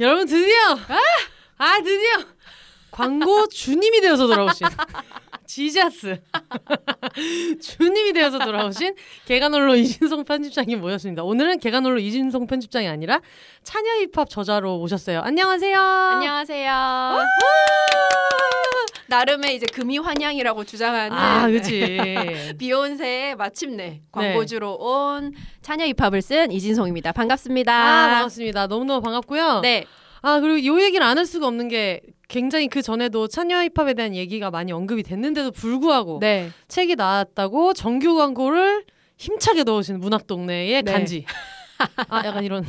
여러분 드디어. 아, 아 드디어. 광고 주님이 되어서 돌아오신 지자스 주님이 되어서 돌아오신 개간홀로 이진송 편집장님 모셨습니다. 오늘은 개간홀로 이진송 편집장이 아니라 차녀 힙합 저자로 오셨어요. 안녕하세요. 안녕하세요. 나름의 이제 금이 환영이라고 주장하는 아, 그렇지. 비욘세의 마침내 광고주로 온 차녀 힙합을 쓴 이진송입니다. 반갑습니다. 아, 반갑습니다. 너무너무 반갑고요. 네. 아, 그리고 요 얘기를 안 할 수가 없는 게 굉장히 그 전에도 차녀 힙합에 대한 얘기가 많이 언급이 됐는데도 불구하고 네. 책이 나왔다고 정규 광고를 힘차게 넣으신 문학동네의 네. 간지. 아 약간 이런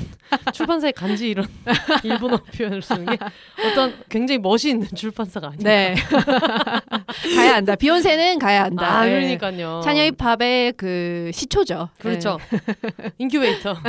출판사의 간지 이런 일본어 표현을 쓰는 게 어떤 굉장히 멋이 있는 출판사가 아닌가. 네. 가야 한다. 비욘세는 가야 한다. 아 네. 그러니까요. 차녀 힙합의 그 시초죠. 그렇죠. 인큐베이터.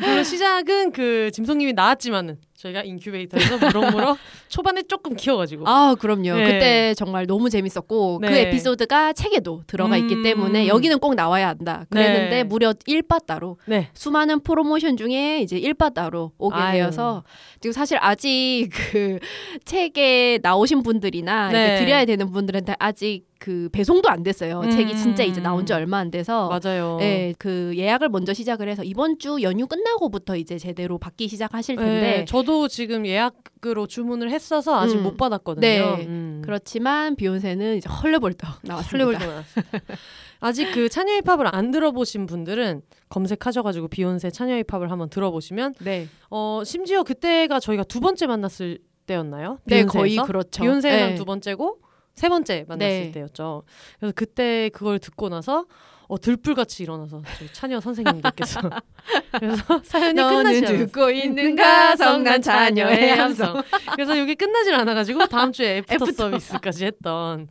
물론 시작은 그 진송님이 나왔지만은 저희가 인큐베이터에서 무럭무럭 초반에 조금 키워가지고. 네. 아, 그럼요. 네. 그때 정말 너무 재밌었고 그 네. 에피소드가 책에도 들어가 있기 음. 때문에 여기는 꼭 나와야 한다. 그랬는데 네. 무려 1빠따로 네. 수많은 프로모션 중에 이제 1빠따로 오게 아유. 되어서 지금 사실 아직 그 책에 나오신 분들이나 네. 드려야 되는 분들한테 아직 그 배송도 안 됐어요. 음. 책이 진짜 이제 나온 지 얼마 안 돼서 맞아요. 네, 그 예약을 먼저 시작을 해서 이번 주 연휴 끝나고부터 이제 제대로 받기 시작하실 텐데 네, 저도 지금 예약으로 주문을 했어서 아직 음. 못 받았거든요. 네. 음. 그렇지만 비욘세는 이제 헐레벌떡 나왔습니다. 헐레벌떡 나왔어요. 아직 그 차녀 힙합을 안 들어보신 분들은 검색하셔가지고 비욘세 차녀 힙합을 한번 들어보시면 네, 어 심지어 그때가 저희가 두 번째 만났을 때였나요? 네 비욘세에서? 거의 그렇죠. 비욘세랑 네. 두 번째고 세 번째 만났을 네. 때였죠. 그래서 그때 그걸 듣고 나서 어, 들불같이 일어나서 저희 차녀 선생님들께서 그래서 사연이 끝나지. 듣고 있는가 성난 차녀의 함성. 그래서 이게 끝나질 않아가지고 다음 주에 애프터, 서비스까지 했던.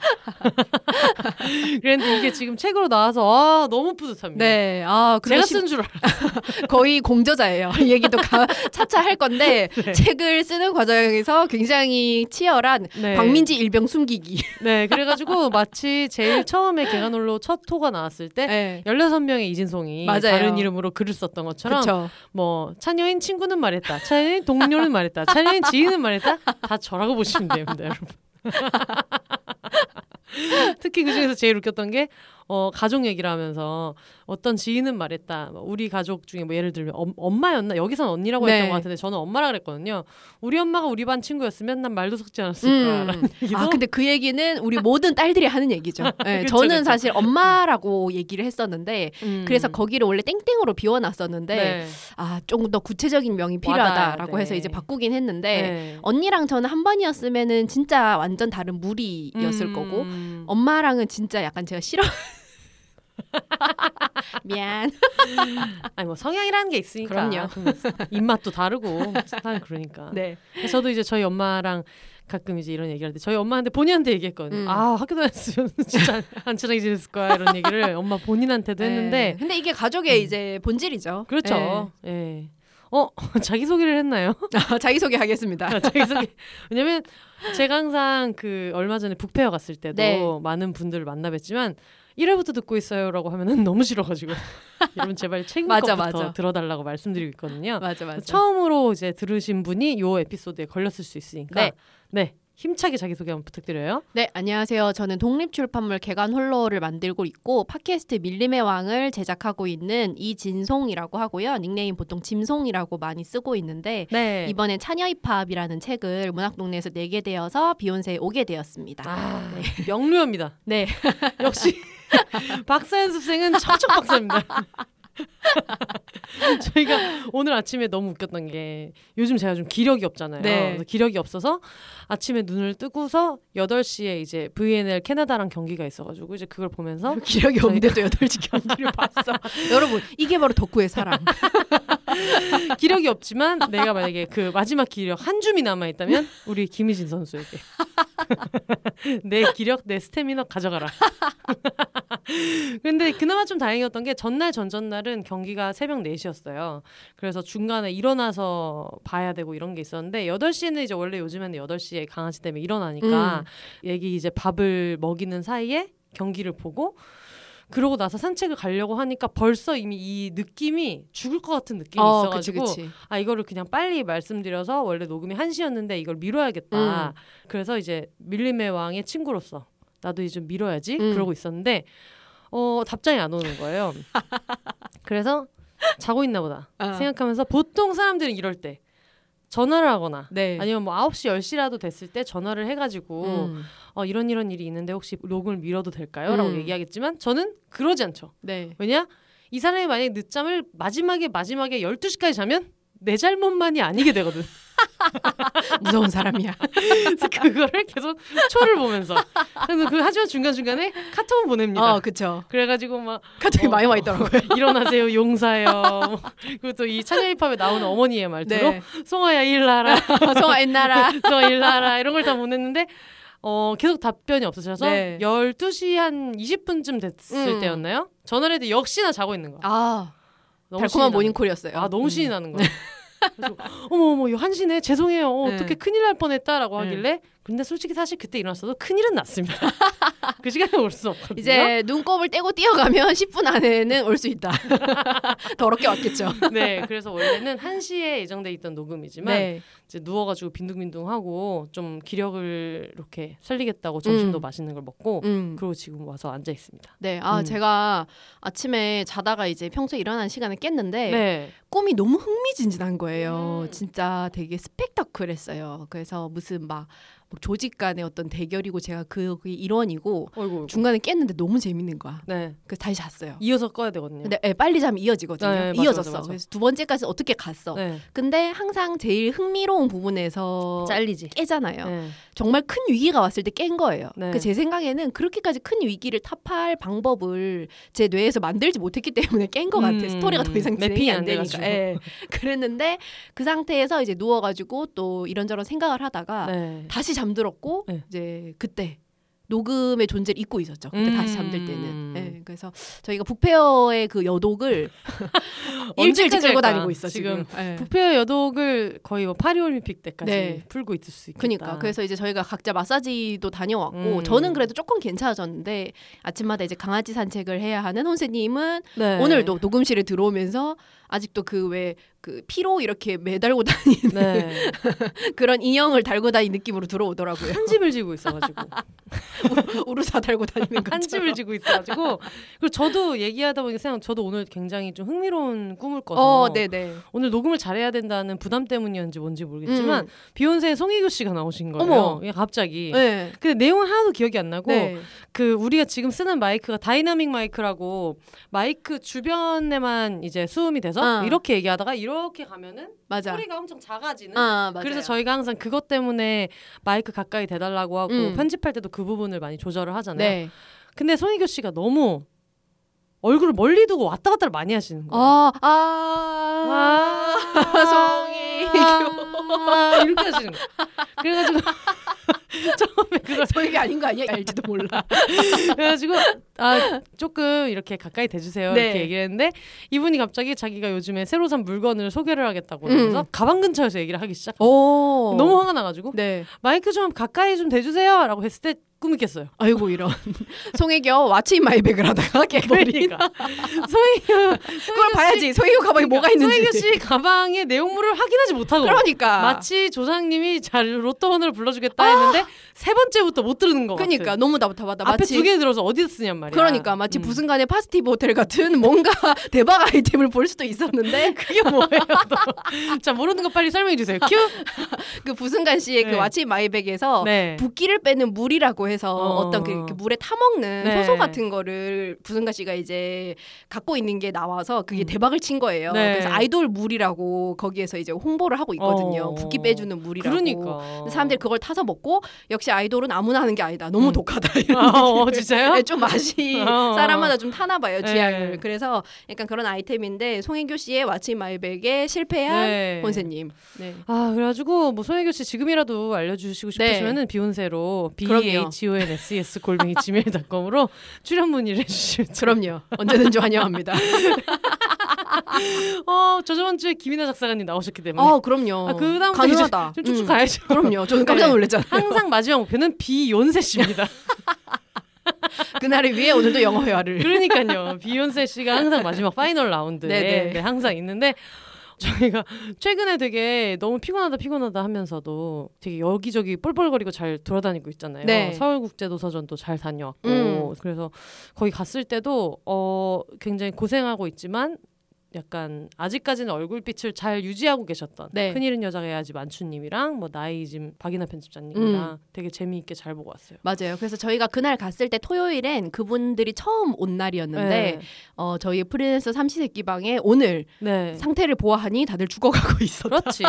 그런데 이게 지금 책으로 나와서 아, 너무 뿌듯합니다. 네, 아 제가 쓴 줄 알았어요. 거의 공저자예요. 이 얘기도 가, 차차 할 건데 네. 책을 쓰는 과정에서 굉장히 치열한 네. 광민지 일병 숨기기. 네, 그래가지고 마치 제일 처음에 개간홀로 첫 토가 나왔을 때 네. 16명의 이진송이 맞아요. 다른 이름으로 글을 썼던 것처럼 그렇죠. 뭐 차녀인 친구는 말했다. 차녀인 동료는 말했다. 차녀인 지인은 말했다. 다 저라고 보시면 됩니다, 여러분. 특히 그 중에서 제일 웃겼던 게 어, 가족 얘기를 하면서 어떤 지인은 말했다. 뭐 우리 가족 중에 뭐 예를 들면 엄, 엄마였나? 여기선 언니라고 네. 했던 것 같은데 저는 엄마라 그랬거든요. 우리 엄마가 우리 반 친구였으면 난 말도 섞지 않았을 거야라는 얘기도 아 근데 그 얘기는 우리 모든 딸들이 하는 얘기죠. 네, 그쵸, 저는 그쵸. 사실 엄마라고 얘기를 했었는데 음. 그래서 거기를 원래 땡땡으로 비워놨었는데 네. 아 조금 더 구체적인 명이 와닿아야 필요하다라고 돼. 해서 이제 바꾸긴 했는데 네. 언니랑 저는 한 번이었으면은 진짜 완전 다른 무리였을 음. 거고 엄마랑은 진짜 약간 제가 싫어. 미안. 아니 뭐 성향이라는 게 있으니까 그럼요. 좀 입맛도 다르고 사람 그러니까 네. 저도 이제 저희 엄마랑 가끔 이제 이런 얘기를 할때 저희 엄마한테 본인한테 얘기했거든요. 음. 아 학교 다녔으면 진짜 안 친하게 지냈을 거야 이런 얘기를 엄마 본인한테도 했는데 네. 근데 이게 가족의 음. 이제 본질이죠. 그렇죠. 예. 어 자기 소개를 했나요? 네. 자기 소개 하겠습니다. 자기 소개. 왜냐면 제가 항상 그 얼마 전에 북페어 갔을 때도 네. 많은 분들을 만나 뵀지만 1회부터 듣고 있어요라고 하면은 너무 싫어가지고 여러분 제발 맞아. 들어달라고 말씀드리고 있거든요. 맞아 맞아. 처음으로 이제 들으신 분이 요 에피소드에 걸렸을 수 있으니까 네. 네, 힘차게 자기소개 한번 부탁드려요. 네, 안녕하세요. 저는 독립출판물 개간 홀로를 만들고 있고 팟캐스트 밀림의 왕을 제작하고 있는 이진송이라고 하고요. 닉네임 보통 짐송이라고 많이 쓰고 있는데 네. 이번에 차녀힙합이라는 책을 문학동네에서 내게 되어서 비욘세에 오게 되었습니다. 아, 명료합니다. 네. 역시 박사 연습생은 척척 박사입니다. 저희가 오늘 아침에 너무 웃겼던 게 요즘 제가 좀 기력이 없잖아요. 네. 기력이 없어서 아침에 눈을 뜨고서 8시에 이제 VNL 캐나다랑 경기가 있어가지고 이제 그걸 보면서 기력이 없는데도 8시 경기를 봤어. 여러분, 이게 바로 덕후의 사랑. 기력이 없지만 내가 만약에 그 마지막 기력 한 줌이 남아 있다면 우리 김희진 선수에게 내 기력, 내 스태미너 가져가라. 근데 그나마 좀 다행이었던 게 전날 전전날은 경기가 새벽 4시였어요. 그래서 중간에 일어나서 봐야 되고 이런 게 있었는데 8시에는 이제 원래 요즘에는 8시에 강아지 때문에 일어나니까 얘기 이제 밥을 먹이는 사이에 경기를 보고 그러고 나서 산책을 가려고 하니까 벌써 이미 이 느낌이 죽을 것 같은 느낌이 어, 그치, 있어가지고 그치. 아 이거를 그냥 빨리 말씀드려서 원래 녹음이 1시였는데 이걸 미뤄야겠다. 음. 그래서 이제 밀림의 왕의 친구로서 나도 이제 좀 미뤄야지 음. 그러고 있었는데 어 답장이 안 오는 거예요. 그래서 자고 있나 보다 어. 생각하면서 보통 사람들은 이럴 때 전화를 하거나 네. 아니면 뭐 9시 10시라도 됐을 때 전화를 해 가지고 음. 어, 이런 이런 일이 있는데 혹시 녹음을 미뤄도 될까요? 라고 음. 얘기하겠지만 저는 그러지 않죠. 네. 왜냐? 이 사람이 만약에 늦잠을 마지막에 마지막에 12시까지 자면 내 잘못만이 아니게 되거든. 무서운 사람이야. 그래서 그거를 계속 초를 보면서 그래서 그 하지만 중간 중간에 카톡을 보냅니다. 어, 그쵸. 그래가지고 막 카톡이 어, 많이 와 있더라고요. 일어나세요 용사요. 뭐 그리고 또 이 찬열힙합에 나오는 어머니의 말투로 네. 송아야 일나라, 성아 옛나라. 너 일나라 이런 걸 다 보냈는데 어 계속 답변이 없으셔서 네. 12시 한 20분쯤 됐을 음. 때였나요? 전화를 해도 역시나 자고 있는 거야. 아, 달콤한 모닝콜이었어요. 아 너무 음. 신이 나는 거야. 그래서 어머 어머 이거 한시네 죄송해요 어, 네. 어떻게 큰일 날 뻔했다라고 네. 하길래 근데 솔직히 사실 그때 일어났어도 큰일은 났습니다. 그 시간에 올 수 없거든요. 이제 눈곱을 떼고 뛰어가면 10분 안에는 올 수 있다. 더럽게 왔겠죠. 네 그래서 원래는 1시에 예정돼 있던 녹음이지만 네. 이제 누워가지고 빈둥빈둥하고 좀 기력을 이렇게 살리겠다고 점심도 음. 맛있는 걸 먹고 음. 그리고 지금 와서 앉아 있습니다. 네. 아, 음. 제가 아침에 자다가 이제 평소에 일어나는 시간에 깼는데 네. 꿈이 너무 흥미진진한 거예요. 음. 진짜 되게 스펙터클했어요. 그래서 무슨 막, 뭐 조직 간의 어떤 대결이고 제가 그 일원이고 어이구. 중간에 깼는데 너무 재밌는 거야. 네. 그래서 다시 잤어요. 이어서 꺼야 되거든요. 근데 예, 빨리 자면 이어지거든요. 네, 맞아, 이어졌어. 맞아, 맞아. 그래서 두 번째까지 어떻게 갔어. 네. 근데 항상 제일 흥미로운 부분에서 잘리지. 깨잖아요. 네. 정말 큰 위기가 왔을 때 깬 거예요. 네. 그제 생각에는 그렇게까지 큰 위기를 타파할 방법을 제 뇌에서 만들지 못했기 때문에 깬 것 같아요. 음, 스토리가 더 이상 매핑이 진행이 안안 되니까. 예. 그랬는데 그 상태에서 이제 누워가지고 또 이런저런 생각을 하다가 네. 다시 잠들었고 네. 이제 그때 녹음의 존재를 잊고 있었죠. 그때 음. 다시 잠들 때는. 예, 그래서 저희가 북페어의 그 여독을 일주일째 할까? 다니고 있어 지금. 예. 부페어 여독을 거의 뭐 파리올림픽 때까지 네. 풀고 있을 수 있겠다. 그니까 그래서 이제 저희가 각자 마사지도 다녀왔고 음. 저는 그래도 조금 괜찮아졌는데 아침마다 이제 강아지 산책을 해야 하는 혼세님은 네. 오늘도 녹음실에 들어오면서 아직도 그 왜 그 피로 이렇게 매달고 다니는 네. 그런 인형을 달고 다니는 느낌으로 들어오더라고요. 한 집을 지고 있어가지고 우르사 달고 다니는 한 집을. 지고 있어가지고 그리고 저도 얘기하다 보니까 생각 저도 오늘 굉장히 좀 흥미로운 꿈을 꿔서 어, 네네. 오늘 녹음을 잘해야 된다는 부담 때문이었는지 뭔지 모르겠지만 음. 비욘세의 송혜교 씨가 나오신 거예요. 어머. 그냥 갑자기. 네. 근데 내용은 하나도 기억이 안 나고 네. 그 우리가 지금 쓰는 마이크가 다이나믹 마이크라고 마이크 주변에만 이제 수음이 돼서 어. 이렇게 얘기하다가 이렇게 가면은 맞아. 소리가 엄청 작아지는 아, 맞아요. 그래서 저희가 항상 그것 때문에 마이크 가까이 대달라고 하고 음. 편집할 때도 그 부분을 많이 조절을 하잖아요. 네. 근데 송혜교 씨가 너무 얼굴을 멀리 두고 왔다 갔다를 많이 하시는 거예요. 아, 아, 송혜교. 아, 이렇게 하시는 거예요. 그래가지고 처음에 그걸 송이교 아닌 거 아니야? 알지도 몰라. 그래가지고 아 조금 이렇게 가까이 대주세요 네. 이렇게 얘기를 했는데 이분이 갑자기 자기가 요즘에 새로 산 물건을 소개를 하겠다고 그러면서 음. 가방 근처에서 얘기를 하기 시작. 오. 너무 화가 나가지고 네. 마이크 좀 가까이 좀 대주세요라고 했을 때 꿈이 깼어요. 아이고 이런 송혜교 왓츠 마이백을 하다가 깨버린 그러니까 소희교 그걸 봐야지 송혜교 가방에 뭐가 있는지 소희교 씨 가방의 내용물을 확인하지 못하고 그러니까 마치 조상님이 잘 로또번호를 불러주겠다 했는데 세 번째부터 못 들은 것 그러니까 같아. 너무 답답하다 앞에 마치 두개 들어서 어디서 쓰냔 말이야. 그러니까 마치 음. 부승관의 파스티브 호텔 같은 뭔가 대박 아이템을 볼 수도 있었는데 그게 뭐예요? 너? 자 모르는 거 빨리 설명해 주세요. 큐. 그 부승관 씨의 그 네. What's My Bag에서 네. 붓기를 빼는 물이라고 해서 어. 어. 어떤 그 이렇게 물에 타먹는 네. 효소 같은 거를 부승관 씨가 이제 갖고 있는 게 나와서 그게 음. 대박을 친 거예요. 네. 그래서 아이돌 물이라고 거기에서 이제 홍보를 하고 있거든요. 어. 붓기 빼주는 물이라고. 그러니까. 사람들이 그걸 타서 먹고 역시 아이돌은 아무나 하는 게 아니다. 너무 음. 독하다. 이런 아, 어, 진짜요? 네, 좀 맛이 어. 사람마다 좀 타나 봐요 취향을. 네. 그래서 약간 그런 아이템인데 송혜교 씨의 왓츠 마이백에 실패한 네. 혼세님. 네. 아 그래가지고 뭐 손혜교 씨 지금이라도 알려주시고 네. 싶으시면은 비욘세로 b h o n s s 골뱅이 gmail.com으로 출연 문의를 해주시면 그럼요. 언제든지 환영합니다. 어 저 저번 주에 김이나 작사가님 나오셨기 때문에 아 그럼요. 아, 그다음부터 가능하다. 좀 쭉쭉 음. 가야죠. 그럼요. 저는 깜짝 네. 놀랐잖아요. 항상 마지막 목표는 비욘세 씨입니다. 그날을 위해 오늘도 영어 회화를. 그러니까요. 비욘세 씨가 항상 마지막 final round에 네네. 네, 항상 있는데 저희가 최근에 되게 너무 피곤하다 피곤하다 하면서도 되게 여기저기 뻘뻘거리고 잘 돌아다니고 있잖아요. 네. 서울국제도서전도 잘 다녀왔고 음. 그래서 거기 갔을 때도 어 굉장히 고생하고 있지만 약간 아직까지는 얼굴빛을 잘 유지하고 계셨던 네. 큰일은 여자가 해야지 만추님이랑 뭐 나이짐 박이나 편집자님이랑 음. 되게 재미있게 잘 보고 왔어요. 맞아요. 그래서 저희가 그날 갔을 때 토요일엔 그분들이 처음 온 날이었는데 어, 저희 프리랜서 삼시세끼 방에 오늘 네. 상태를 보아하니 다들 죽어가고 있었다. 그렇지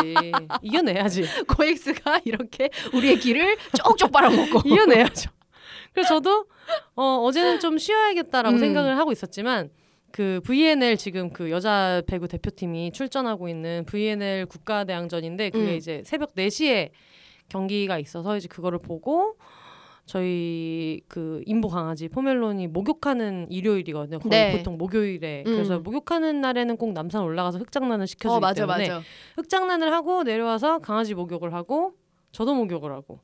이겨내야지. 코엑스가 이렇게 우리의 길을 쪽쪽 빨아먹고. 이겨내야죠. 그래서 저도 어, 어제는 좀 쉬어야겠다라고 음. 생각을 하고 있었지만 그 VNL 지금 그 여자 배구 대표팀이 출전하고 있는 VNL 국가대항전인데 그게 음. 이제 새벽 4시에 경기가 있어서 이제 그거를 보고 저희 그 인보 강아지 포멜론이 목욕하는 일요일이거든요. 거의 네. 보통 목요일에 음. 그래서 목욕하는 날에는 꼭 남산 올라가서 흙장난을 시켜주기 어 맞아 때문에 맞아. 흙장난을 하고 내려와서 강아지 목욕을 하고 저도 목욕을 하고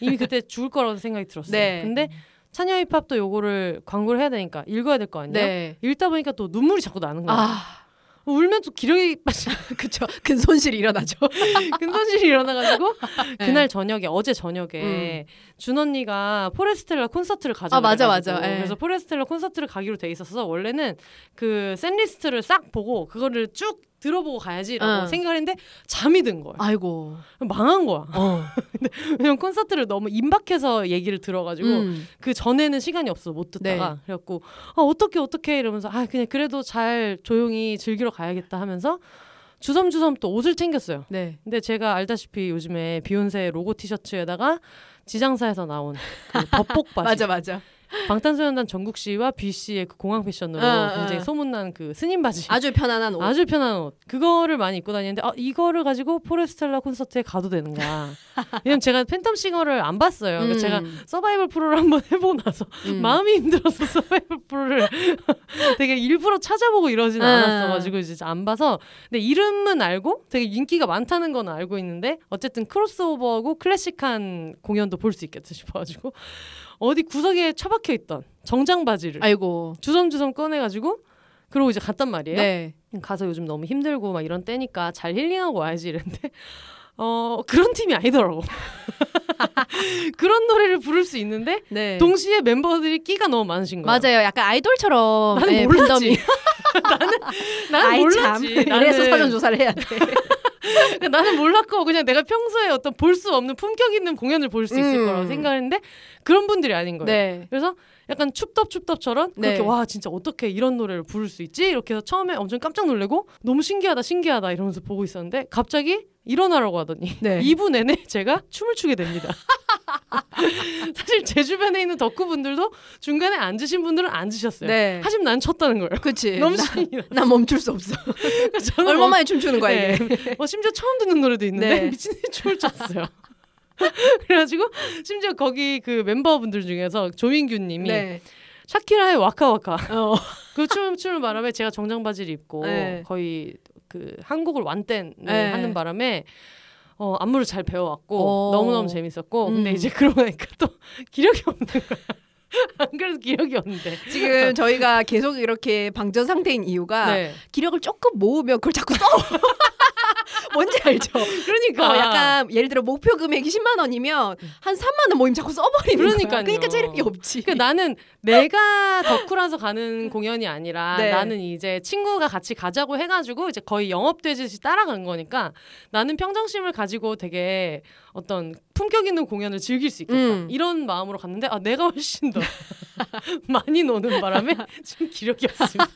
이미 그때 죽을 거라고 생각이 들었어요. 네. 근데 차녀 힙합도 요거를 광고를 해야 되니까 읽어야 될 거 아니에요? 네. 읽다 보니까 또 눈물이 자꾸 나는 거야. 아 울면 또 기력이 빠지 그쵸. 큰 손실이 일어나죠. 근손실이 일어나가지고 네. 그날 저녁에 어제 저녁에 준 언니가 포레스텔라 콘서트를 가자 아, 맞아, 맞아. 예. 그래서 포레스텔라 콘서트를 가기로 돼 있었어 원래는 그 샌리스트를 싹 보고 그거를 쭉 들어보고 가야지라고 응. 생각을 했는데 잠이 든 거야 아이고. 망한 거야 어. 왜냐면 콘서트를 너무 임박해서 얘기를 들어가지고 음. 그 전에는 시간이 없어 못 듣다가 그래갖고 아 어떻게 어떻게 이러면서 아 그냥 그래도 잘 조용히 즐기러 가야겠다 하면서 주섬주섬 또 옷을 챙겼어요. 네. 근데 제가 알다시피 요즘에 비욘세 로고 티셔츠에다가 지장사에서 나온 그 법복 바지 맞아 맞아. 방탄소년단 정국 씨와 비 씨의 그 공항 패션으로 어, 굉장히 어. 소문난 그 스님 바지 아주 편안한 옷. 아주 편한 옷 그거를 많이 입고 다니는데 아 이거를 가지고 포레스텔라 콘서트에 가도 되는가 왜냐면 제가 팬텀 싱어를 안 봤어요 그러니까 음. 제가 서바이벌 프로를 한번 해보고 나서 음. 마음이 힘들어서 서바이벌 프로를 되게 일부러 찾아보고 이러진 음. 않았어가지고 이제 안 봐서 근데 이름은 알고 되게 인기가 많다는 건 알고 있는데 어쨌든 크로스오버하고 클래식한 공연도 볼 수 있겠다 싶어가지고 어디 구석에 처박혀 있던 정장 바지를 아이고. 주섬주섬 꺼내가지고 그러고 이제 갔단 말이에요. 네. 가서 요즘 너무 힘들고 막 이런 때니까 잘 힐링하고 와야지 이랬는데 어 그런 팀이 아니더라고. 그런 노래를 부를 수 있는데 네. 동시에 멤버들이 끼가 너무 많으신 거야. 맞아요. 약간 아이돌처럼 나는 예, 몰랐지. 팬덤이. 나는 아이 참. 몰랐지. 이래서 사전 나는, 조사를 해야 돼. 나는 몰랐고 그냥 내가 평소에 어떤 볼 수 없는 품격 있는 공연을 볼 수 있을 음. 거라고 생각했는데 그런 분들이 아닌 거예요. 네. 그래서 약간 춥덥춥덥처럼 네. 그렇게 와 진짜 어떻게 이런 노래를 부를 수 있지 이렇게 해서 처음에 엄청 깜짝 놀래고 너무 신기하다 신기하다 이러면서 보고 있었는데 갑자기 일어나라고 하더니 네. 2부 내내 제가 춤을 추게 됩니다. 사실 제 주변에 있는 덕후분들도 중간에 앉으신 분들은 앉으셨어요. 네. 하지만 난 췄다는 거예요. 그치. 너무 나, 신이 났어. 난 멈출 수 없어. 저는 얼마 만에 춤추는 거야 네. 이게. 어, 심지어 처음 듣는 노래도 있는데 네. 미친 듯이 춤을 췄어요. 그래가지고 심지어 거기 그 멤버분들 중에서 조민규님이 네. 샤키라의 와카와카 어. 그 춤, 춤을 바람에 제가 정장 바지를 입고 네. 거의 그 한국을 완땐 네. 하는 바람에 어, 안무를 잘 배워왔고 오. 너무너무 재밌었고 근데 음. 이제 그러고 나니까 또 기력이 없는 거야. 안 그래도 기력이 없는데. 지금 저희가 계속 이렇게 방전 상태인 이유가 네. 기력을 조금 모으면 그걸 자꾸 써. 뭔지 알죠? 그러니까 어, 약간 예를 들어 목표 금액이 10만 원이면 한 3만 원 모임 자꾸 써버리는 그러니까요. 거야. 그러니까 체력이 없지. 그러니까 나는 내가 덕후라서 가는 공연이 아니라 네. 나는 이제 친구가 같이 가자고 해가지고 이제 거의 영업되듯이 따라간 거니까 나는 평정심을 가지고 되게 어떤 품격 있는 공연을 즐길 수 있겠다 음. 이런 마음으로 갔는데 아 내가 훨씬 더 많이 노는 바람에 지금 기력이 없습니다.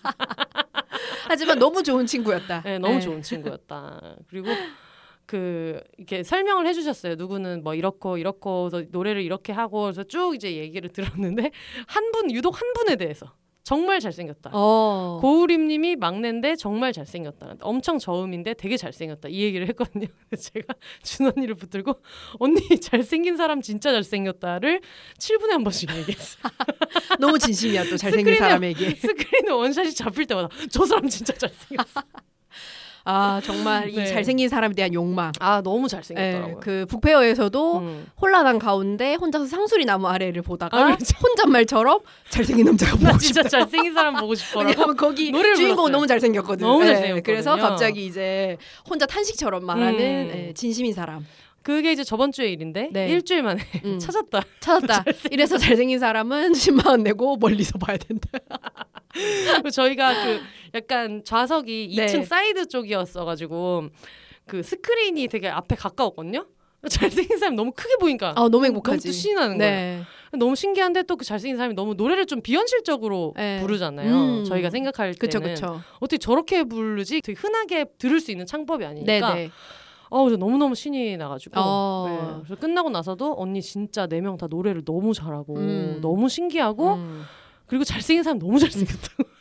하지만 너무 좋은 친구였다. 네, 너무 네. 좋은 친구였다. 그리고 그 이렇게 설명을 해주셨어요. 누구는 뭐 이렇고 이렇고 노래를 이렇게 하고 그래서 쭉 이제 얘기를 들었는데 한 분 유독 한 분에 대해서 정말 잘생겼다. 어. 고우림님이 막내인데 정말 잘생겼다. 엄청 저음인데 되게 잘생겼다. 이 얘기를 했거든요. 제가 준 언니를 붙들고 언니 잘생긴 사람 진짜 잘생겼다를 7분에 한 번씩 얘기했어요. 너무 진심이야 또 잘생긴 스크린에- 사람에게. 스크린에 원샷이 잡힐 때마다 저 사람 진짜 잘생겼어. 아 정말 이 네. 잘생긴 사람에 대한 욕망. 아 너무 예, 잘생겼더라고요. 그 북페어에서도 음. 혼란한 가운데 혼자서 상수리 나무 아래를 보다가 아. 혼잣말처럼 잘생긴 남자가 나 보고 진짜 싶다. 잘생긴 사람 보고. 왜냐면 거기 주인공. 너무 잘생겼거든. 너무 예, 잘생겼거든요. 그래서 갑자기 이제 혼자 탄식처럼 말하는 음. 예, 진심인 사람 그게 이제 저번 주의 일인데 네. 일주일 만에 음. 찾았다. 찾았다. 이래서 잘생긴 사람은 10만 원 내고 멀리서 봐야 된다. 저희가 그 약간 좌석이 네. 2층 사이드 쪽이었어가지고 그 스크린이 되게 앞에 가까웠거든요. 잘생긴 사람이 너무 크게 보니까 아 너무 행복하지. 너무 신이 나는 거예요. 네. 너무 신기한데 또 그 잘생긴 사람이 너무 노래를 좀 비현실적으로 네. 부르잖아요. 음. 저희가 생각할 그쵸 때는 그쵸. 어떻게 저렇게 부르지? 되게 흔하게 들을 수 있는 창법이 아니니까 네네. 어, 그래서 너무너무 신이 나가지고. 어. 네. 그래서 끝나고 나서도 언니 진짜 네 명 다 노래를 너무 잘하고 음. 너무 신기하고 음. 그리고 잘생긴 사람 너무 잘생겼다고.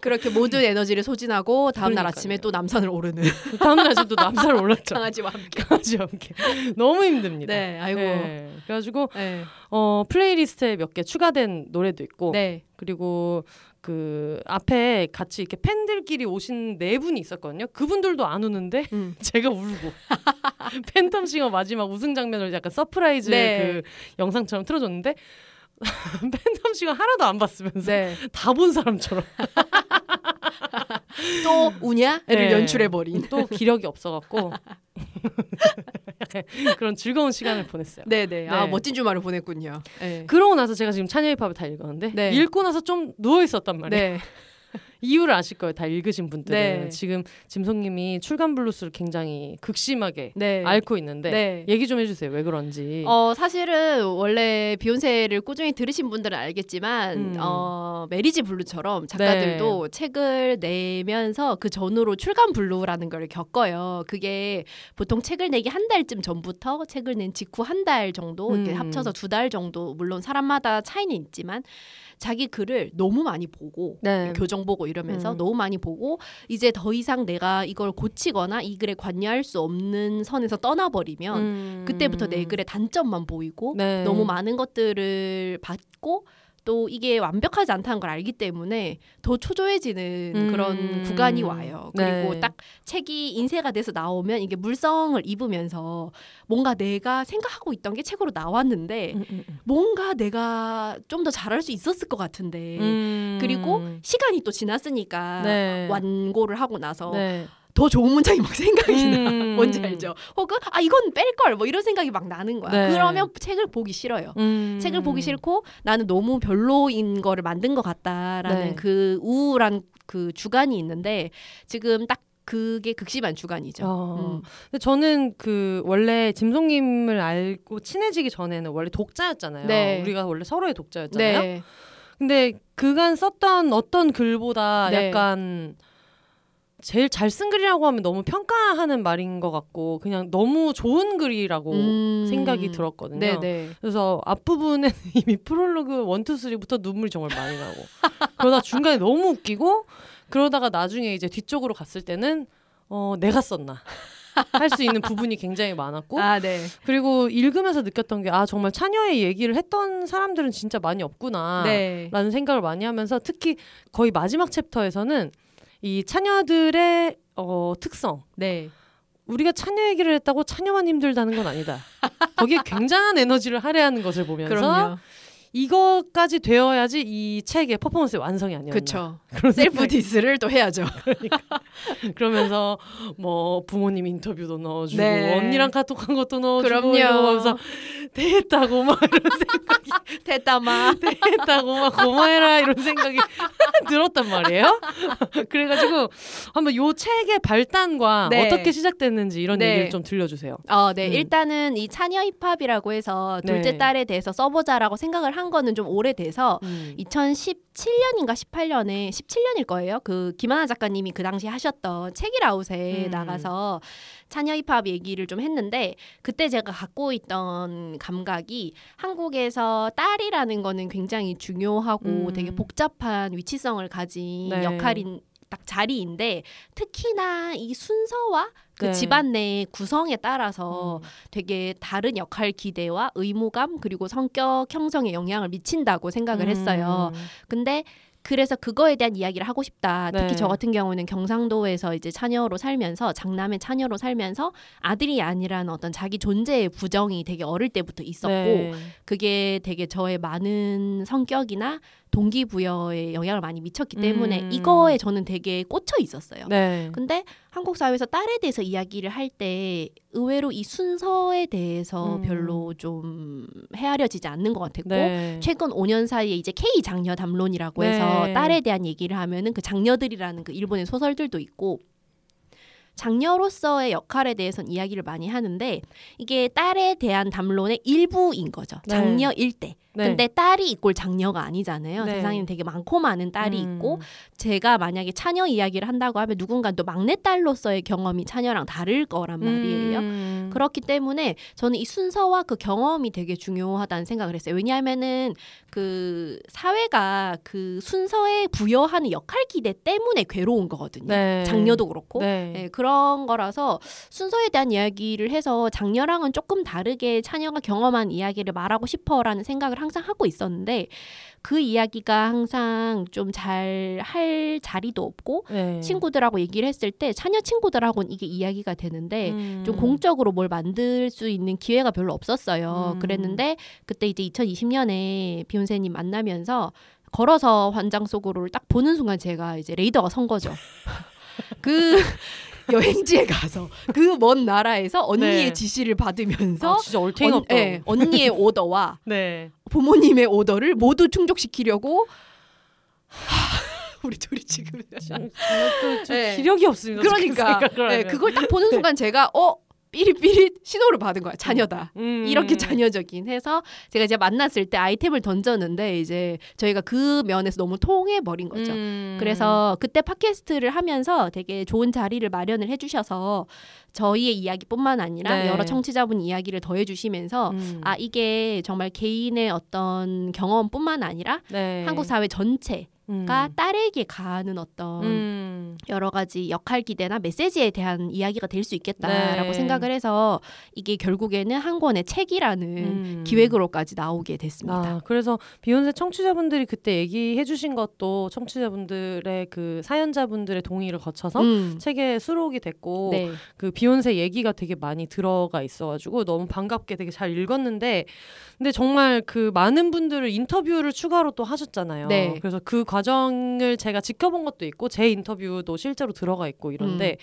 그렇게 모든 에너지를 소진하고 다음 날. 아침에 또 남산을 오르는 다음 날 아침도 남산을 올랐죠. 강아지와 함께. 강아지와 함께. 너무 힘듭니다. 네, 아이고. 네. 그래가지고 네. 어, playlist에 몇 개 추가된 노래도 있고 네. 그리고 그 앞에 같이 이렇게 팬들끼리 오신 네 분이 있었거든요. 그분들도 안 우는데 음. 제가 울고 팬텀싱어 마지막 우승 장면을 약간 surprise 네. 그 영상처럼 틀어줬는데 팬텀싱어 하나도 안 봤으면서 네. 다본 사람처럼 또 우냐를 네. 연출해 버린. 또 기력이 없어갖고 약간 그런 즐거운 시간을 보냈어요. 네네. 아 네. 멋진 주말을 보냈군요. 네. 그러고 나서 제가 지금 차녀힙합을 다 읽었는데 네. 읽고 나서 좀 누워 있었단 말이에요. 네. 이유를 아실 거예요. 다 읽으신 분들은 네. 지금 짐송님이 출간 블루스를 굉장히 극심하게 네. 앓고 있는데 네. 얘기 좀 해주세요. 왜 그런지. 어 사실은 원래 비혼세를 꾸준히 들으신 분들은 알겠지만 음. 어 marriage blue처럼 작가들도 책을 내면서 그 전후로 출간 blue라는 걸 겪어요. 그게 보통 책을 내기 한 달쯤 전부터 책을 낸 직후 한 달 정도 이렇게 음. 합쳐서 두 달 정도 물론 사람마다 차이는 있지만 자기 글을 너무 많이 보고 네. 교정 보고 이러면서 음. 너무 많이 보고 이제 더 이상 내가 이걸 고치거나 이 글에 관여할 수 없는 선에서 떠나버리면 음. 그때부터 내 글의 단점만 보이고 네. 너무 많은 것들을 받고 또 이게 완벽하지 않다는 걸 알기 때문에 더 초조해지는 음. 그런 구간이 와요. 그리고 네. 딱 책이 인쇄가 돼서 나오면 이게 물성을 입으면서 뭔가 내가 생각하고 있던 게 책으로 나왔는데 음, 음, 음. 뭔가 내가 좀 더 잘할 수 있었을 것 같은데 음. 그리고 시간이 또 지났으니까 네. 완고를 하고 나서 네. 더 좋은 문장이 막 생각이 나. 음. 뭔지 알죠? 혹은 아 이건 뺄 걸 뭐 이런 생각이 막 나는 거야. 네. 그러면 책을 보기 싫어요. 음. 책을 보기 싫고 나는 너무 별로인 거를 만든 것 같다라는 네. 그 우울한 그 주간이 있는데 지금 딱 그게 극심한 주간이죠. 어. 음. 근데 저는 그 원래 짐송님을 알고 친해지기 전에는 원래 독자였잖아요. 네. 우리가 원래 서로의 독자였잖아요. 네. 근데 그간 썼던 어떤 글보다 네. 약간 제일 잘 쓴 글이라고 하면 너무 평가하는 말인 것 같고 그냥 너무 좋은 글이라고 음. 생각이 들었거든요. 네네. 그래서 앞부분에는 이미 프롤로그 one, two, three부터 눈물이 정말 많이 나고 그러다 중간에 너무 웃기고 그러다가 나중에 이제 뒤쪽으로 갔을 때는 어 내가 썼나 할수 있는 부분이 굉장히 많았고 아 네. 그리고 읽으면서 느꼈던 게 아 정말 차녀의 얘기를 했던 사람들은 진짜 많이 없구나 네. 라는 생각을 많이 하면서 특히 거의 마지막 챕터에서는 이 차녀들의 어, 특성 네. 우리가 차녀 얘기를 했다고 차녀만 힘들다는 건 아니다. 거기에 굉장한 에너지를 할애하는 것을 보면서 그럼요. 이거까지 되어야지 이 책의 퍼포먼스의 완성이 아니었나. 그렇죠. 그런 self diss를 또 해야죠. 그러면서 뭐 부모님 인터뷰도 넣어주고 네. 언니랑 카톡한 것도 넣어주고 그럼요. 이러면서 됐다고 막 이런 생각이 됐다마. 됐다고 막 고마해라 이런 생각이 들었단 말이에요. 그래가지고 한번 요 책의 발단과 네. 어떻게 시작됐는지 이런 네. 얘기를 좀 들려주세요. 어, 네. 음. 일단은 이 차녀 힙합이라고 해서 둘째 네. 딸에 대해서 써보자라고 생각을 한 거는 좀 오래돼서 음. 2017년인가 18년에 17년일 거예요. 그 김하나 작가님이 그 당시 하셨던 책이라웃에 음. 나가서 차녀 힙합 얘기를 좀 했는데 그때 제가 갖고 있던 감각이 한국에서 딸이라는 거는 굉장히 중요하고 음. 되게 복잡한 위치성을 가진 네. 역할인 딱 자리인데 특히나 이 순서와 그 네. 집안 내의 구성에 따라서 음. 되게 다른 역할 기대와 의무감 그리고 성격 형성에 영향을 미친다고 생각을 했어요. 음. 근데 그래서 그거에 대한 이야기를 하고 싶다. 특히 네. 저 같은 경우는 경상도에서 이제 차녀로 살면서 장남의 차녀로 살면서 아들이 아니라는 어떤 자기 존재의 부정이 되게 어릴 때부터 있었고 네. 그게 되게 저의 많은 성격이나 동기부여에 영향을 많이 미쳤기 때문에 음. 이거에 저는 되게 꽂혀 있었어요. 네. 근데 한국 사회에서 딸에 대해서 이야기를 할 때 의외로 이 순서에 대해서 음. 별로 좀 헤아려지지 않는 것 같았고 네. 최근 5년 사이에 이제 K 장녀 담론이라고 네. 해서 딸에 대한 얘기를 하면은 그 장녀들이라는 그 일본의 소설들도 있고 장녀로서의 역할에 대해서는 이야기를 많이 하는데 이게 딸에 대한 담론의 일부인 거죠. 네. 장녀일 때. 네. 근데 딸이 이꼴 장녀가 아니잖아요. 네. 세상에는 되게 많고 많은 딸이 음. 있고 제가 만약에 차녀 이야기를 한다고 하면 누군가 또 막내 딸로서의 경험이 차녀랑 다를 거란 말이에요. 음. 그렇기 때문에 저는 이 순서와 그 경험이 되게 중요하다는 생각을 했어요. 왜냐하면은 그 사회가 그 순서에 부여하는 역할 기대 때문에 괴로운 거거든요. 네. 장녀도 그렇고. 네. 네, 그런 거라서 순서에 대한 이야기를 해서 장녀랑은 조금 다르게 차녀가 경험한 이야기를 말하고 싶어라는 생각을 항상 하고 있었는데 그 이야기가 항상 좀 잘 할 자리도 없고 네. 친구들하고 얘기를 했을 때 차녀 친구들하고는 이게 이야기가 되는데 음. 좀 공적으로 뭘 만들 수 있는 기회가 별로 없었어요. 음. 그랬는데 그때 이제 2020년에 비욘세님 만나면서 걸어서 환장 속으로를 딱 보는 순간 제가 이제 레이더가 선 거죠. 그 여행지에 가서 그 먼 나라에서 언니의 네. 지시를 받으면서 아, 진짜 얼탱이 언, 없다. 예, 언니의 오더와 네. 부모님의 오더를 모두 충족시키려고 하, 우리 둘이 지금 정말 또좀 네. 기력이 없습니다. 그러니까 하면. 그걸 딱 보는 순간 제가 어 삐릿삐릿 신호를 받은 거야 자녀다 음. 이렇게 자녀적인 해서 제가 이제 만났을 때 아이템을 던졌는데 이제 저희가 그 면에서 너무 통해 버린 거죠. 음. 그래서 그때 팟캐스트를 하면서 되게 좋은 자리를 마련을 해주셔서 저희의 이야기뿐만 아니라 네. 여러 청취자분 이야기를 더해 주시면서 음. 아 이게 정말 개인의 어떤 경험뿐만 아니라 네. 한국 사회 전체 가 음. 딸에게 가하는 어떤 음. 여러 가지 역할 기대나 메시지에 대한 이야기가 될 수 있겠다라고 네. 생각을 해서 이게 결국에는 한 권의 책이라는 음. 기획으로까지 나오게 됐습니다. 아, 그래서 비욘세 청취자분들이 그때 얘기해 주신 것도 청취자분들의 그 사연자분들의 동의를 거쳐서 음. 책에 수록이 됐고 네. 그 비욘세 얘기가 되게 많이 들어가 있어 가지고 너무 반갑게 되게 잘 읽었는데 근데 정말 그 많은 분들을 인터뷰를 추가로 또 하셨잖아요. 네. 그래서 그 과정을 제가 지켜본 것도 있고 제 인터뷰도 실제로 들어가 있고 이런데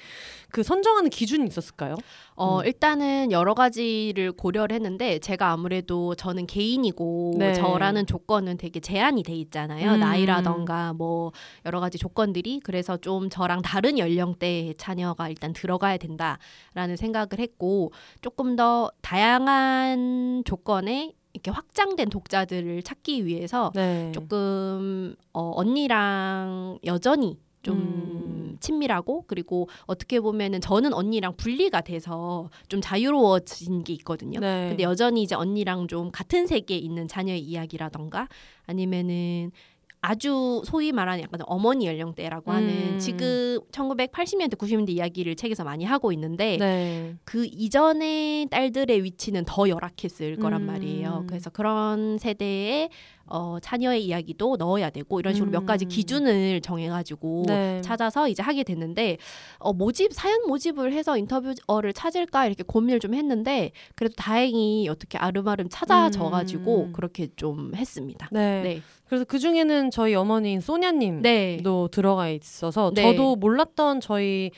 그 선정하는 기준이 있었을까요? 어, 음. 일단은 여러 가지를 고려를 했는데 제가 아무래도 저는 개인이고 네. 저라는 조건은 되게 제한이 돼 있잖아요. 음. 나이라던가 뭐 여러 가지 조건들이 그래서 좀 저랑 다른 연령대의 자녀가 일단 들어가야 된다라는 생각을 했고 조금 더 다양한 조건에 이렇게 확장된 독자들을 찾기 위해서 네. 조금 어, 언니랑 여전히 좀 음. 친밀하고 그리고 어떻게 보면은 저는 언니랑 분리가 돼서 좀 자유로워진 게 있거든요. 네. 근데 여전히 이제 언니랑 좀 같은 세계에 있는 자녀의 이야기라던가 아니면은 아주 소위 말하는 약간 어머니 연령대라고 음. 하는 지금 1980년대 90년대 이야기를 책에서 많이 하고 있는데 네. 그 이전의 딸들의 위치는 더 열악했을 거란 음. 말이에요. 그래서 그런 세대의 어, 자녀의 이야기도 넣어야 되고 이런 식으로 몇 가지 음. 기준을 정해가지고 네. 찾아서 이제 하게 됐는데 어, 모집 사연 모집을 해서 인터뷰어를 찾을까 이렇게 고민을 좀 했는데 그래도 다행히 어떻게 아름아름 찾아져가지고 음. 그렇게 좀 했습니다. 네. 네, 그래서 그 중에는 저희 어머니인 소냐님도 네, 들어가 있어서 네. 저도 몰랐던 저희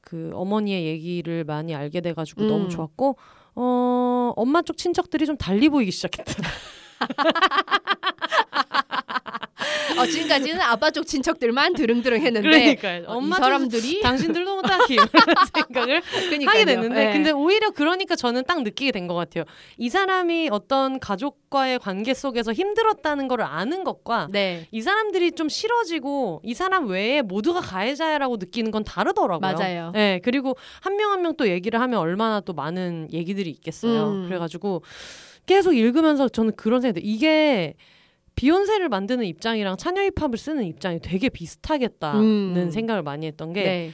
그 어머니의 얘기를 많이 알게 돼가지고 음. 너무 좋았고 어 엄마 쪽 친척들이 좀 달리 보이기 시작했다. 어, 지금까지는 아빠 쪽 친척들만 드릉드릉 했는데 그러니까 어, 이 엄마 쪽 사람들이 당신들도 이런 생각을 그러니까요. 하게 됐는데 네. 근데 오히려 그러니까 저는 딱 느끼게 된 것 같아요. 이 사람이 어떤 가족과의 관계 속에서 힘들었다는 걸 아는 것과 네 이 사람들이 좀 싫어지고 이 사람 외에 모두가 가해자라고 느끼는 건 다르더라고요. 맞아요. 네, 그리고 한 명 한 명 또 얘기를 하면 얼마나 또 많은 얘기들이 있겠어요. 음. 그래가지고 계속 읽으면서 저는 그런 생각이 들어요. 이게 비욘세를 만드는 입장이랑 차녀 힙합을 쓰는 입장이 되게 비슷하겠다는 음. 생각을 많이 했던 게 네.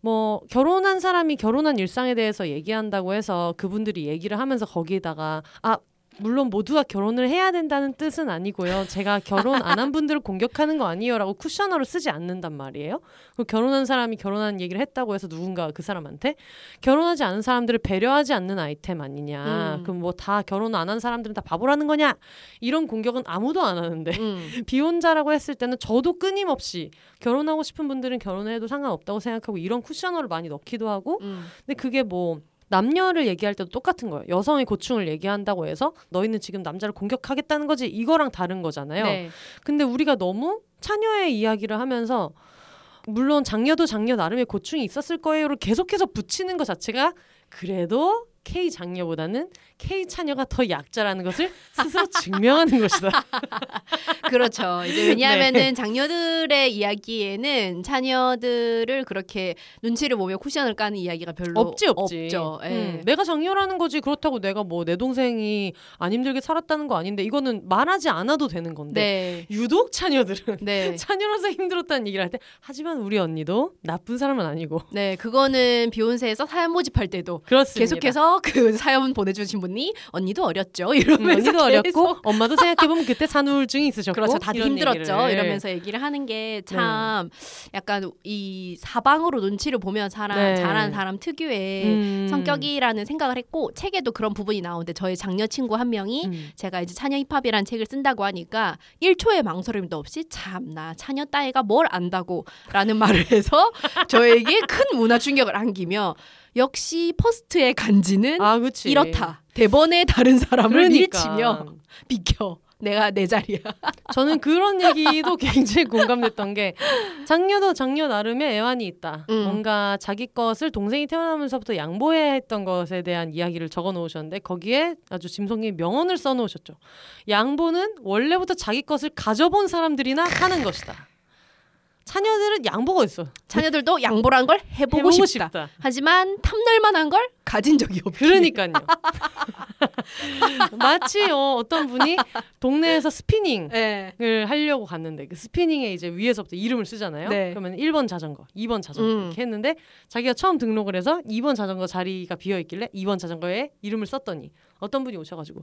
뭐 결혼한 사람이 결혼한 일상에 대해서 얘기한다고 해서 그분들이 얘기를 하면서 거기다가 아 물론 모두가 결혼을 해야 된다는 뜻은 아니고요. 제가 결혼 안 한 분들을 공격하는 거 아니에요라고 쿠셔너를 쓰지 않는단 말이에요. 그 결혼한 사람이 결혼한 얘기를 했다고 해서 누군가 그 사람한테 결혼하지 않은 사람들을 배려하지 않는 아이템 아니냐. 음. 그럼 뭐 다 결혼 안 한 사람들은 다 바보라는 거냐? 이런 공격은 아무도 안 하는데 음. 비혼자라고 했을 때는 저도 끊임없이 결혼하고 싶은 분들은 결혼해도 상관없다고 생각하고 이런 쿠셔너를 많이 넣기도 하고 음. 근데 그게 뭐 남녀를 얘기할 때도 똑같은 거예요. 여성의 고충을 얘기한다고 해서 너희는 지금 남자를 공격하겠다는 거지 이거랑 다른 거잖아요. 네. 근데 우리가 너무 차녀의 이야기를 하면서 물론 장녀도 장녀 나름의 고충이 있었을 거예요를 계속해서 붙이는 것 자체가 그래도 K 장녀보다는 K 차녀가 더 약자라는 것을 스스로 증명하는 것이다. 그렇죠. 이제 왜냐하면은 장녀들의 이야기에는 자녀들을 그렇게 눈치를 보며 쿠션을 까는 이야기가 별로 없지 없지. 없죠. 예. 음, 내가 장녀라는 거지 그렇다고 내가 뭐 내 동생이 안 힘들게 살았다는 거 아닌데 이거는 말하지 않아도 되는 건데 네. 유독 차녀들은 네. 차녀로서 힘들었다는 얘기를 할 때 하지만 우리 언니도 나쁜 사람은 아니고 네, 그거는 비욘세에서 사연 모집할 때도 그렇습니다. 계속해서 그 사연 보내주신 분이 언니도 어렸죠 음, 이러면서 언니도 어렸고 엄마도 생각해보면 그때 산후우울증이 있으셨고 그렇죠. 다들 힘들었죠. 얘기를. 네. 이러면서 얘기를 하는 게참 약간 이 사방으로 눈치를 보면 사람 네. 잘하는 사람 특유의 음. 성격이라는 생각을 했고 책에도 그런 부분이 나오는데 저희 장녀 친구 한 명이 음. 제가 이제 차녀 힙합이라는 책을 쓴다고 하니까 1초의 망설임도 없이 참나 차녀 따위가 뭘 안다고 라는 말을 해서 저에게 큰 문화 충격을 안기며 역시 first의 간지는 아 이렇다. 대번에 다른 사람을 그러니까. 밀치며 비켜. 내가 내 자리야. 저는 그런 얘기도 굉장히 공감됐던 게 장녀도 장녀 나름의 애환이 있다. 음. 뭔가 자기 것을 동생이 태어나면서부터 양보해야 했던 것에 대한 이야기를 적어 놓으셨는데 거기에 아주 짐송님 명언을 써 놓으셨죠. 양보는 원래부터 자기 것을 가져본 사람들이나 하는 것이다. 차녀들은 양보가 있어. 차녀들도 양보란 걸 해보고, 해보고 싶다. 싶다. 하지만 탐낼만한 걸 가진 적이 없기. 그러니까요. 마치 어, 어떤 분이 동네에서 스피닝 예. 을 하려고 갔는데 그 spinning에 이제 위에서부터 이름을 쓰잖아요. 네. 그러면 1번 자전거, 2번 자전거 음. 이렇게 했는데 자기가 처음 등록을 해서 2번 자전거 자리가 비어 있길래 2번 자전거에 이름을 썼더니 어떤 분이 오셔가지고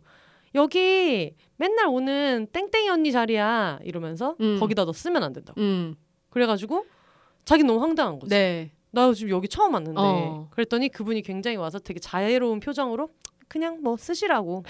여기 맨날 오는 땡땡이 언니 자리야 이러면서 음. 거기다 너 쓰면 안 된다고. 음. 그래가지고 자기 너무 황당한 거지. 네. 나 지금 여기 처음 왔는데 어. 그랬더니 그분이 굉장히 와서 되게 자애로운 표정으로 그냥 뭐 쓰시라고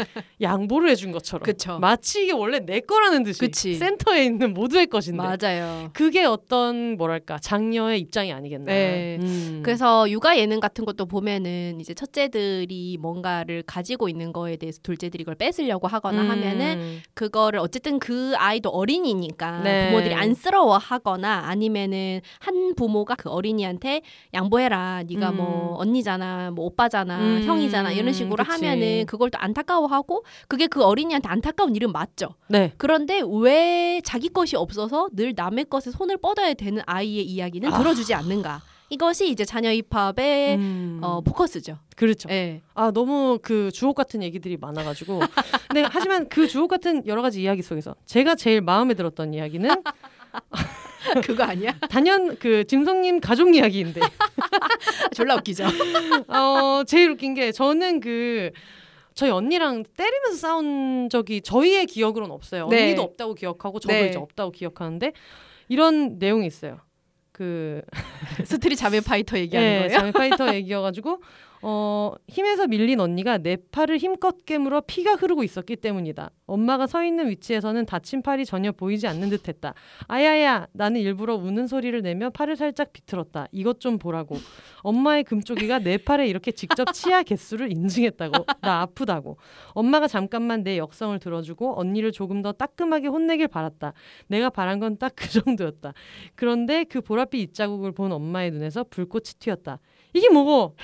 양보를 해준 것처럼 그쵸. 마치 이게 원래 내 거라는 듯이 그치. 센터에 있는 모두의 것인데 맞아요. 그게 어떤 뭐랄까 장녀의 입장이 아니겠나. 네. 음. 그래서 육아 예능 같은 것도 보면은 이제 첫째들이 뭔가를 가지고 있는 거에 대해서 둘째들이 그걸 뺏으려고 하거나 음. 하면은 그거를 어쨌든 그 아이도 어린이니까 네. 부모들이 안쓰러워하거나 아니면은 한 부모가 그 어린이한테 양보해라 네가 음. 뭐 언니잖아 뭐 오빠잖아 음, 형이잖아 이런 식으로 그치. 하면은 그걸 또 안타까워 하고 그게 그 어린이한테 안타까운 일은 맞죠 네. 그런데 왜 자기 것이 없어서 늘 남의 것에 손을 뻗어야 되는 아이의 이야기는 아. 들어주지 않는가 이것이 이제 자녀 입학의 음. 어, 포커스죠. 그렇죠. 예. 아 너무 그 주옥 같은 얘기들이 많아가지고 근데 하지만 그 주옥 같은 여러 가지 이야기 속에서 제가 제일 마음에 들었던 이야기는 그거 아니야? 단연 그 짐성님 가족 이야기인데 졸라 웃기죠. 어 제일 웃긴 게 저는 그 저희 언니랑 때리면서 싸운 적이 저희의 기억으로는 없어요. 네. 언니도 없다고 기억하고 저도 네. 이제 없다고 기억하는데 이런 내용이 있어요. 그 street 자매 파이터 얘기하는 예, 거예요? 자매 파이터 얘기여가지고 어 힘에서 밀린 언니가 내 팔을 힘껏 깨물어 피가 흐르고 있었기 때문이다. 엄마가 서 있는 위치에서는 다친 팔이 전혀 보이지 않는 듯했다. 아야야, 나는 일부러 우는 소리를 내며 팔을 살짝 비틀었다. 이것 좀 보라고. 엄마의 금쪽이가 내 팔에 이렇게 직접 치아 개수를 인증했다고. 나 아프다고. 엄마가 잠깐만 내 역성을 들어주고 언니를 조금 더 따끔하게 혼내길 바랐다. 내가 바란 건 딱 그 정도였다. 그런데 그 보랏빛 입자국을 본 엄마의 눈에서 불꽃이 튀었다. 이게 뭐고?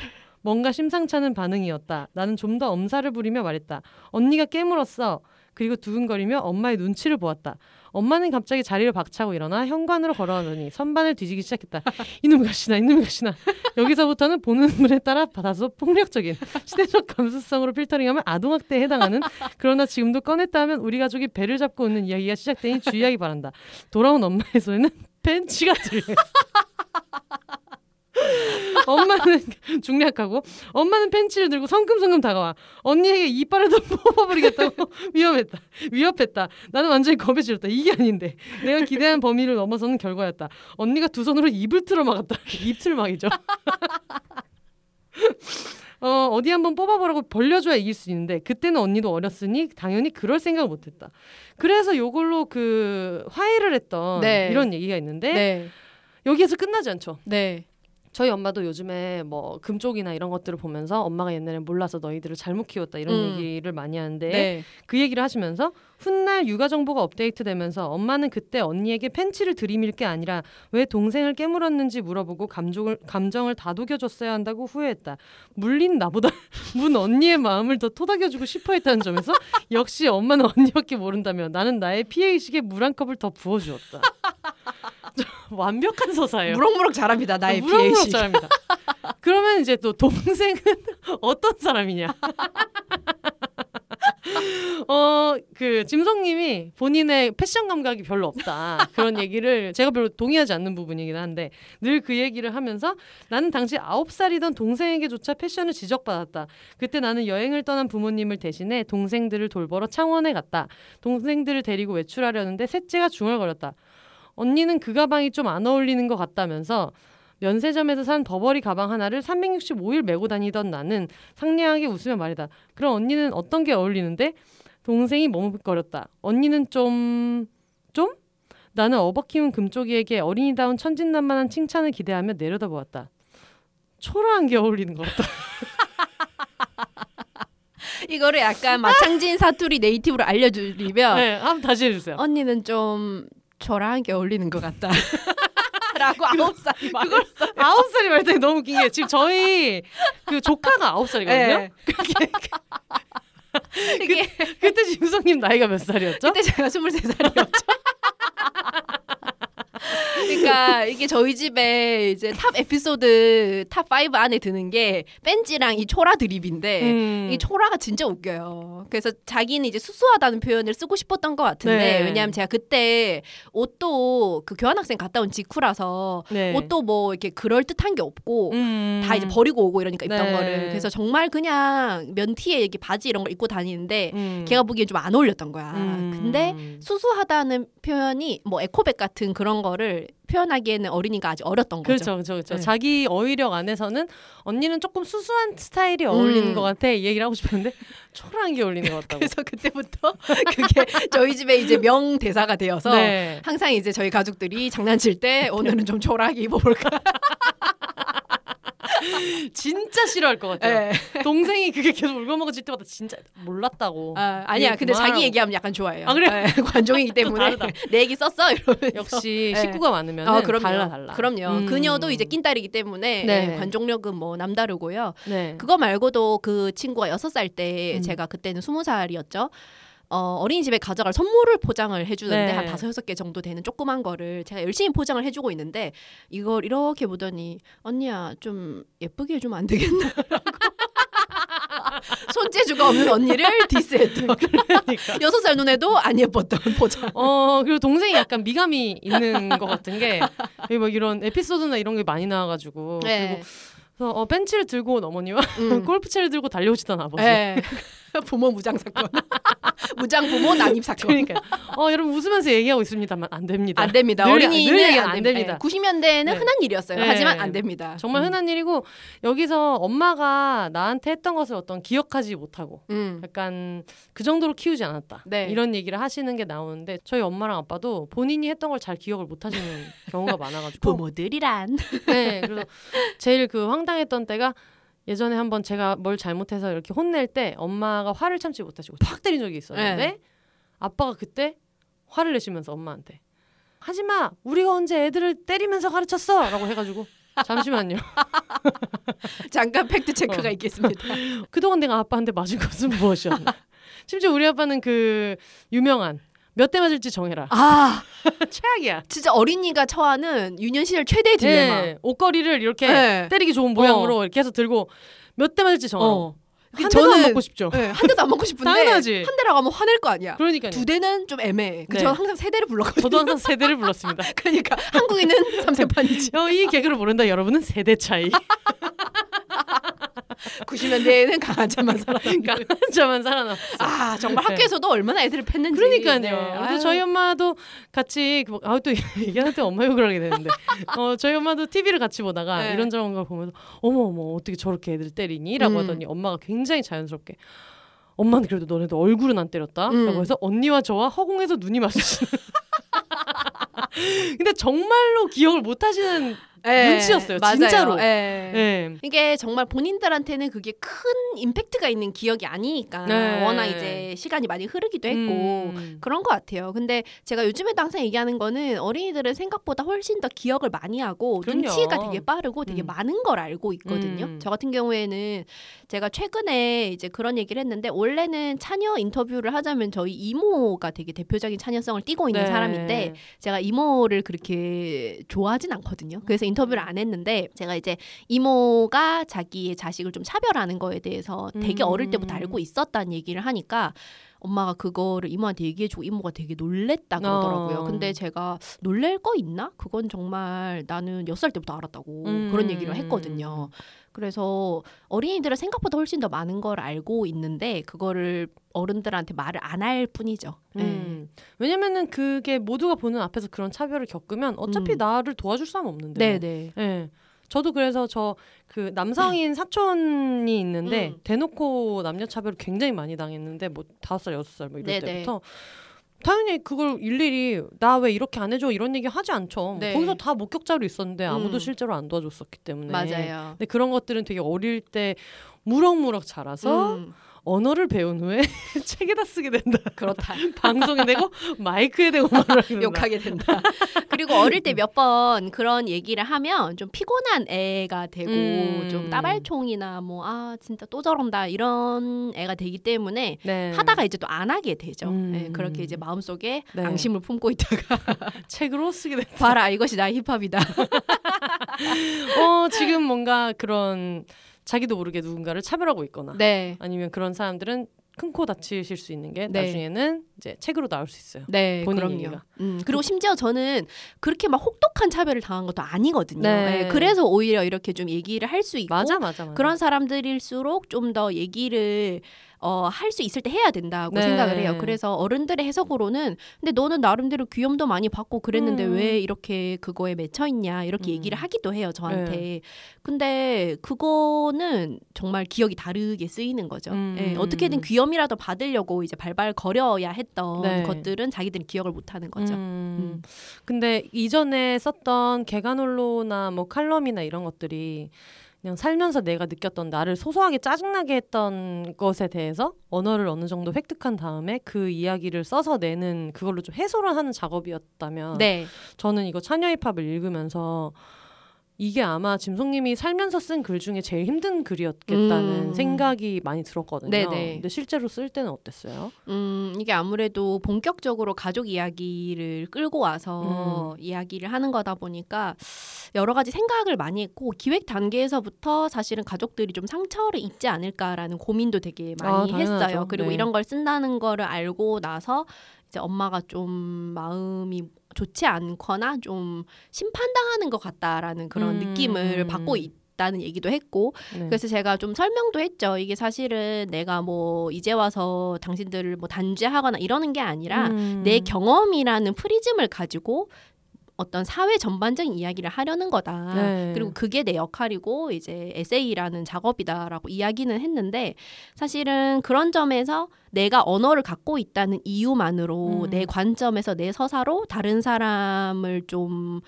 뭔가 심상찮은 반응이었다. 나는 좀 더 엄살을 부리며 말했다. 언니가 깨물었어. 그리고 두근거리며 엄마의 눈치를 보았다. 엄마는 갑자기 자리를 박차고 일어나 현관으로 걸어가더니 선반을 뒤지기 시작했다. 이놈 가시나 이놈 가시나. 여기서부터는 보는 눈에 따라 받아서 폭력적인 시대적 감수성으로 필터링하면 아동학대에 해당하는 그러나 지금도 꺼냈다 하면 우리 가족이 배를 잡고 웃는 이야기가 시작되니 주의하기 바란다. 돌아온 엄마의 손에는 벤치가 들려 엄마는 중략하고 엄마는 펜치를 들고 성큼성큼 다가와 언니에게 이빨을 더 뽑아버리겠다고 위험했다 위협했다 나는 완전히 겁에 질렀다 이게 아닌데 내가 기대한 범위를 넘어서는 결과였다 언니가 두 손으로 입을 틀어 막았다 입틀막이죠 어, 어디 한번 뽑아보라고 벌려줘야 이길 수 있는데 그때는 언니도 어렸으니 당연히 그럴 생각을 못했다. 그래서 요걸로 그 화해를 했던 네. 이런 얘기가 있는데 네. 여기에서 끝나지 않죠. 네. 저희 엄마도 요즘에 뭐 금쪽이나 이런 것들을 보면서 엄마가 옛날에 몰라서 너희들을 잘못 키웠다 이런 음. 얘기를 많이 하는데 네. 그 얘기를 하시면서 훗날 육아 정보가 업데이트되면서 엄마는 그때 언니에게 팬치를 들이밀 게 아니라 왜 동생을 깨물었는지 물어보고 감정을 감정을 다독여줬어야 한다고 후회했다. 물린 나보다 문 언니의 마음을 더 토닥여주고 싶어했다는 점에서 역시 엄마는 언니밖에 모른다며 나는 나의 피해 의식에 물 한 컵을 더 부어주었다. 완벽한 서사예요. 무럭무럭 잘합니다. 나의 무럭무럭. 잘합니다. 그러면 이제 또 동생은 어떤 사람이냐? 어, 그 짐성님이 본인의 패션 감각이 별로 없다. 그런 얘기를 제가 별로 동의하지 않는 부분이긴 한데 늘 그 얘기를 하면서 나는 당시 아홉 살이던 동생에게조차 패션을 지적받았다. 그때 나는 여행을 떠난 부모님을 대신해 동생들을 돌보러 창원에 갔다. 동생들을 데리고 외출하려는데 셋째가 중얼거렸다. 언니는 그 가방이 좀 안 어울리는 것 같다면서 면세점에서 산 버버리 가방 하나를 365일 메고 다니던 나는 상냥하게 웃으며 말이다. 그럼 언니는 어떤 게 어울리는데? 동생이 머뭇거렸다. 언니는 좀... 좀? 나는 어버 키운 금쪽이에게 어린이다운 천진난만한 칭찬을 기대하며 내려다보았다. 초라한 게 어울리는 것 같다. 이거를 약간 마창진 사투리 네이티브로 알려드리면 네, 한번 다시 해주세요. 언니는 좀 초라한 게 어울리는 것 같다. 라고 아홉 살이 말했어요. 아홉 살이 말때 너무 웃긴 게 지금 저희 그 조카가 아홉 살이거든요. 네. 이게 그때 짐성님 나이가 몇 살이었죠? 그때 제가 23살이었죠. 그러니까 이게 저희 집에 이제 탑 에피소드 탑 5 안에 드는 게 뺀지랑 이 초라 드립인데 음. 이 초라가 진짜 웃겨요. 그래서 자기는 이제 수수하다는 표현을 쓰고 싶었던 것 같은데 네. 왜냐하면 제가 그때 옷도 그 교환학생 갔다 온 직후라서 네. 옷도 뭐 이렇게 그럴 듯한 게 없고 음. 다 이제 버리고 오고 이러니까 입던 네. 거를 그래서 정말 그냥 면티에 이렇게 바지 이런 걸 입고 다니는데 음. 걔가 보기엔 좀 안 어울렸던 거야. 음. 근데 수수하다는 표현이 뭐 에코백 같은 그런 거를 표현하기에는 어린이가 아직 어렸던 거죠. 그렇죠, 그렇죠, 그렇죠. 네. 자기 어휘력 안에서는 언니는 조금 수수한 스타일이 어울리는 음. 것 같아 이 얘기를 하고 싶었는데 초라한 게 어울리는 것 같다고. 그래서 그때부터 그게 저희 집에 이제 명 대사가 되어서 네. 항상 이제 저희 가족들이 장난칠 때 오늘은 좀 초라하게 입어볼까. 진짜 싫어할 것 같아요. 네. 동생이 그게 계속 울고먹어질 때마다 진짜 몰랐다고. 아. 얘기 근데 자기. 얘기하면 약간 좋아해요. 아, 그래요? 네, 관종이기 때문에. 내 얘기 썼어 이러면서. 역시 네. 식구가 많으면 어, 그럼요. 달라 달라. 그럼요. 음. 그녀도 이제 낀딸이기 때문에 네. 네, 관종력은 뭐 남다르고요. 네. 그거 말고도 그 친구가 여섯 살때 음. 제가 그때는 스무 살이었죠. 어, 어린이집에 가져갈 선물을 포장을 해주는데 네. 한 다섯 여섯 개 정도 되는 조그만 거를 제가 열심히 포장을 해주고 있는데 이걸 이렇게 보더니 언니야 좀 예쁘게 해주면 안 되겠나? 손재주가 없는 언니를 디스했던 그러니까. 여섯 살 눈에도 안 예뻤던 포장. 어 그리고 동생이 약간 미감이 있는 것 같은 게뭐 이런 에피소드나 이런 게 많이 나와가지고 네. 그리고 그래서 어, 벤치를 들고 온 어머니와 음. 골프채를 들고 달려오시던 아버지. 네. 부모 무장 사건. 무장 부모 난입 사건. 그러니까 어 여러분 웃으면서 얘기하고 있습니다만 안 됩니다. 안 됩니다. 늘, 어린이는 늘 얘기하면 안 됩니다. 90년대에는 네. 흔한 일이었어요. 네. 하지만 안 됩니다. 정말 음. 흔한 일이고 여기서 엄마가 나한테 했던 것을 어떤 기억하지 못하고 음. 약간 그 정도로 키우지 않았다. 네. 이런 얘기를 하시는 게 나오는데 저희 엄마랑 아빠도 본인이 했던 걸 잘 기억을 못 하시는 경우가 많아 가지고 부모들이란 네, 그래서 제일 그 황당했던 때가 예전에 한번 제가 뭘 잘못해서 이렇게 혼낼 때 엄마가 화를 참지 못하시고 팍 때린 적이 있었는데 네. 아빠가 그때 화를 내시면서 엄마한테 하지마 우리가 언제 애들을 때리면서 가르쳤어라고 해가지고 잠시만요 잠깐 팩트 체크가 어. 있겠습니다. 그동안 내가 아빠한테 맞은 것은 무엇이었나 심지어 우리 아빠는 그 유명한 몇 대 맞을지 정해라 아 최악이야 진짜 어린이가 처하는 유년 시절 최대의 딜레마. 네, 옷걸이를 이렇게 네. 때리기 좋은 모양으로 이렇게 해서 들고 몇 대 맞을지 정하라고 어. 한 대도 안 맞고 싶죠 네, 한 대도 안 먹고 싶은데 당연하지. 한 대라고 하면 화낼 거 아니야. 그러니까요 두 대는 좀 애매해. 그 네. 저는 항상 세 대를 불렀거든요. 저도 항상 세 대를 불렀습니다. 그러니까 한국인은 삼세판이지. 어, 이 개그를 모른다 여러분은 세대 차이. 90년대에는 강아지만 살아. 한자만 살아남았어. 아 정말 네. 학교에서도 얼마나 애들을 팼는지. 그러니까요. 네. 그래서. 저희 엄마도 같이 그- 아우 또 얘기할 때 엄마 욕을 하게 되는데 어 저희 엄마도 TV를 같이 보다가 네. 이런저런 걸 보면서 어머 어머 어떻게 저렇게 애들 때리니?라고 음. 하더니 엄마가 굉장히 자연스럽게 엄마는 그래도 너네도 얼굴은 안 때렸다. 음. 라고 해서 언니와 저와 허공에서 눈이 마주치는. 근데 정말로 기억을 못 하시는 예, 눈치였어요, 맞아요. 진짜로. 예. 예. 이게 정말 본인들한테는 그게 큰 임팩트가 있는 기억이 아니니까 네. 워낙 이제 시간이 많이 흐르기도 했고 음. 그런 것 같아요. 근데 제가 요즘에도 항상 얘기하는 거는 어린이들은 생각보다 훨씬 더 기억을 많이 하고 그럼요. 눈치가 되게 빠르고 되게 음. 많은 걸 알고 있거든요. 음. 저 같은 경우에는 제가 최근에 이제 그런 얘기를 했는데 원래는 차녀 인터뷰를 하자면 저희 이모가 되게 대표적인 차녀성을 띠고 있는 네. 사람인데 제가 이모를 그렇게 좋아하진 않거든요. 그래서 인터뷰를 안 했는데 제가 이제 이모가 자기의 자식을 좀 차별하는 거에 대해서 되게 음. 어릴 때부터 알고 있었다는 얘기를 하니까 엄마가 그거를 이모한테 얘기해주고 이모가 되게 놀랬다 그러더라고요. 어. 근데 제가 놀랄 거 있나? 그건 정말 나는 몇살 때부터 알았다고 음. 그런 얘기를 했거든요. 그래서 어린이들은 생각보다 훨씬 더 많은 걸 알고 있는데 그거를 어른들한테 말을 안 할 뿐이죠. 네. 음. 왜냐면은 그게 모두가 보는 앞에서 그런 차별을 겪으면 어차피 음. 나를 도와줄 사람 없는데. 네, 뭐. 네. 예. 저도 그래서 저 그 남성인 사촌이 있는데 음. 대놓고 남녀 차별을 굉장히 많이 당했는데 뭐 다섯 살 여섯 살 뭐 이럴 네네. 때부터 당연히 그걸 일일이 나 왜 이렇게 안 해줘 이런 얘기 하지 않죠. 네. 거기서 다 목격자로 있었는데 아무도 음. 실제로 안 도와줬었기 때문에. 맞아요. 근데 그런 것들은 되게 어릴 때 무럭무럭 자라서 음, 언어를 배운 후에 책에다 쓰게 된다. 그렇다. 방송에 대고 마이크에 대고 말을. 욕하게 된다. 그리고 어릴 때 몇 번 그런 얘기를 하면 좀 피곤한 애가 되고 음. 좀 따발총이나 뭐 아 진짜 또 저런다 이런 애가 되기 때문에 네. 하다가 이제 또 안 하게 되죠. 음. 네, 그렇게 이제 마음속에 네. 앙심을 품고 있다가 책으로 쓰게 된다. 봐라 이것이 나의 힙합이다. 어, 지금 뭔가 그런 자기도 모르게 누군가를 차별하고 있거나 네. 아니면 그런 사람들은 큰 코 다치실 수 있는 게 네. 나중에는 이제 책으로 나올 수 있어요. 네, 본인 그럼요. 얘기가. 음, 그리고 심지어 저는 그렇게 막 혹독한 차별을 당한 것도 아니거든요. 네. 네, 그래서 오히려 이렇게 좀 얘기를 할 수 있고 맞아, 맞아, 맞아. 그런 사람들일수록 좀 더 얘기를 어, 할 수 있을 때 해야 된다고 네. 생각을 해요. 그래서 어른들의 해석으로는 근데 너는 나름대로 귀염도 많이 받고 그랬는데 음. 왜 이렇게 그거에 맺혀 있냐 이렇게 음. 얘기를 하기도 해요 저한테. 네. 근데 그거는 정말 기억이 다르게 쓰이는 거죠. 음. 예, 어떻게든 귀염이라도 받으려고 이제 발발 거려야 했던 네. 것들은 자기들이 기억을 못 하는 거죠. 음. 음. 근데 이전에 썼던 개간홀로나 뭐 칼럼이나 이런 것들이 그냥 살면서 내가 느꼈던 나를 소소하게 짜증나게 했던 것에 대해서 언어를 어느 정도 획득한 다음에 그 이야기를 써서 내는 그걸로 좀 해소를 하는 작업이었다면 네. 저는 이거 차녀힙합을 읽으면서 이게 아마 짐송님이 살면서 쓴 글 중에 제일 힘든 글이었겠다는 음. 생각이 많이 들었거든요. 네네. 근데 실제로 쓸 때는 어땠어요? 음, 이게 아무래도 본격적으로 가족 이야기를 끌고 와서 음. 이야기를 하는 거다 보니까 여러 가지 생각을 많이 했고 기획 단계에서부터 사실은 가족들이 좀 상처를 입지 않을까라는 고민도 되게 많이 아, 했어요. 그리고 네. 이런 걸 쓴다는 거를 알고 나서 이제 엄마가 좀 마음이 좋지 않거나 좀 심판당하는 것 같다라는 그런 음. 느낌을 받고 있 있다는 얘기도 했고 네. 그래서 제가 좀 설명도 했죠. 이게 사실은 내가 뭐 이제 와서 당신들을 뭐 단죄하거나 이러는 게 아니라 음. 내 경험이라는 프리즘을 가지고 어떤 사회 전반적인 이야기를 하려는 거다. 네. 그리고 그게 내 역할이고 이제 에세이라는 작업이다라고 이야기는 했는데 사실은 그런 점에서 내가 언어를 갖고 있다는 이유만으로 음. 내 관점에서 내 서사로 다른 사람을 좀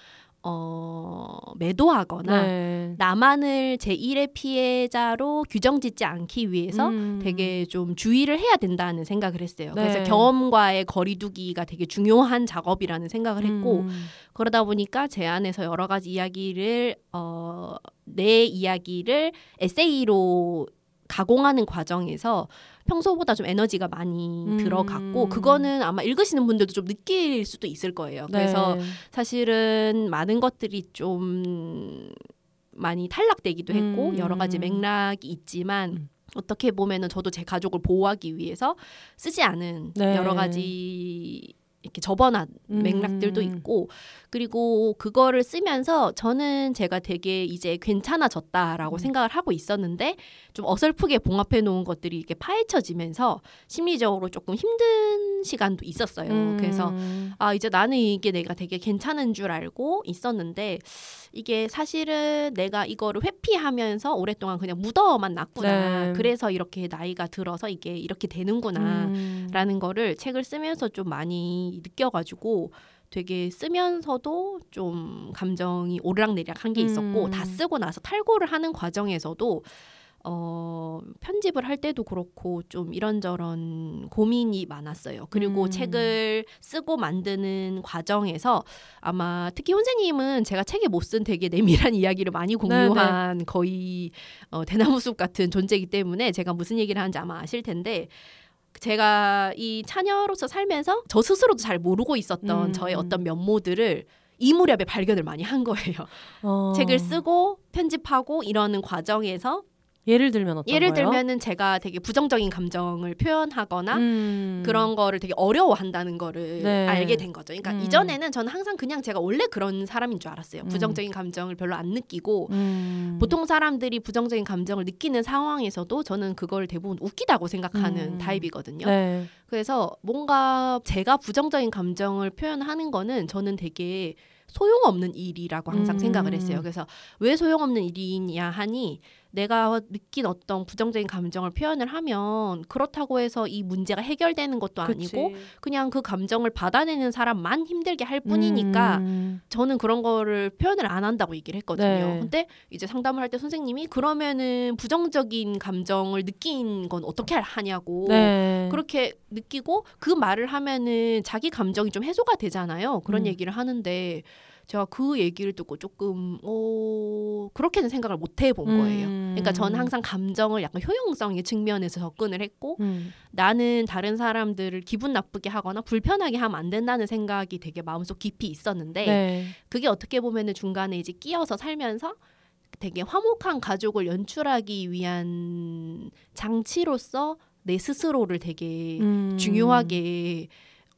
어, 매도하거나 네. 나만을 제1의 피해자로 규정짓지 않기 위해서 음. 되게 좀 주의를 해야 된다는 생각을 했어요. 네. 그래서 경험과의 거리두기가 되게 중요한 작업이라는 생각을 했고 음. 그러다 보니까 제 안에서 여러 가지 이야기를 어, 내 이야기를 에세이로 가공하는 과정에서 평소보다 좀 에너지가 많이 음. 들어갔고 그거는 아마 읽으시는 분들도 좀 느낄 수도 있을 거예요. 그래서 네. 사실은 많은 것들이 좀 많이 탈락되기도 했고 음. 여러 가지 맥락이 있지만 음. 어떻게 보면은 저도 제 가족을 보호하기 위해서 쓰지 않은 네. 여러 가지 이렇게 접어놨 음. 맥락들도 있고 그리고 그거를 쓰면서 저는 제가 되게 이제 괜찮아졌다라고 음. 생각을 하고 있었는데 좀 어설프게 봉합해 놓은 것들이 이렇게 파헤쳐지면서 심리적으로 조금 힘든 시간도 있었어요. 음. 그래서 아 이제 나는 이게 내가 되게 괜찮은 줄 알고 있었는데 이게 사실은 내가 이거를 회피하면서 오랫동안 그냥 묻어만 놨구나. 네. 그래서 이렇게 나이가 들어서 이게 이렇게 되는구나. 음. 라는 거를 책을 쓰면서 좀 많이 느껴가지고 되게 쓰면서도 좀 감정이 오르락내리락 한 게 있었고 음. 다 쓰고 나서 탈고를 하는 과정에서도 어, 편집을 할 때도 그렇고 좀 이런저런 고민이 많았어요. 그리고 음. 책을 쓰고 만드는 과정에서 아마 특히 혼세님은 제가 책에 못 쓴 되게 내밀한 이야기를 많이 공유한 거의 어, 대나무숲 같은 존재이기 때문에 제가 무슨 얘기를 하는지 아마 아실 텐데 제가 이 차녀로서 살면서 저 스스로도 잘 모르고 있었던 음. 저의 어떤 면모들을 이 무렵에 발견을 많이 한 거예요. 어. 책을 쓰고 편집하고 이러는 과정에서 예를 들면 어떤 예를 거요? 들면은 제가 되게 부정적인 감정을 표현하거나 음. 그런 거를 되게 어려워한다는 거를 네. 알게 된 거죠. 그러니까 음. 이전에는 저는 항상 그냥 제가 원래 그런 사람인 줄 알았어요. 음. 부정적인 감정을 별로 안 느끼고 음. 보통 사람들이 부정적인 감정을 느끼는 상황에서도 저는 그걸 대부분 웃기다고 생각하는 음. 타입이거든요. 네. 그래서 뭔가 제가 부정적인 감정을 표현하는 거는 저는 되게 소용없는 일이라고 항상 음. 생각을 했어요. 그래서 왜 소용없는 일이냐 하니 내가 느낀 어떤 부정적인 감정을 표현을 하면 그렇다고 해서 이 문제가 해결되는 것도 아니고 그치. 그냥 그 감정을 받아내는 사람만 힘들게 할 뿐이니까 음. 저는 그런 거를 표현을 안 한다고 얘기를 했거든요. 네. 근데 이제 상담을 할 때 선생님이 그러면은 부정적인 감정을 느낀 건 어떻게 하냐고 네. 그렇게 느끼고 그 말을 하면은 자기 감정이 좀 해소가 되잖아요. 그런 음. 얘기를 하는데 제가 그 얘기를 듣고 조금 어 그렇게는 생각을 못 해본 거예요. 음. 그러니까 저는 항상 감정을 약간 효용성의 측면에서 접근을 했고 음. 나는 다른 사람들을 기분 나쁘게 하거나 불편하게 하면 안 된다는 생각이 되게 마음속 깊이 있었는데 네. 그게 어떻게 보면은 중간에 이제 끼어서 살면서 되게 화목한 가족을 연출하기 위한 장치로서 내 스스로를 되게 음. 중요하게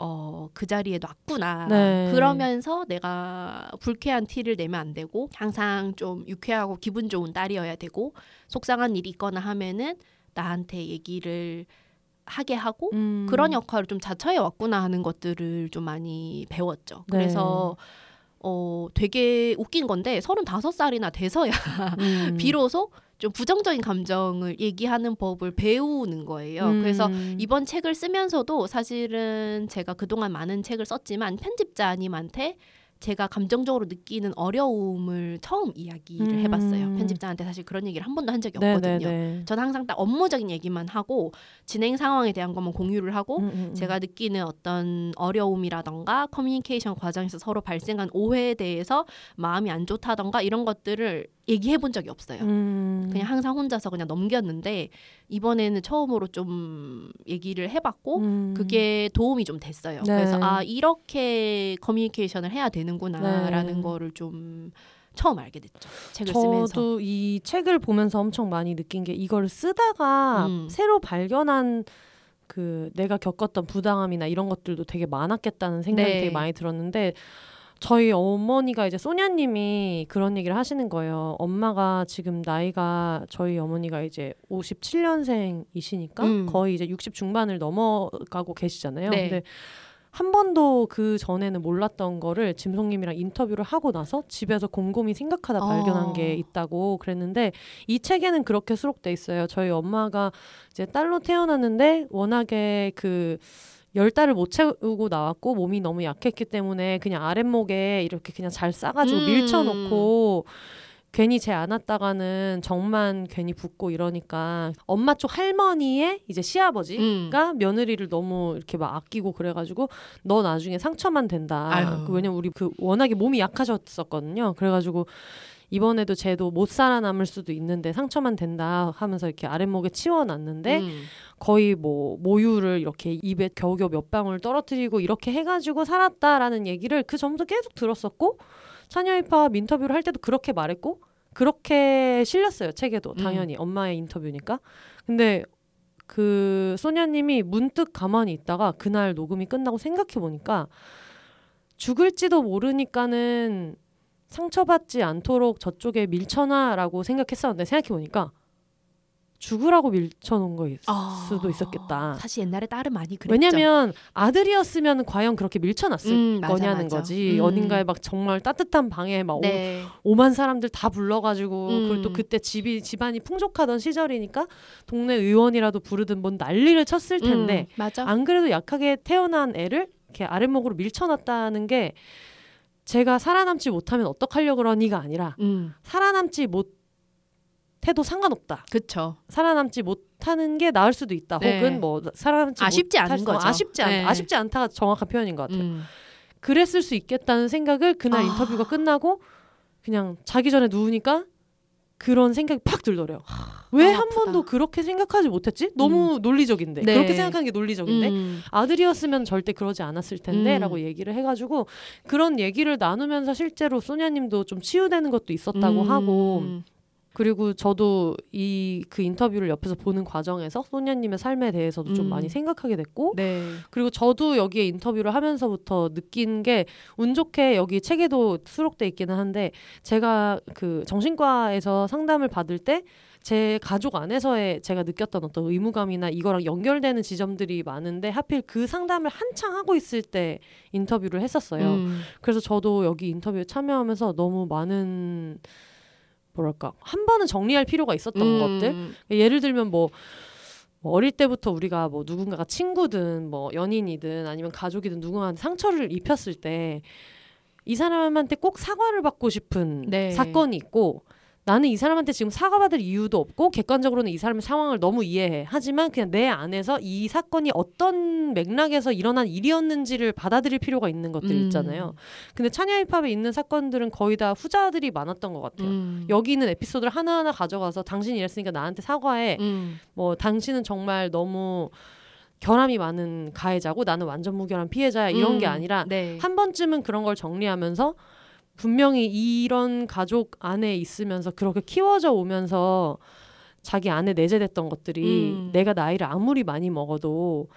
어, 그 자리에 놨구나. 네. 그러면서 내가 불쾌한 티를 내면 안 되고 항상 좀 유쾌하고 기분 좋은 딸이어야 되고 속상한 일이 있거나 하면은 나한테 얘기를 하게 하고 음. 그런 역할을 좀 자처해 왔구나 하는 것들을 좀 많이 배웠죠. 네. 그래서 어 되게 웃긴 건데 서른다섯 살이나 돼서야 음. 비로소 좀 부정적인 감정을 얘기하는 법을 배우는 거예요. 음. 그래서 이번 책을 쓰면서도 사실은 제가 그동안 많은 책을 썼지만 편집자님한테 제가 감정적으로 느끼는 어려움을 처음 이야기를 음. 해봤어요. 편집자한테 사실 그런 얘기를 한 번도 한 적이 네, 없거든요. 네, 네. 저는 항상 딱 업무적인 얘기만 하고 진행 상황에 대한 것만 공유를 하고 음, 음, 음. 제가 느끼는 어떤 어려움이라던가 커뮤니케이션 과정에서 서로 발생한 오해에 대해서 마음이 안 좋다던가 이런 것들을 얘기해 본 적이 없어요. 음. 그냥 항상 혼자서 그냥 넘겼는데 이번에는 처음으로 좀 얘기를 해봤고 음. 그게 도움이 좀 됐어요. 네. 그래서 아 이렇게 커뮤니케이션을 해야 되는구나라는 네. 거를 좀 처음 알게 됐죠. 책을 쓰면서. 저도 이 책을 보면서 엄청 많이 느낀 게 이걸 쓰다가 음. 새로 발견한 그 내가 겪었던 부당함이나 이런 것들도 되게 많았겠다는 생각이 네. 되게 많이 들었는데 저희 어머니가 이제 소냐님이 그런 얘기를 하시는 거예요. 엄마가 지금 나이가 저희 어머니가 이제 57년생이시니까 음. 거의 이제 60 중반을 넘어가고 계시잖아요. 네. 근데 한 번도 그 전에는 몰랐던 거를 짐송님이랑 인터뷰를 하고 나서 집에서 곰곰이 생각하다 어. 발견한 게 있다고 그랬는데 이 책에는 그렇게 수록돼 있어요. 저희 엄마가 이제 딸로 태어났는데 워낙에 그 열 달을 못 채우고 나왔고 몸이 너무 약했기 때문에 그냥 아랫목에 이렇게 그냥 잘 싸가지고 음. 밀쳐놓고 괜히 제 안았다가는 정만 괜히 붓고 이러니까 엄마 쪽 할머니의 이제 시아버지 음. 가 며느리를 너무 이렇게 막 아끼고 그래가지고 너 나중에 상처만 된다. 아유. 그 왜냐면 우리 그 워낙에 몸이 약하셨었거든요. 그래가지고 이번에도 쟤도 못 살아남을 수도 있는데 상처만 된다 하면서 이렇게 아랫목에 치워놨는데 음. 거의 뭐 모유를 이렇게 입에 겨우겨우 몇 방울 떨어뜨리고 이렇게 해가지고 살았다라는 얘기를 그 전부터 계속 들었었고 차녀입합 인터뷰를 할 때도 그렇게 말했고 그렇게 실렸어요 책에도 음. 당연히 엄마의 인터뷰니까 근데 그 소녀님이 문득 가만히 있다가 그날 녹음이 끝나고 생각해 보니까 죽을지도 모르니까는 상처받지 않도록 저쪽에 밀쳐놔라고 생각했었는데 생각해 보니까 죽으라고 밀쳐놓은 거 있을 아, 수도 있었겠다. 사실 옛날에 딸은 많이 그랬죠. 왜냐면 아들이었으면 과연 그렇게 밀쳐놨을 음, 맞아, 거냐는 맞아. 거지. 음. 어딘가에 막 정말 따뜻한 방에 막 네. 오, 만 사람들 다 불러가지고 음. 그리고 또 그때 집이 집안이 풍족하던 시절이니까 동네 의원이라도 부르든 뭔 난리를 쳤을 텐데 음, 맞아. 안 그래도 약하게 태어난 애를 이렇게 아랫목으로 밀쳐놨다는 게 제가 살아남지 못하면 어떡하려고 그러니가 아니라 음, 살아남지 못해도 상관없다. 그쵸. 살아남지 못하는 게 나을 수도 있다. 네. 혹은 뭐 살아남지 아쉽지 못할 않은 수- 거죠. 어, 아쉽지 않 네. 아쉽지 않다가 정확한 표현인 것 같아요. 음. 그랬을 수 있겠다는 생각을 그날 아. 인터뷰가 끝나고 그냥 자기 전에 누우니까 그런 생각이 팍 들더래요. 왜 아, 한. 번도 그렇게 생각하지 못했지? 너무 논리적인데 네. 그렇게 생각하는 게 논리적인데 음. 아들이었으면 절대 그러지 않았을 텐데라고 음. 얘기를 해가지고 그런 얘기를 나누면서 실제로 소냐님도 좀 치유되는 것도 있었다고 음. 하고 그리고 저도 이 그 인터뷰를 옆에서 보는 과정에서 소냐님의 삶에 대해서도 좀 음. 많이 생각하게 됐고 네. 그리고 저도 여기에 인터뷰를 하면서부터 느낀 게 운 좋게 여기 책에도 수록돼 있기는 한데 제가 그 정신과에서 상담을 받을 때제 가족 안에서의 제가 느꼈던 어떤 의무감이나 이거랑 연결되는 지점들이 많은데 하필 그 상담을 한창 하고 있을 때 인터뷰를 했었어요. 음. 그래서 저도 여기 인터뷰에 참여하면서 너무 많은 뭐랄까 한 번은 정리할 필요가 있었던 음. 것들 예를 들면 뭐, 뭐 어릴 때부터 우리가 뭐 누군가가 친구든 뭐 연인이든 아니면 가족이든 누군가한테 상처를 입혔을 때 이 사람한테 꼭 사과를 받고 싶은 네. 사건이 있고 나는 이 사람한테 지금 사과받을 이유도 없고 객관적으로는 이 사람의 상황을 너무 이해해. 하지만 그냥 내 안에서 이 사건이 어떤 맥락에서 일어난 일이었는지를 받아들일 필요가 있는 것들 음. 있잖아요. 근데 차냐 힙합에 있는 사건들은 거의 다 후자들이 많았던 것 같아요. 음. 여기 있는 에피소드를 하나하나 가져가서 당신이 이랬으니까 나한테 사과해. 음. 뭐 당신은 정말 너무 결함이 많은 가해자고 나는 완전 무결한 피해자야 이런 게 음. 아니라 네. 한 번쯤은 그런 걸 정리하면서 분명히 이런 가족 안에 있으면서 그렇게 키워져 오면서 자기 안에 내재됐던 것들이 음. 내가 나이를 아무리 많이 먹어도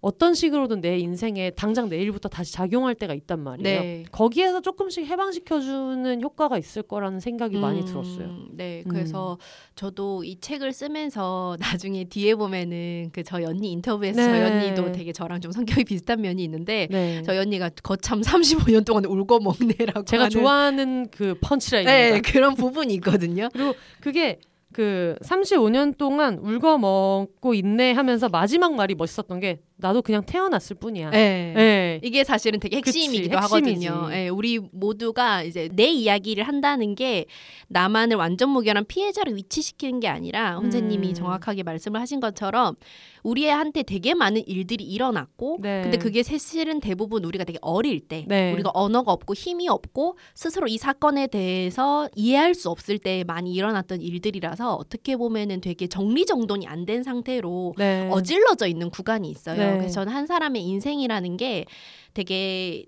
어떤 식으로든 내 인생에 당장 내일부터 다시 작용할 때가 있단 말이에요. 네. 거기에서 조금씩 해방시켜주는 효과가 있을 거라는 생각이 많이 음, 들었어요. 네, 음. 그래서 저도 이 책을 쓰면서 나중에 뒤에 보면은 그 저희 언니 인터뷰에서 네. 저희 언니도 되게 저랑 좀 성격이 비슷한 면이 있는데 네. 저희 언니가 거참 35년 동안 울고 먹네라고 제가 하는 좋아하는 그 펀치라인입니다. 네, 그런 부분이 있거든요. 그리고 그게 그 35년 동안 울고 먹고 있네 하면서 마지막 말이 멋있었던 게 나도 그냥 태어났을 뿐이야. 네. 네. 이게 사실은 되게 핵심이기도 그치. 하거든요. 예, 우리 모두가 이제 내 이야기를 한다는 게 나만을 완전 무결한 피해자로 위치시키는 게 아니라 혼자님이 음. 정확하게 말씀을 하신 것처럼 우리한테 되게 많은 일들이 일어났고 네. 근데 그게 사실은 대부분 우리가 되게 어릴 때 네. 우리가 언어가 없고 힘이 없고 스스로 이 사건에 대해서 이해할 수 없을 때 많이 일어났던 일들이라서 어떻게 보면은 되게 정리정돈이 안 된 상태로 네. 어질러져 있는 구간이 있어요. 네. 그래서 저는 한 사람의 인생이라는 게 되게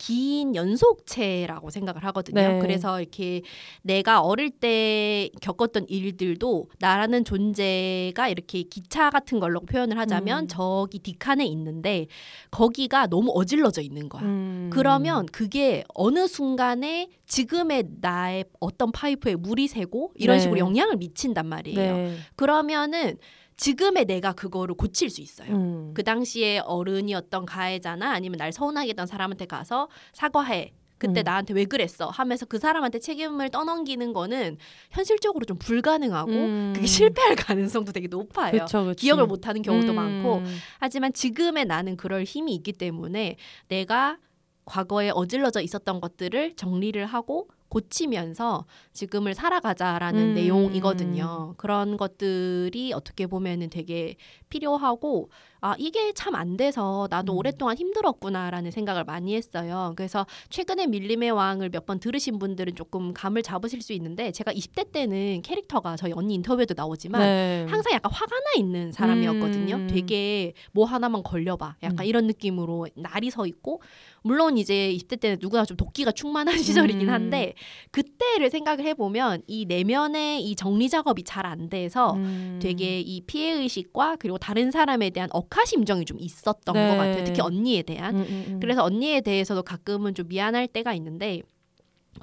긴 연속체라고 생각을 하거든요. 네. 그래서 이렇게 내가 어릴 때 겪었던 일들도 나라는 존재가 이렇게 기차 같은 걸로 표현을 하자면 음. 저기 뒷칸에 있는데 거기가 너무 어질러져 있는 거야. 음. 그러면 그게 어느 순간에 지금의 나의 어떤 파이프에 물이 새고 이런 네. 식으로 영향을 미친단 말이에요. 네. 그러면은 지금의 내가 그거를 고칠 수 있어요. 음. 그 당시에 어른이었던 가해자나 아니면 날 서운하게 했던 사람한테 가서 사과해. 그때 음. 나한테 왜 그랬어? 하면서 그 사람한테 책임을 떠넘기는 거는 현실적으로 좀 불가능하고 음. 그게 실패할 가능성도 되게 높아요. 그쵸, 그치. 기억을 못하는 경우도 음. 많고 하지만 지금의 나는 그럴 힘이 있기 때문에 내가 과거에 어질러져 있었던 것들을 정리를 하고 고치면서 지금을 살아가자라는 음. 내용이거든요. 그런 것들이 어떻게 보면은 되게 필요하고 아 이게 참 안 돼서 나도 음. 오랫동안 힘들었구나라는 생각을 많이 했어요. 그래서 최근에 밀림의 왕을 몇 번 들으신 분들은 조금 감을 잡으실 수 있는데 제가 20대 때는 캐릭터가 저희 언니 인터뷰에도 나오지만 네. 항상 약간 화가 나 있는 사람이었거든요. 음. 되게 뭐 하나만 걸려봐. 약간 음. 이런 느낌으로 날이 서 있고 물론 이제 20대 때는 누구나 좀 도끼가 충만한 시절이긴 음. 한데 그때를 생각을 해보면 이 내면의 이 정리 작업이 잘 안 돼서 음. 되게 이 피해 의식과 그리고 다른 사람에 대한 억하 심정이 좀 있었던 네. 것 같아요. 특히 언니에 대한. 음, 음, 음. 그래서 언니에 대해서도 가끔은 좀 미안할 때가 있는데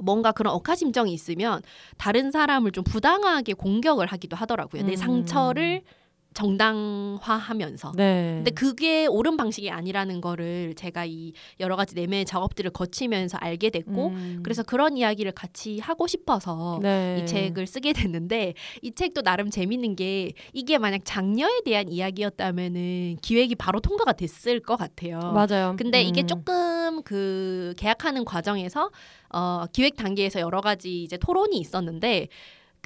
뭔가 그런 억하심정이 있으면 다른 사람을 좀 부당하게 공격을 하기도 하더라고요. 내 음. 상처를 정당화하면서. 네. 근데 그게 옳은 방식이 아니라는 거를 제가 이 여러 가지 내면의 작업들을 거치면서 알게 됐고 음. 그래서 그런 이야기를 같이 하고 싶어서 네. 이 책을 쓰게 됐는데 이 책도 나름 재밌는 게 이게 만약 장녀에 대한 이야기였다면은 기획이 바로 통과가 됐을 것 같아요. 맞아요. 근데 이게 음. 조금 그 계약하는 과정에서 어 기획 단계에서 여러 가지 이제 토론이 있었는데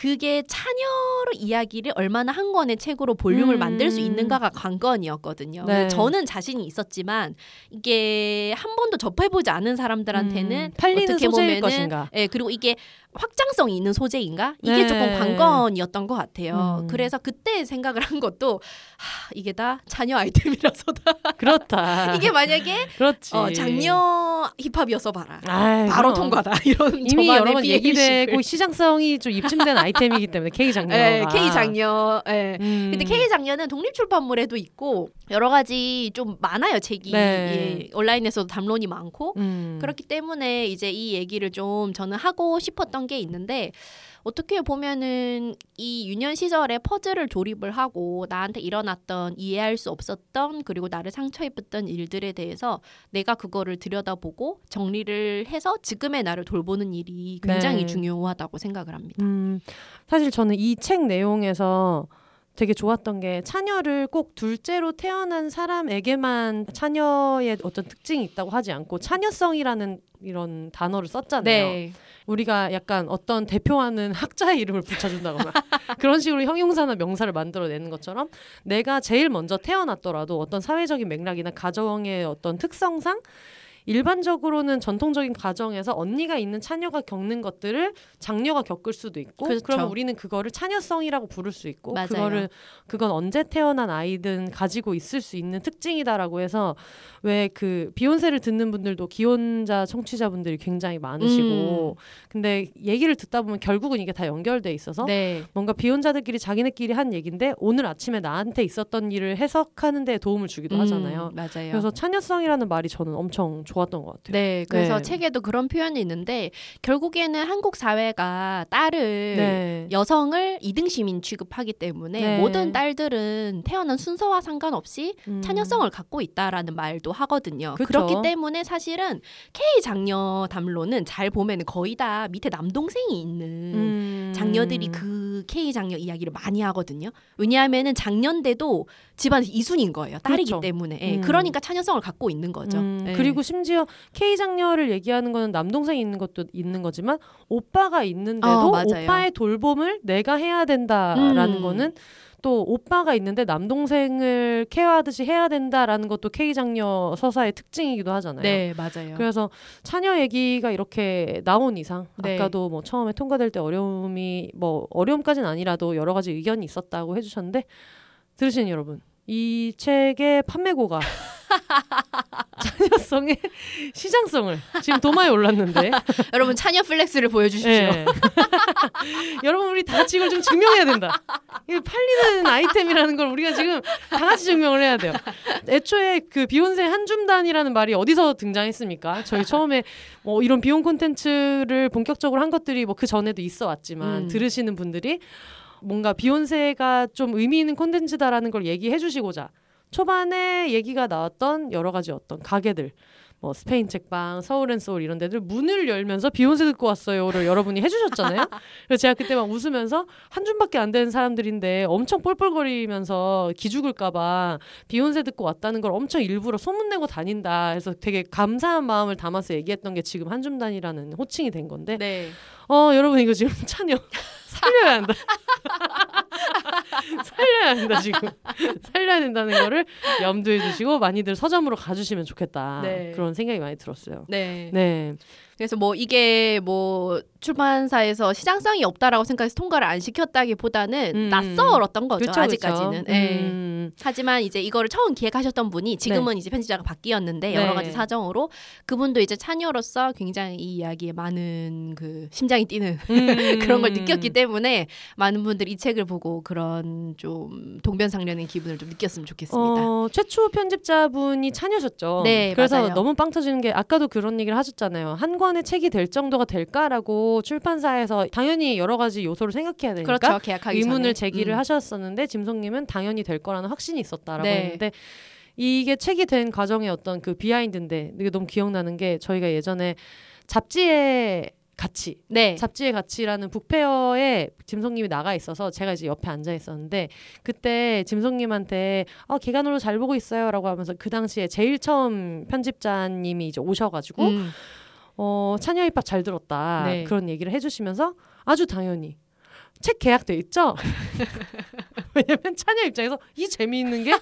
그게 차녀로 이야기를 얼마나 한 권의 책으로 볼륨을 음. 만들 수 있는가가 관건이었거든요. 네. 저는 자신이 있었지만 이게 한 번도 접해보지 않은 사람들한테는 음, 팔리는 어떻게 보면은 것인가. 예, 그리고 이게 확장성이 있는 소재인가? 이게 네. 조금 관건이었던 것 같아요. 음. 그래서 그때 생각을 한 것도 하, 이게 다 차녀 아이템이라서다. 그렇다. 이게 만약에 그렇지. 어, 장녀 힙합이어서 봐라. 아이, 바로 그럼. 통과다. 이런 이미 여러 번 얘기되고. 시장성이 좀 입증된 아이템이기 때문에 K 장녀가. 예, K 장녀. 예. 음. 근데 K 장녀는 독립 출판물에도 있고 여러 가지 좀 많아요 책이 네. 예, 온라인에서도 담론이 많고 음. 그렇기 때문에 이제 이 얘기를 좀 저는 하고 싶었던 게 있는데 어떻게 보면은 이 유년 시절에 퍼즐을 조립을 하고 나한테 일어났던 이해할 수 없었던 그리고 나를 상처 입혔던 일들에 대해서 내가 그거를 들여다보고 정리를 해서 지금의 나를 돌보는 일이 굉장히 네. 중요하다고 생각을 합니다. 음, 사실 저는 이 책 내용에서 되게 좋았던 게 차녀를 꼭 둘째로 태어난 사람에게만 차녀의 어떤 특징이 있다고 하지 않고 차녀성이라는 이런 단어를 썼잖아요. 네. 우리가 약간 어떤 대표하는 학자의 이름을 붙여준다거나 그런 식으로 형용사나 명사를 만들어내는 것처럼 내가 제일 먼저 태어났더라도 어떤 사회적인 맥락이나 가정의 어떤 특성상 일반적으로는 전통적인 가정에서 언니가 있는 차녀가 겪는 것들을 장녀가 겪을 수도 있고 그렇죠. 그러면 우리는 그거를 차녀성이라고 부를 수 있고 맞아요. 그거를 그건 언제 태어난 아이든 가지고 있을 수 있는 특징이다라고 해서 왜 그 비욘세를 듣는 분들도 기혼자 청취자분들이 굉장히 많으시고 근데 얘기를 듣다 보면 결국은 이게 다 연결돼 있어서 네. 뭔가 비혼자들끼리 자기네끼리 한 얘긴데 오늘 아침에 나한테 있었던 일을 해석하는 데 도움을 주기도 하잖아요. 음, 맞아요. 그래서 차녀성이라는 말이 저는 엄청 좋았던 것 같아요. 네, 그래서 네. 책에도 그런 표현이 있는데 결국에는 한국 사회가 딸을 네. 여성을 이등 시민 취급하기 때문에 네. 모든 딸들은 태어난 순서와 상관없이 음. 차녀성을 갖고 있다라는 말도 하거든요. 그쵸. 그렇기 때문에 사실은 K 장녀 담론은 잘 보면 거의 다 밑에 남동생이 있는 음. 장녀들이 그 K 장녀 이야기를 많이 하거든요. 왜냐하면은 장녀인데도 집안에서 이순인 거예요. 딸이기 그렇죠. 때문에. 예, 음. 그러니까 차녀성을 갖고 있는 거죠. 음, 예. 그리고 심지어 K 장녀를 얘기하는 거는 남동생이 있는 것도 있는 거지만 오빠가 있는데도 어. 오빠의 돌봄을 내가 해야 된다라는 음. 거는 또 오빠가 있는데 남동생을 케어하듯이 해야 된다라는 것도 K 장녀 서사의 특징이기도 하잖아요. 네, 맞아요. 그래서 차녀 얘기가 이렇게 나온 이상 네. 아까도 뭐 처음에 통과될 때 어려움이 뭐 어려움까지는 아니라도 여러 가지 의견이 있었다고 해주셨는데 들으신 여러분 이 책의 판매고가 차녀성의 시장성을 지금 도마에 올랐는데 여러분 차녀 flex를 보여주십시오. 예. 여러분 우리 다 이걸 좀 증명해야 된다. 이게 팔리는 아이템이라는 걸 우리가 지금 다 같이 증명을 해야 돼요. 애초에 그 비욘세 한 줌단이라는 말이 어디서 등장했습니까? 저희 처음에 뭐 이런 비혼 콘텐츠를 본격적으로 한 것들이 뭐 그 전에도 있어 왔지만 음. 들으시는 분들이 뭔가 비욘세가 좀 의미 있는 콘텐츠다라는 걸 얘기해 주시고자 초반에 얘기가 나왔던 여러 가지 어떤 가게들 뭐 스페인 책방, 서울앤소울 이런 데들 문을 열면서 비욘세 듣고 왔어요를 여러분이 해주셨잖아요. 그래서 제가 그때 막 웃으면서 한 줌밖에 안 되는 사람들인데 엄청 뻘뻘거리면서 기죽을까봐 비욘세 듣고 왔다는 걸 엄청 일부러 소문내고 다닌다. 해서 되게 감사한 마음을 담아서 얘기했던 게 지금 한 줌단이라는 호칭이 된 건데 네. 어 여러분 이거 지금 찬여 살려야 한다. 살려야 한다 지금 살려야 된다는 거를 염두에 두시고 많이들 서점으로 가주시면 좋겠다 네. 그런 생각이 많이 들었어요. 네. 네, 그래서 뭐 이게 뭐 출판사에서 시장성이 없다라고 생각해서 통과를 안 시켰다기보다는 음. 낯설었던 거죠 그쵸, 아직까지는. 그쵸. 예. 음, 하지만 이제 이거를 처음 기획하셨던 분이 지금은 이제 편집자가 바뀌었는데 여러 네. 가지 사정으로 그분도 이제 차녀로서 굉장히 이 이야기에 많은 그 심장이 뛰는 음. 그런 걸 느꼈기 때문에 많은 분들이 이 책을 보고 그런 좀 동변상련의 기분을 좀 느꼈으면 좋겠습니다. 어, 최초 편집자분이 차녀셨죠. 네, 그래서 맞아요. 너무 빵 터지는 게 아까도 그런 얘기를 하셨잖아요. 한 권의 책이 될 정도가 될까라고 출판사에서 당연히 여러 가지 요소를 생각해야 되니까 그렇죠. 계약하기 의문을 전에. 제기를 음. 하셨었는데 짐송님은 당연히 될 거라는 확신이 있었다라고 네. 했는데 이게 책이 된 과정의 어떤 그 비하인드인데 이게 너무 기억나는 게 저희가 예전에 잡지의 가치 네. 잡지의 가치라는 북페어에 짐송님이 나가 있어서 제가 이제 옆에 앉아 있었는데 그때 짐송님한테 어 개간으로 잘 보고 있어요라고 하면서 그 당시에 제일 처음 편집자님이 이제 오셔가지고 음. 어 찬여 입밥 잘 들었다 네. 그런 얘기를 해주시면서 아주 당연히 책 계약돼 있죠. 왜냐면 찬여 입장에서 이 재미있는 게 할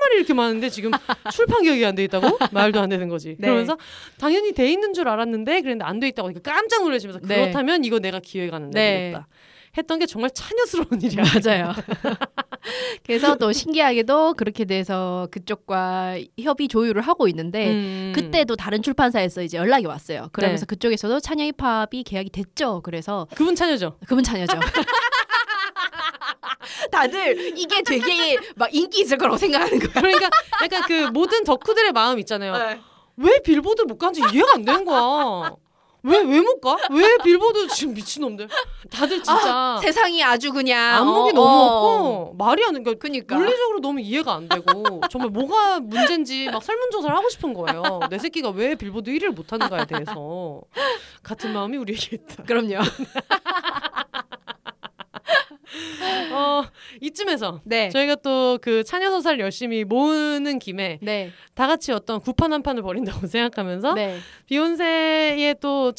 말이 이렇게 많은데 지금 출판 계약이 안 돼 있다고 말도 안 되는 거지. 네. 그러면서 당연히 돼 있는 줄 알았는데 그랬는데 안 돼 있다고 하니까 깜짝 놀라시면서 네. 그렇다면 이거 내가 기획하는데 네. 되겠다. 했던 게 정말 찬여스러운 일이야. 맞아요. 그래서 또 신기하게도 그렇게 돼서 그쪽과 협의 조율을 하고 있는데 음. 그때도 다른 출판사에서 이제 연락이 왔어요. 그러면서 네. 그쪽에서도 찬여 힙합이 계약이 됐죠. 그래서 그분 찬여죠. 그분 찬여죠. 다들 이게 되게 막 인기 있을 거라고 생각하는 거야. 그러니까 약간 그 모든 덕후들의 마음 있잖아요. 네. 왜 빌보드 못 간지 이해가 안 되는 거야. 왜 왜 못 가? 왜 빌보드 지금 미친놈들 다들 진짜 세상이 아주 그냥 안목이 어, 너무 어. 없고 말이 안 되니까 그니까 물리적으로 너무 이해가 안 되고 정말 뭐가 문제인지 막 설문조사를 하고 싶은 거예요. 내 새끼가 왜 빌보드 1위를 못 하는가에 대해서 같은 마음이 우리에게 있다. 그럼요. 어, 이쯤에서 네. 저희가 또 그 찬여 서사를 열심히 모으는 김에 네. 다 같이 어떤 구판 한 판을 벌인다고 생각하면서 네. 비욘세의 또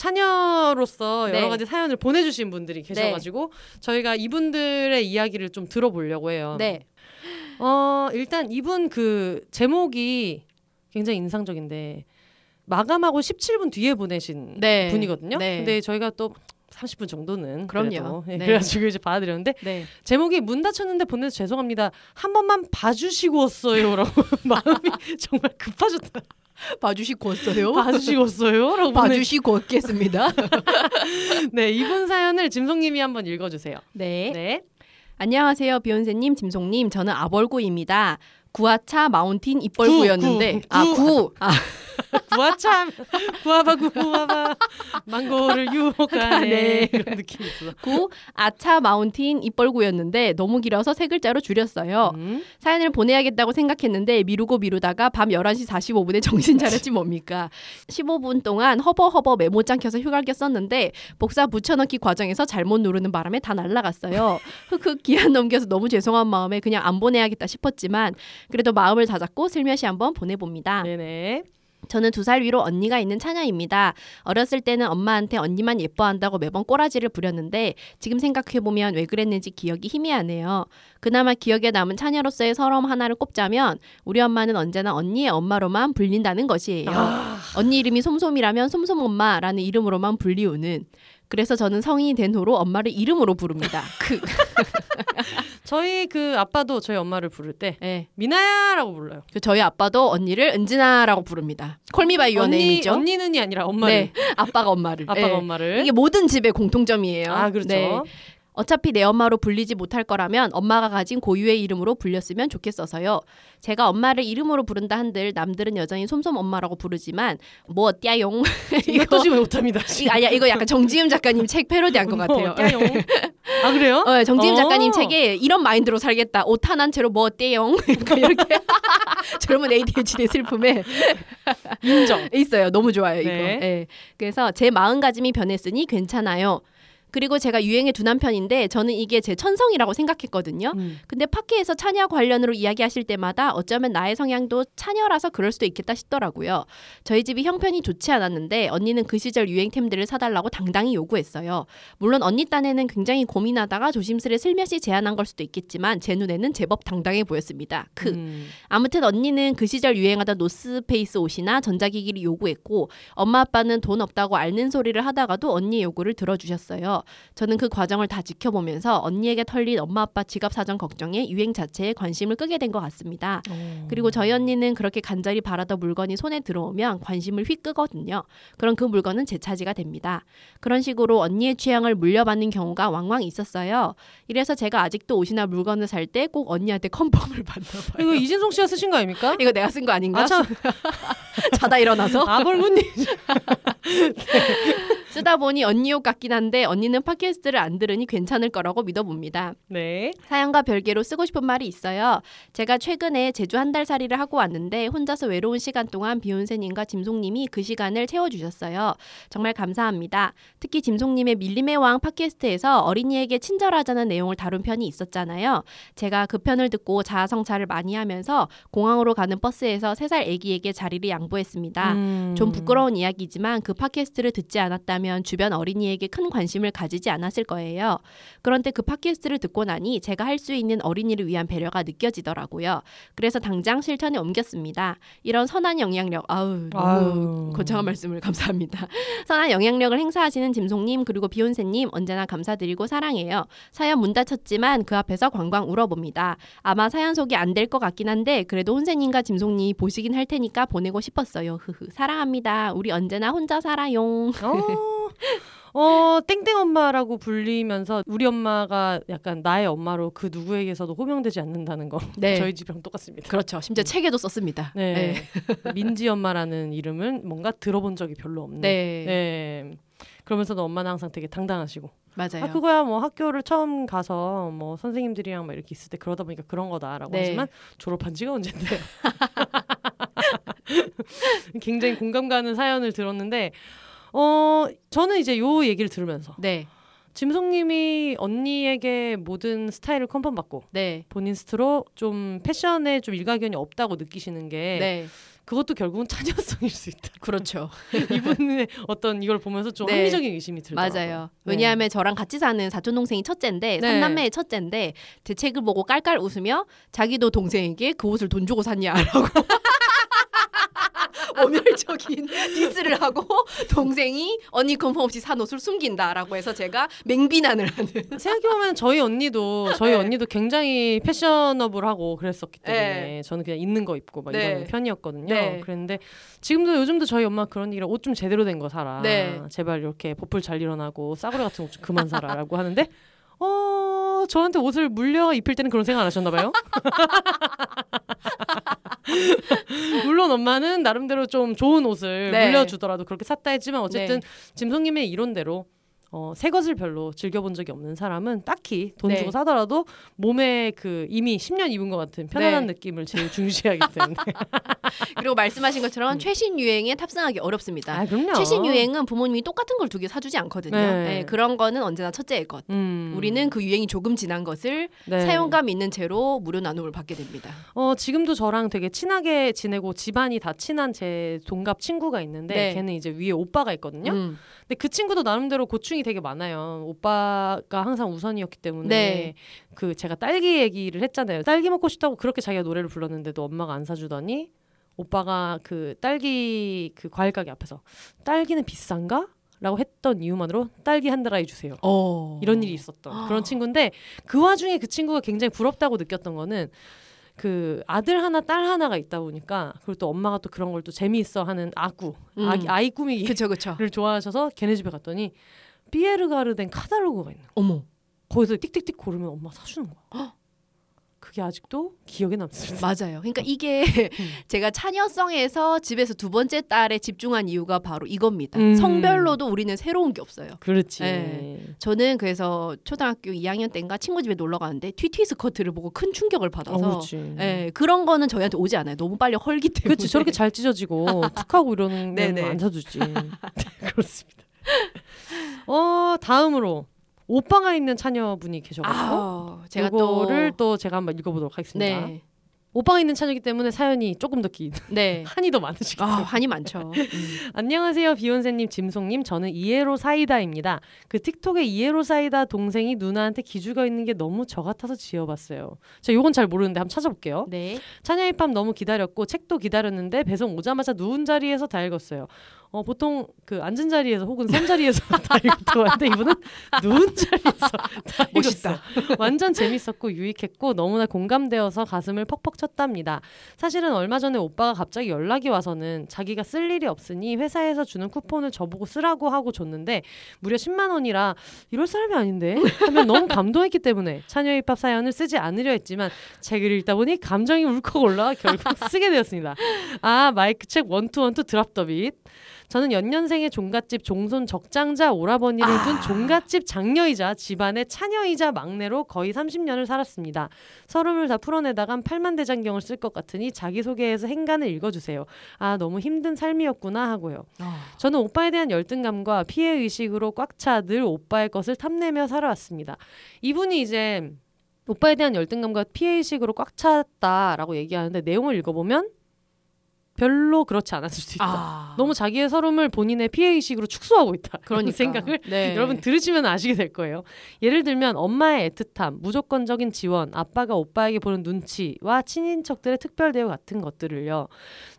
여러 네. 가지 사연을 보내주신 분들이 계셔가지고 저희가 이분들의 이야기를 좀 들어보려고 해요. 네. 어 일단 이분 그 제목이 굉장히 인상적인데 마감하고 17분 뒤에 보내신 네. 분이거든요. 네. 근데 저희가 또 30분 정도는 그럼요. 예, 네. 그래가지고 이제 받아드렸는데 네. 제목이 문 닫혔는데 보내서 죄송합니다. 한 번만 봐주시고 왔어요라고 마음이 정말 급하셨다. 봐주시고 왔어요. 봐주시고 왔어요라고. 봐주시고 왔겠습니다. 네 이분 사연을 짐송님이 한번 읽어주세요. 네. 네. 안녕하세요, 비욘세님, 짐송님. 저는 아벌구입니다. 구하차 마운틴 입벌구였는데 구, 구, 아. 구. 아, 구아참 구아바 구아바 망고를 유혹하네 네. 그런 느낌이 있어. 구 아차 마운틴 입벌구였는데 너무 길어서 세 글자로 줄였어요. 음. 사연을 보내야겠다고 생각했는데 미루고 미루다가 밤 11시 45분에 정신 차렸지 뭡니까. 15분 동안 허버허버 메모장 켜서 휴가를 썼는데 복사 붙여넣기 과정에서 잘못 누르는 바람에 다 날라갔어요. 흑흑 기한 넘겨서 너무 죄송한 마음에 그냥 안 보내야겠다 싶었지만 그래도 마음을 다잡고 슬며시 한번 보내봅니다. 네네. 저는 두 살 위로 언니가 있는 차녀입니다. 어렸을 때는 엄마한테 언니만 예뻐한다고 매번 꼬라지를 부렸는데 지금 생각해보면 왜 그랬는지 기억이 희미하네요. 그나마 기억에 남은 차녀로서의 서러움 하나를 꼽자면 우리 엄마는 언제나 언니의 엄마로만 불린다는 것이에요. 아, 언니 이름이 솜솜이라면 솜솜엄마라는 이름으로만 불리우는 그래서 저는 성인이 된 후로 엄마를 이름으로 부릅니다. 그. 저희 그 아빠도 저희 엄마를 부를 때 네. 미나야라고 불러요. 그 저희 아빠도 언니를 은진아라고 부릅니다. Call me by your 언니 name이죠. 언니는이 아니라 엄마를 네, 아빠가 엄마를. 아빠가 네. 엄마를 이게 모든 집의 공통점이에요. 아 그렇죠. 네. 어차피 내 엄마로 불리지 못할 거라면 엄마가 가진 고유의 이름으로 불렸으면 좋겠어서요. 제가 엄마를 이름으로 부른다 한들 남들은 여전히 솜솜 엄마라고 부르지만 뭐 어때용 이것도 지금 못합니다. 아니야 이거 약간 정지음 작가님 책 패러디한 것 같아요. 뭐, 아 그래요? 어, 정지임 어. 작가님 책에 이런 마인드로 살겠다. 오타난 채로 뭐? 약간 이렇게 젊은 ADHD 슬픔에 인정. 있어요. 너무 좋아요 이거. 네. 예. 그래서 제 마음가짐이 변했으니 괜찮아요. 그리고 제가 유행의 두 남편인데 저는 이게 제 천성이라고 생각했거든요. 음. 근데 팟캐에서 차녀 관련으로 이야기하실 때마다 어쩌면 나의 성향도 차녀라서 그럴 수도 있겠다 싶더라고요. 저희 집이 형편이 좋지 않았는데 언니는 그 시절 유행템들을 사달라고 당당히 요구했어요. 물론 언니 딴에는 굉장히 고민하다가 조심스레 슬며시 제안한 걸 수도 있겠지만 제 눈에는 제법 당당해 보였습니다. 크. 음. 아무튼 언니는 그 시절 유행하던 노스페이스 옷이나 전자기기를 요구했고 엄마 아빠는 돈 없다고 앓는 소리를 하다가도 언니의 요구를 들어주셨어요. 저는 그 과정을 다 지켜보면서 언니에게 털린 엄마 아빠 지갑 사정 걱정에 유행 자체에 관심을 끄게 된 것 같습니다. 어. 그리고 저희 언니는 그렇게 간절히 바라던 물건이 손에 들어오면 관심을 휙 끄거든요. 그럼 그 물건은 제 차지가 됩니다. 그런 식으로 언니의 취향을 물려받는 경우가 왕왕 있었어요. 이래서 제가 아직도 옷이나 물건을 살 때 꼭 언니한테 컨펌을 받나 봐요. 이거 이진송 씨가 쓰신 거 아닙니까? 이거 내가 쓴 거 아닌가? 아 참, 자다 일어나서 아벌군님. 쓰다 보니 언니 옷 같긴 한데 언니는 팟캐스트를 안 들으니 괜찮을 거라고 믿어봅니다. 네. 사연과 별개로 쓰고 싶은 말이 있어요. 제가 최근에 제주 한 달 살이를 하고 왔는데 혼자서 외로운 시간 동안 비욘세님과 짐송님이 그 시간을 채워주셨어요. 정말 감사합니다. 특히 짐송님의 밀림의 왕 팟캐스트에서 어린이에게 친절하자는 내용을 다룬 편이 있었잖아요. 제가 그 편을 듣고 자아성찰을 많이 하면서 공항으로 가는 버스에서 세 살 아기에게 자리를 양보했습니다. 음. 좀 부끄러운 이야기지만 그 팟캐스트를 듣지 않았다면 주변 어린이에게 큰 관심을 가지지 않았을 거예요. 그런데 그 팟캐스트를 듣고 나니 제가 할 수 있는 어린이를 위한 배려가 느껴지더라고요. 그래서 당장 실천에 옮겼습니다. 이런 선한 영향력, 아우, 너무. 거창한 말씀을 감사합니다. 선한 영향력을 행사하시는 짐송님 그리고 비욘세님 언제나 감사드리고 사랑해요. 사연 문 닫혔지만 그 앞에서 광광 울어봅니다. 아마 사연 소개 안 될 것 같긴 한데 그래도 혼세님과 짐송님이 보시긴 할 테니까 보내고 싶었어요. 흐흐. 사랑합니다. 우리 언제나 혼자 살아용. 어, 어, 땡땡 엄마라고 불리면서 우리 엄마가 약간 나의 엄마로 그 누구에게서도 호명되지 않는다는 거. 네. 저희 집이랑 똑같습니다. 그렇죠. 심지어 책에도 썼습니다. 네. 민지 엄마라는 이름은 뭔가 들어본 적이 별로 없는. 네. 네. 그러면서도 엄마는 항상 되게 당당하시고. 맞아요. 아, 그거야 뭐 학교를 처음 가서 뭐 선생님들이랑 막 이렇게 있을 때 그러다 보니까 그런 거다라고 네. 하지만 졸업한 지가 언젠데. 굉장히 공감 가는 사연을 들었는데 어 저는 이제 요 얘기를 들으면서 네. 짐송님이 언니에게 모든 스타일을 컨펌 받고 네. 본인 스스로 좀 패션에 좀 일가견이 없다고 느끼시는 게 네. 그것도 결국은 차녀성일 수 있다. 그렇죠. 이분의 어떤 이걸 보면서 좀 네. 합리적인 의심이 들더라고요. 맞아요. 네. 왜냐하면 저랑 같이 사는 사촌 동생이 첫째인데 네. 삼남매의 첫째인데 제 책을 보고 깔깔 웃으며 자기도 동생에게 그 옷을 돈 주고 샀냐라고 오멸적인 디스를 하고 동생이 언니 컨펌 없이 산 옷을 숨긴다라고 해서 제가 맹비난을 하는 생각해보면 저희 언니도 저희 네. 언니도 굉장히 패셔너블하고 그랬었기 때문에 네. 저는 그냥 있는 거 입고 막 네. 이런 편이었거든요. 네. 그랬는데 지금도 요즘도 저희 엄마 그런 얘기를 옷 좀 제대로 된 거 사라. 네. 제발 이렇게 보풀 잘 일어나고 싸구려 같은 옷 좀 그만 사라라고 하는데 어 저한테 옷을 물려 입힐 때는 그런 생각 안 하셨나 봐요. 물론 엄마는 나름대로 좀 좋은 옷을 네. 물려주더라도 그렇게 샀다 했지만 어쨌든 네. 짐송님의 이론대로 어, 새 것을 별로 즐겨본 적이 없는 사람은 딱히 돈 네. 주고 사더라도 몸에 그 이미 10년 입은 것 같은 편안한 네. 느낌을 제일 중시하기 때문에. 그리고 말씀하신 것처럼 최신 유행에 탑승하기 어렵습니다. 음. 아, 그럼요. 최신 유행은 부모님이 똑같은 걸 두 개 사주지 않거든요. 네. 네, 그런 거는 언제나 첫째의 것. 음. 우리는 그 유행이 조금 지난 것을 네. 사용감 있는 채로 무료 나눔을 받게 됩니다. 어, 지금도 저랑 되게 친하게 지내고 집안이 다 친한 제 동갑 친구가 있는데 네. 걔는 이제 위에 오빠가 있거든요. 음. 근데 그 친구도 나름대로 고충이 되게 많아요. 오빠가 항상 우선이었기 때문에 네. 그 제가 딸기 얘기를 했잖아요. 딸기 먹고 싶다고 그렇게 자기가 노래를 불렀는데도 엄마가 안 사주더니 오빠가 그 딸기 그 과일 가게 앞에서 딸기는 비싼가? 라고 했던 이유만으로 딸기 한 달 아이 주세요. 어. 이런 일이 있었던 그런 친구인데 그 와중에 그 친구가 굉장히 부럽다고 느꼈던 거는 그 아들 하나 딸 하나가 있다 보니까 그리고 또 엄마가 또 그런 걸 또 재미있어 하는 아구 음. 아기, 아이 꾸미기를 그쵸 그쵸. 좋아하셔서 걔네 집에 갔더니 삐에르 가르된 카달로그가 있는 거야. 어머. 거기서 띡띡띡 고르면 엄마 사주는 거야. 그게 아직도 기억에 남습니다. 맞아요. 그러니까 이게 음. 제가 차녀성에서 집에서 두 번째 딸에 집중한 이유가 바로 이겁니다. 음. 성별로도 우리는 새로운 게 없어요. 그렇지. 네. 저는 그래서 초등학교 2학년 때인가 친구 집에 놀러 가는데 튀튀 스커트를 보고 큰 충격을 어, 받아서 그렇지. 예, 그런 거는 저희한테 오지 않아요. 너무 빨리 헐기 때문에. 그렇지. 저렇게 잘 찢어지고 툭하고 이러는. 거안 사주지. 네, 그렇습니다. 어 다음으로 오빠가 있는 차녀분이 계셔가지고 아, 제가 이거를 또 또 제가 한번 읽어보도록 하겠습니다. 네. 오빠가 있는 차녀이기 때문에 사연이 조금 더 긴, 네. 한이 더 많으시겠죠. 아, 한이 많죠. 음. 안녕하세요 비욘세님 짐송님 저는 이에로 사이다입니다 그 틱톡에 이에로 사이다 동생이 누나한테 기죽어 있는 게 너무 저 같아서 지어봤어요 저 요건 잘 모르는데 한번 찾아볼게요 네. 찬야 입밤 너무 기다렸고 책도 기다렸는데 배송 오자마자 누운 자리에서 다 읽었어요 어, 보통 그 앉은 자리에서 혹은 선 자리에서 다 읽었다고 하는데 이분은 누운 자리에서 다. 읽었어요. 완전 재밌었고 유익했고 너무나 공감되어서 가슴을 퍽퍽 쳤답니다. 사실은 얼마 전에 오빠가 갑자기 연락이 와서는 자기가 쓸 일이 없으니 회사에서 주는 쿠폰을 저보고 쓰라고 하고 줬는데 무려 10만 원이라 이럴 사람이 아닌데 하면 너무 감동했기 때문에 차녀 입밥 사연을 쓰지 않으려 했지만 책을 읽다 보니 감정이 울컥 올라와 결국 쓰게 되었습니다. 아 마이크 책 원투 원투 드랍 더 빛. 저는 연년생의 종갓집 종손 적장자 오라버니를 둔 아. 종갓집 장녀이자 집안의 차녀이자 막내로 거의 30년을 살았습니다. 서름을 다 풀어내다간 팔만대장경을 쓸 것 같으니 자기소개에서 행간을 읽어주세요. 아 너무 힘든 삶이었구나 하고요. 아. 저는 오빠에 대한 열등감과 피해 의식으로 꽉 차 늘 오빠의 것을 탐내며 살아왔습니다. 이분이 이제 오빠에 대한 열등감과 피해 의식으로 꽉 찼다라고 얘기하는데 내용을 읽어보면 별로 그렇지 않았을 수 있다. 아. 너무 자기의 서름을 본인의 피해 의식으로 축소하고 있다. 그런 그러니까. 생각을 네. 여러분 들으시면 아시게 될 거예요. 예를 들면 엄마의 애틋함, 무조건적인 지원, 아빠가 오빠에게 보는 눈치와 친인척들의 특별 대우 같은 것들을요.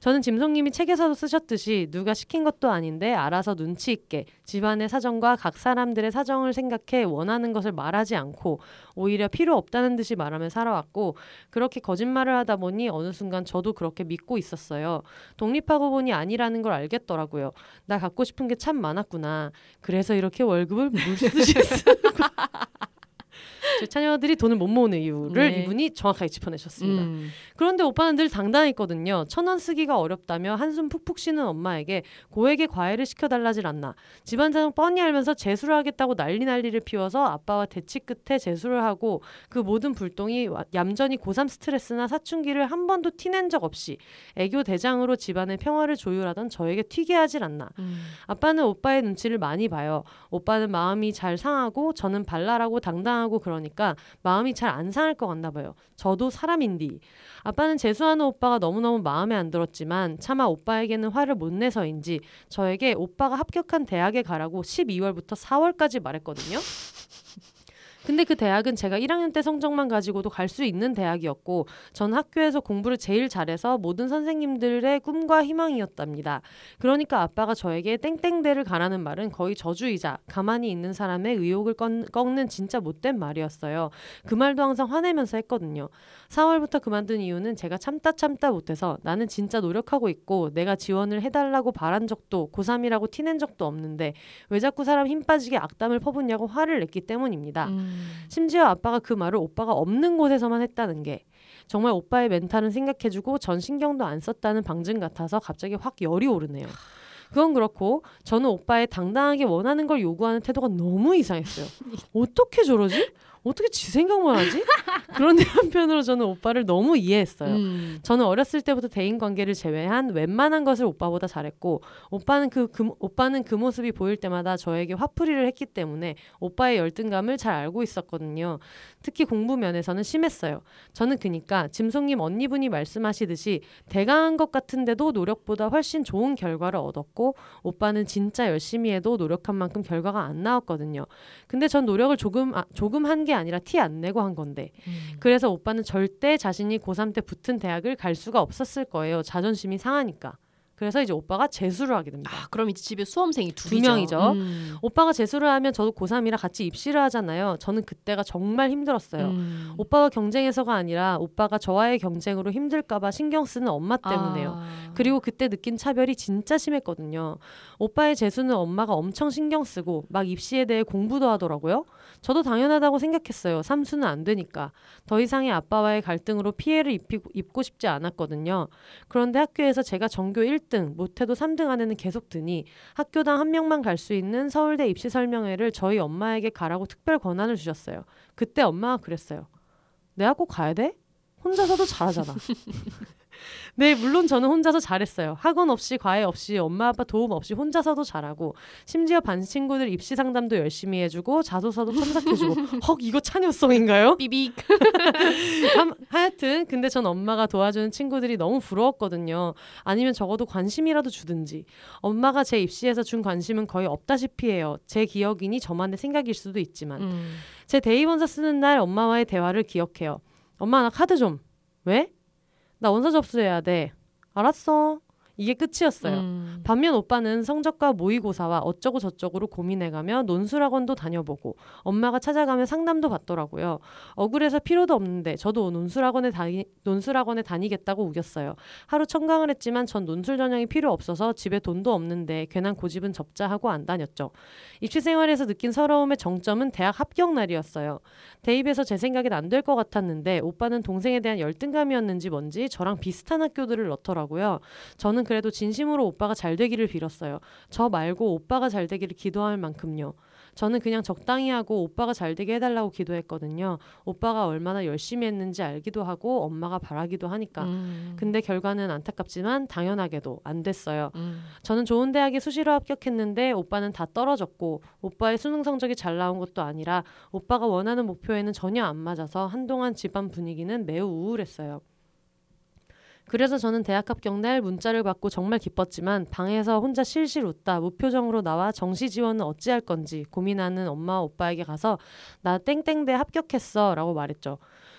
저는 짐송님이 책에서도 쓰셨듯이 누가 시킨 것도 아닌데 알아서 눈치 있게 집안의 사정과 각 사람들의 사정을 생각해 원하는 것을 말하지 않고 오히려 필요 없다는 듯이 말하며 살아왔고 그렇게 거짓말을 하다 보니 어느 순간 저도 그렇게 믿고 있었어요. 독립하고 보니 아니라는 걸 알겠더라고요. 나 갖고 싶은 게 참 많았구나. 그래서 이렇게 월급을 쓰고 제 차녀들이 돈을 못 모으는 이유를 네. 이분이 정확하게 짚어내셨습니다. 음. 그런데 오빠는 늘 당당했거든요. 천 원 쓰기가 어렵다며 한숨 푹푹 쉬는 엄마에게 고액의 과외를 시켜달라질 않나. 집안 사정 뻔히 알면서 재수를 하겠다고 난리 난리를 피워서 아빠와 대치 끝에 재수를 하고 그 모든 불똥이 와- 얌전히 고3 스트레스나 사춘기를 한 번도 티낸 적 없이 애교 대장으로 집안의 평화를 조율하던 저에게 튀게 하질 않나. 음. 아빠는 오빠의 눈치를 많이 봐요. 오빠는 마음이 잘 상하고 저는 발랄하고 당당 하고 그러니까 마음이 잘 안 상할 것 같나 봐요. 저도 사람인디. 아빠는 재수하는 오빠가 너무너무 마음에 안 들었지만 차마 오빠에게는 화를 못 내서인지 저에게 오빠가 합격한 대학에 가라고 12월부터 4월까지 말했거든요. 근데 그 대학은 제가 1학년 때 성적만 가지고도 갈 수 있는 대학이었고 전 학교에서 공부를 제일 잘해서 모든 선생님들의 꿈과 희망이었답니다. 그러니까 아빠가 저에게 땡땡대를 가라는 말은 거의 저주이자 가만히 있는 사람의 의욕을 꺾- 꺾는 진짜 못된 말이었어요. 그 말도 항상 화내면서 했거든요. 4월부터 그만둔 이유는 제가 참다 참다 못해서 나는 진짜 노력하고 있고 내가 지원을 해달라고 바란 적도 고3이라고 티낸 적도 없는데 왜 자꾸 사람 힘 빠지게 악담을 퍼붓냐고 화를 냈기 때문입니다. 음. 심지어 아빠가 그 말을 오빠가 없는 곳에서만 했다는 게 정말 오빠의 멘탈은 생각해주고 전 신경도 안 썼다는 방증 같아서 갑자기 확 열이 오르네요. 그건 그렇고 저는 오빠의 당당하게 원하는 걸 요구하는 태도가 너무 이상했어요. 어떻게 저러지? 어떻게 지 생각만 하지? 그런데 한편으로 저는 오빠를 너무 이해했어요. 음. 저는 어렸을 때부터 대인 관계를 제외한 웬만한 것을 오빠보다 잘했고 오빠는 그, 그 오빠는 그 모습이 보일 때마다 저에게 화풀이를 했기 때문에 오빠의 열등감을 잘 알고 있었거든요. 특히 공부 면에서는 심했어요. 저는 그니까 짐송님 언니분이 말씀하시듯이 대강한 것 같은데도 노력보다 훨씬 좋은 결과를 얻었고 오빠는 진짜 열심히 해도 노력한 만큼 결과가 안 나왔거든요. 근데 전 노력을 조금 아, 조금 한 게 아니라 티 안 내고 한 건데 음. 그래서 오빠는 절대 자신이 고3 때 붙은 대학을 갈 수가 없었을 거예요. 자존심이 상하니까. 그래서 이제 오빠가 재수를 하게 됩니다. 아, 그럼 이제 집에 수험생이 두 둘이죠. 명이죠. 음. 오빠가 재수를 하면 저도 고3이라 같이 입시를 하잖아요. 저는 그때가 정말 힘들었어요. 음. 오빠가 경쟁해서가 아니라 오빠가 저와의 경쟁으로 힘들까봐 신경 쓰는 엄마 때문에요. 아. 그리고 그때 느낀 차별이 진짜 심했거든요. 오빠의 재수는 엄마가 엄청 신경 쓰고 막 입시에 대해 공부도 하더라고요. 저도 당연하다고 생각했어요. 삼수는 안 되니까. 더 이상의 아빠와의 갈등으로 피해를 입히고, 입고 싶지 않았거든요. 그런데 학교에서 제가 전교 1등, 못해도 3등 안에는 계속 드니 학교당 한 명만 갈 수 있는 서울대 입시 설명회를 저희 엄마에게 가라고 특별 권한을 주셨어요. 그때 엄마가 그랬어요. 내가 꼭 가야 돼? 혼자서도 잘하잖아. 네, 물론 저는 혼자서 잘했어요. 학원 없이 과외 없이 엄마 아빠 도움 없이 혼자서도 잘하고 심지어 반 친구들 입시 상담도 열심히 해주고 자소서도 첨삭해주고 헉 이거 찬효성인가요? 삐빅. 함- 하여튼 근데 전 엄마가 도와주는 친구들이 너무 부러웠거든요. 아니면 적어도 관심이라도 주든지. 엄마가 제 입시에서 준 관심은 거의 없다시피 해요. 제 기억이니 저만의 생각일 수도 있지만. 음. 제 대입원서 쓰는 날 엄마와의 대화를 기억해요. 엄마 나 카드 좀. 왜? 나 원서 접수해야 돼. 알았어. 이게 끝이었어요. 음. 반면 오빠는 성적과 모의고사와 어쩌고 저쩌고로 고민해가며 논술학원도 다녀보고 엄마가 찾아가며 상담도 받더라고요. 억울해서 필요도 없는데 저도 논술학원에 다니 논술학원에 다니겠다고 우겼어요. 하루 청강을 했지만 전 논술 전형이 필요 없어서 집에 돈도 없는데 괜한 고집은 접자 하고 안 다녔죠. 입시 생활에서 느낀 서러움의 정점은 대학 합격 날이었어요. 대입에서 제 생각엔 안 될 것 같았는데 오빠는 동생에 대한 열등감이었는지 뭔지 저랑 비슷한 학교들을 넣더라고요. 저는 그래도 진심으로 오빠가 잘 되기를 빌었어요. 저 말고 오빠가 잘 되기를 기도할 만큼요. 저는 그냥 적당히 하고 오빠가 잘 되게 해달라고 기도했거든요. 오빠가 얼마나 열심히 했는지 알기도 하고 엄마가 바라기도 하니까. 음. 근데 결과는 안타깝지만 당연하게도 안 됐어요. 음. 저는 좋은 대학에 수시로 합격했는데 오빠는 다 떨어졌고 오빠의 수능 성적이 잘 나온 것도 아니라 오빠가 원하는 목표에는 전혀 안 맞아서 한동안 집안 분위기는 매우 우울했어요. 그래서 저는 대학 합격 날 문자를 받고 정말 기뻤지만 방에서 혼자 실실 웃다 무표정으로 나와 정시 지원은 어찌할 건지 고민하는 엄마 오빠에게 가서 나 땡땡대 합격했어 라고 말했죠.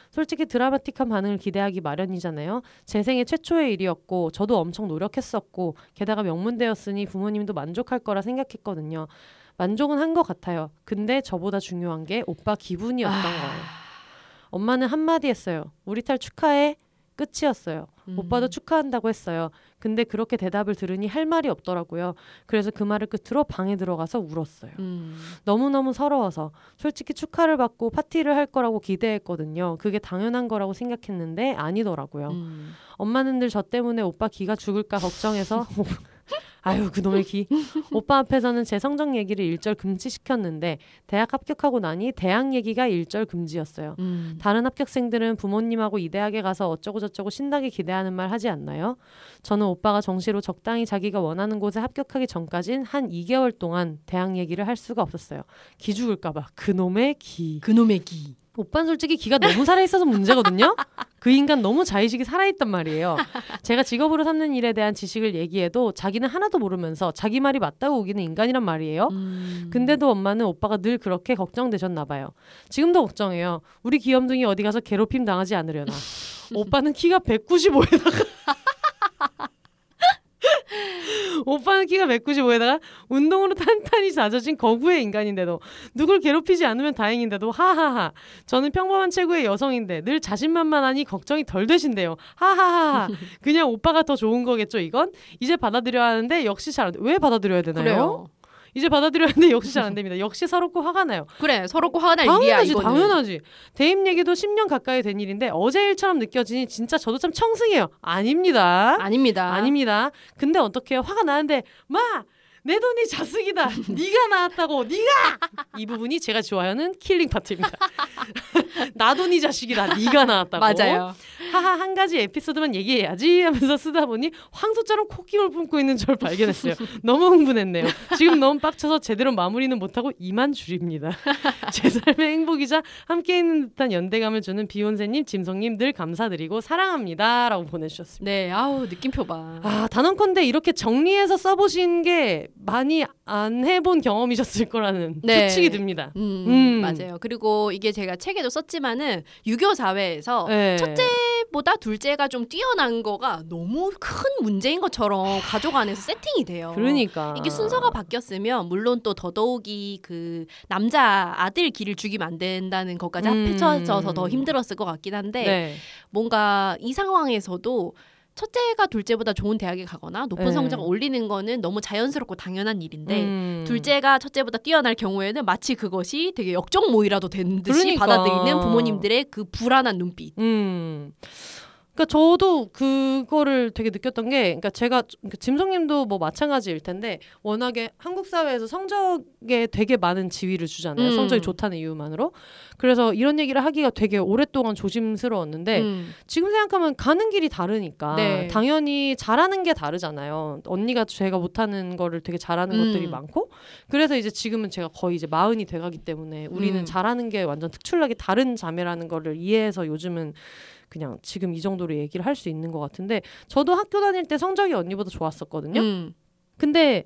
솔직히 드라마틱한 반응을 기대하기 마련이잖아요. 제 생애 최초의 일이었고 저도 엄청 노력했었고 게다가 명문대였으니 부모님도 만족할 거라 생각했거든요. 만족은 한 것 같아요. 근데 저보다 중요한 게 오빠 기분이었던 아. 거예요. 엄마는 한마디 했어요. 우리 딸 축하해. 끝이었어요. 음. 오빠도 축하한다고 했어요. 근데 그렇게 대답을 들으니 할 말이 없더라고요. 그래서 그 말을 끝으로 방에 들어가서 울었어요. 음. 너무너무 서러워서 솔직히 축하를 받고 파티를 할 거라고 기대했거든요. 그게 당연한 거라고 생각했는데 아니더라고요. 음. 엄마는 늘 저 때문에 오빠 기가 죽을까 걱정해서 아유 그놈의 기 오빠 앞에서는 제 성적 얘기를 일절 금지시켰는데 대학 합격하고 나니 대학 얘기가 일절 금지였어요. 음. 다른 합격생들은 부모님하고 이 대학에 가서 어쩌고 저쩌고 신나게 기대하는 말 하지 않나요? 저는 오빠가 정시로 적당히 자기가 원하는 곳에 합격하기 전까진 한 2개월 동안 대학 얘기를 할 수가 없었어요. 기 죽을까봐 그놈의 기. 그놈의 기. 오빠는 솔직히 기가 너무 살아있어서 문제거든요. 그 인간 너무 자의식이 살아있단 말이에요. 제가 직업으로 삼는 일에 대한 지식을 얘기해도 자기는 하나도 모르면서 자기 말이 맞다고 우기는 인간이란 말이에요. 음. 근데도 엄마는 오빠가 늘 그렇게 걱정되셨나 봐요. 지금도 걱정해요. 우리 귀염둥이 어디 가서 괴롭힘 당하지 않으려나. 오빠는 키가 195에다가 오빠는 키가 195에다가 운동으로 탄탄히 다져진 거구의 인간인데도 누굴 괴롭히지 않으면 다행인데도 하하하. 저는 평범한 체구의 여성인데 늘 자신만만하니 걱정이 덜 되신대요. 하하하. 그냥 오빠가 더 좋은 거겠죠 이건? 이제 받아들여야 하는데 역시 잘. 왜 받아들여야 되나요? 그래요. 이제 받아들여야 하는데 역시 잘안 됩니다. 역시 서럽고 화가 나요. 그래 서럽고 화가 날 일이야 당연하지, 이거는. 당연하지. 대입 얘기도 10년 가까이 된 일인데 어제 일처럼 느껴지니 진짜 저도 참 청승해요. 아닙니다. 아닙니다. 아닙니다. 근데 어떻게요? 화가 나는데 마! 내도 니 자슥이다. 네가 낳았다고. 네가 이 부분이 제가 좋아하는 killing part입니다. 나도 니 자식이다. 네가 낳았다고. 맞아요. 하하 한 가지 에피소드만 얘기해야지 하면서 쓰다 보니 황소처럼 코끼를 뿜고 있는 절 발견했어요. 너무 흥분했네요. 지금 너무 빡쳐서 제대로 마무리는 못하고 이만 줄입니다. 제 삶의 행복이자 함께 있는 듯한 연대감을 주는 비욘세님, 짐성님 늘 감사드리고 사랑합니다라고 보내주셨습니다. 네, 아우 느낌표 봐. 아 단언컨대 이렇게 정리해서 써보신 게 많이 안 해본 경험이셨을 거라는 네. 추측이 듭니다. 음, 음. 맞아요. 그리고 이게 제가 책에도 썼지만은 유교 사회에서 네. 첫째 첫째보다 둘째가 좀 뛰어난 거가 너무 큰 문제인 것처럼 가족 안에서 세팅이 돼요. 그러니까 이게 순서가 바뀌었으면 물론 또 더더욱이 그 남자 아들 길을 죽이면 안 된다는 것까지 음. 합쳐져서 더 힘들었을 것 같긴 한데 네. 뭔가 이 상황에서도 첫째가 둘째보다 좋은 대학에 가거나 높은 네. 성적을 올리는 거는 너무 자연스럽고 당연한 일인데 음. 둘째가 첫째보다 뛰어날 경우에는 마치 그것이 되게 역적모이라도 된 듯이 그러니까. 받아들이는 부모님들의 그 불안한 눈빛. 음. 그러니까 저도 그거를 되게 느꼈던 게, 그러니까 제가 그러니까 짐성님도 뭐 마찬가지일 텐데 워낙에 한국 사회에서 성적에 되게 많은 지위를 주잖아요. 음. 성적이 좋다는 이유만으로. 그래서 이런 얘기를 하기가 되게 오랫동안 조심스러웠는데 음. 지금 생각하면 가는 길이 다르니까 네. 당연히 잘하는 게 다르잖아요. 언니가 제가 못하는 거를 되게 잘하는 음. 것들이 많고 그래서 이제 지금은 제가 거의 이제 마흔이 돼가기 때문에 우리는 음. 잘하는 게 완전 특출나게 다른 자매라는 거를 이해해서 요즘은 그냥 지금 이 정도로 얘기를 할 수 있는 것 같은데 저도 학교 다닐 때 성적이 언니보다 좋았었거든요. 음. 근데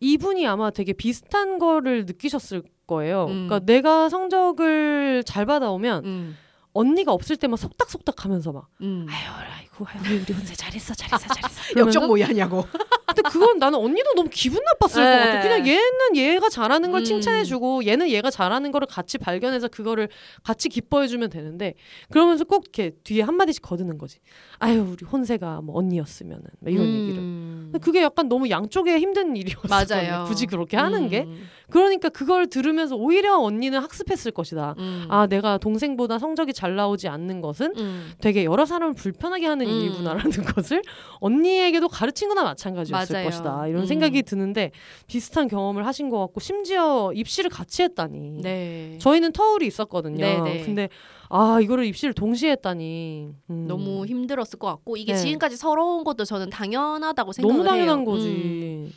이분이 아마 되게 비슷한 거를 느끼셨을 거예요. 음. 그러니까 내가 성적을 잘 받아오면 음. 언니가 없을 때만 속닥속닥 하면서 막 음. 아유 아이고 아유 우리 혼세 잘했어 잘했어 잘했어 그러면서 역적 모의하냐고. 근데 그건 나는 언니도 너무 기분 나빴을 네. 것 같아 그냥 얘는 얘가 잘하는 걸 음. 칭찬해주고 얘는 얘가 잘하는 거를 같이 발견해서 그거를 같이 기뻐해주면 되는데 그러면서 꼭 이렇게 뒤에 한마디씩 거드는 거지 아유 우리 혼세가 뭐 언니였으면은 막 이런 얘기를 음. 근데 그게 약간 너무 양쪽에 힘든 일이었어 맞아요. 굳이 그렇게 하는 게 음. 그러니까 그걸 들으면서 오히려 언니는 학습했을 것이다 음. 아 내가 동생보다 성적이 잘 나오지 않는 것은 음. 되게 여러 사람을 불편하게 하는 음. 일이구나라는 것을 언니에게도 가르친 거나 마찬가지였을 맞아요. 것이다 이런 음. 생각이 드는데 비슷한 경험을 하신 것 같고 심지어 입시를 같이 했다니 네. 저희는 터울이 있었거든요 네 네. 근데 아 이거를 입시를 동시에 했다니 음. 너무 힘들었을 것 같고 이게 네. 지금까지 서러운 것도 저는 당연하다고 생각을 너무 당연한 해요. 거지 음.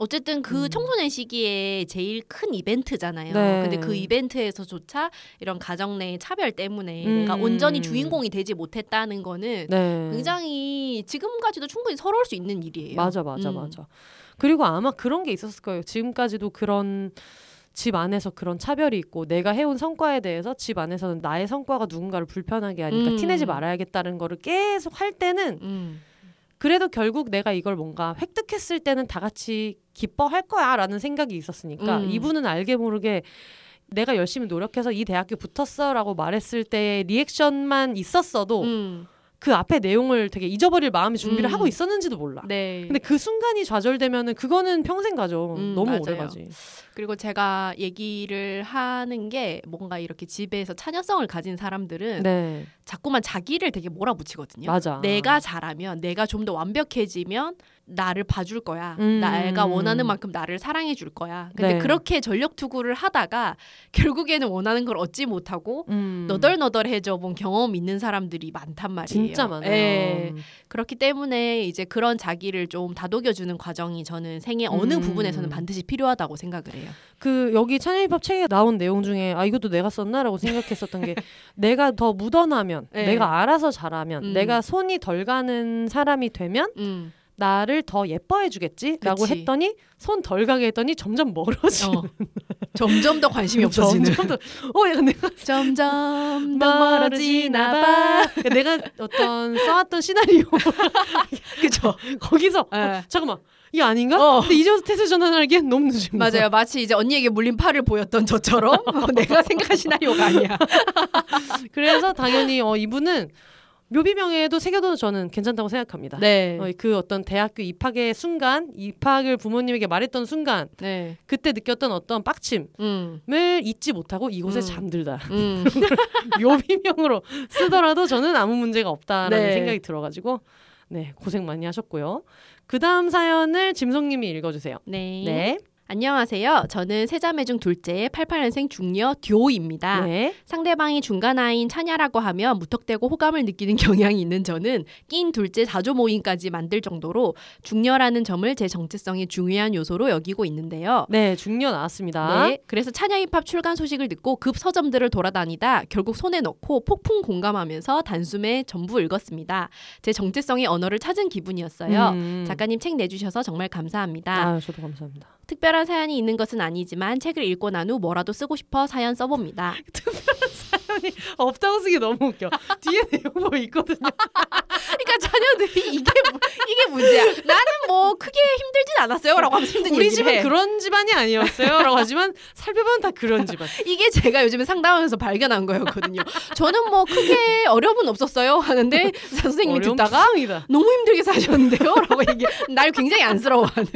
어쨌든 그 음. 청소년 시기에 제일 큰 이벤트잖아요. 네. 근데 그 이벤트에서조차 이런 가정 내 차별 때문에 음. 내가 온전히 주인공이 되지 못했다는 거는 네. 굉장히 지금까지도 충분히 서러울 수 있는 일이에요. 맞아 맞아 음. 맞아 그리고 아마 그런 게 있었을 거예요 지금까지도 그런 집 안에서 그런 차별이 있고 내가 해온 성과에 대해서 집 안에서는 나의 성과가 누군가를 불편하게 하니까 음. 티내지 말아야겠다는 거를 계속 할 때는 음. 그래도 결국 내가 이걸 뭔가 획득했을 때는 다 같이 기뻐할 거야라는 생각이 있었으니까 음. 이분은 알게 모르게 내가 열심히 노력해서 이 대학교 붙었어라고 말했을 때 리액션만 있었어도 음. 그 앞에 내용을 되게 잊어버릴 마음의 준비를 음. 하고 있었는지도 몰라. 네. 근데 그 순간이 좌절되면은 그거는 평생 가죠. 음, 너무 맞아요. 오래 가지. 그리고 제가 얘기를 하는 게 뭔가 이렇게 집에서 차녀성을 가진 사람들은 네, 자꾸만 자기를 되게 몰아붙이거든요. 맞아. 내가 잘하면 내가 좀 더 완벽해지면 나를 봐줄 거야. 음. 내가 원하는 만큼 나를 사랑해 줄 거야. 근데 네. 그렇게 전력 투구를 하다가 결국에는 원하는 걸 얻지 못하고 음. 너덜너덜해져 본 경험 있는 사람들이 많단 말이에요. 진짜 많아요. 예. 그렇기 때문에 이제 그런 자기를 좀 다독여 주는 과정이 저는 생애 어느 음. 부분에서는 반드시 필요하다고 생각을 해요. 그 여기 찬영이팝 책에 나온 내용 중에 아 이것도 내가 썼나라고 생각했었던 게 내가 더 묻어나면 네. 내가 알아서 잘하면 음. 내가 손이 덜 가는 사람이 되면 음. 나를 더 예뻐해 주겠지라고. 했더니 손 덜 가게 했더니 점점 멀어지는 어. 점점 더 관심이 없어지는. 점점 더, 어 약간 내가 점점 더 멀어지나 봐. 내가 어떤 써왔던 시나리오 그죠? 거기서 예. 어, 잠깐만 이게 아닌가? 어. 근데 이제부터 태세 전환하기엔 너무 늦은 거야. 맞아요. 마치 이제 언니에게 물린 팔을 보였던 저처럼 어, 내가 생각한 시나리오가 아니야. 그래서 당연히 어, 이분은 묘비명에도 새겨둬도 저는 괜찮다고 생각합니다. 네. 어, 그 어떤 대학교 입학의 순간, 입학을 부모님에게 말했던 순간, 네. 그때 느꼈던 어떤 빡침을 음. 잊지 못하고 이곳에 음. 잠들다. 음. 묘비명으로 쓰더라도 저는 아무 문제가 없다라는 네. 생각이 들어가지고 네 고생 많이 하셨고요. 그 다음 사연을 짐성님이 읽어주세요. 네. 네, 안녕하세요. 저는 세자매 중 둘째 88년생 중녀 듀오입니다. 네, 상대방이 중간 아이인 차냐라고 하면 무턱대고 호감을 느끼는 경향이 있는 저는 낀 둘째 자조 모임까지 만들 정도로 중녀라는 점을 제 정체성의 중요한 요소로 여기고 있는데요. 네, 중녀 나왔습니다. 네, 그래서 찬야 힙합 출간 소식을 듣고 급 서점들을 돌아다니다 결국 손에 넣고 폭풍 공감하면서 단숨에 전부 읽었습니다. 제 정체성의 언어를 찾은 기분이었어요. 음. 작가님 책 내주셔서 정말 감사합니다. 아, 저도 감사합니다. 특별한 사연이 있는 것은 아니지만 책을 읽고 난 후 뭐라도 쓰고 싶어 사연 써봅니다. 사연 이 없다고 쓰기 너무 웃겨. 뒤에 내용 뭐 있거든요. 그러니까 자녀들이 이게 뭐- 이게 문제야. 나는 뭐 크게 힘들진 않았어요라고 하면서 힘든 우리 집은 해. 그런 집안이 아니었어요라고 하지만 살펴보면 다 그런 집안. 이게 제가 요즘에 상담하면서 발견한 거였거든요. 저는 뭐 크게 어려움은 없었어요 하는데 선생님이 듣다가 투성이다. 너무 힘들게 사셨는데요? 라고 얘기 날 굉장히 안쓰러워하는.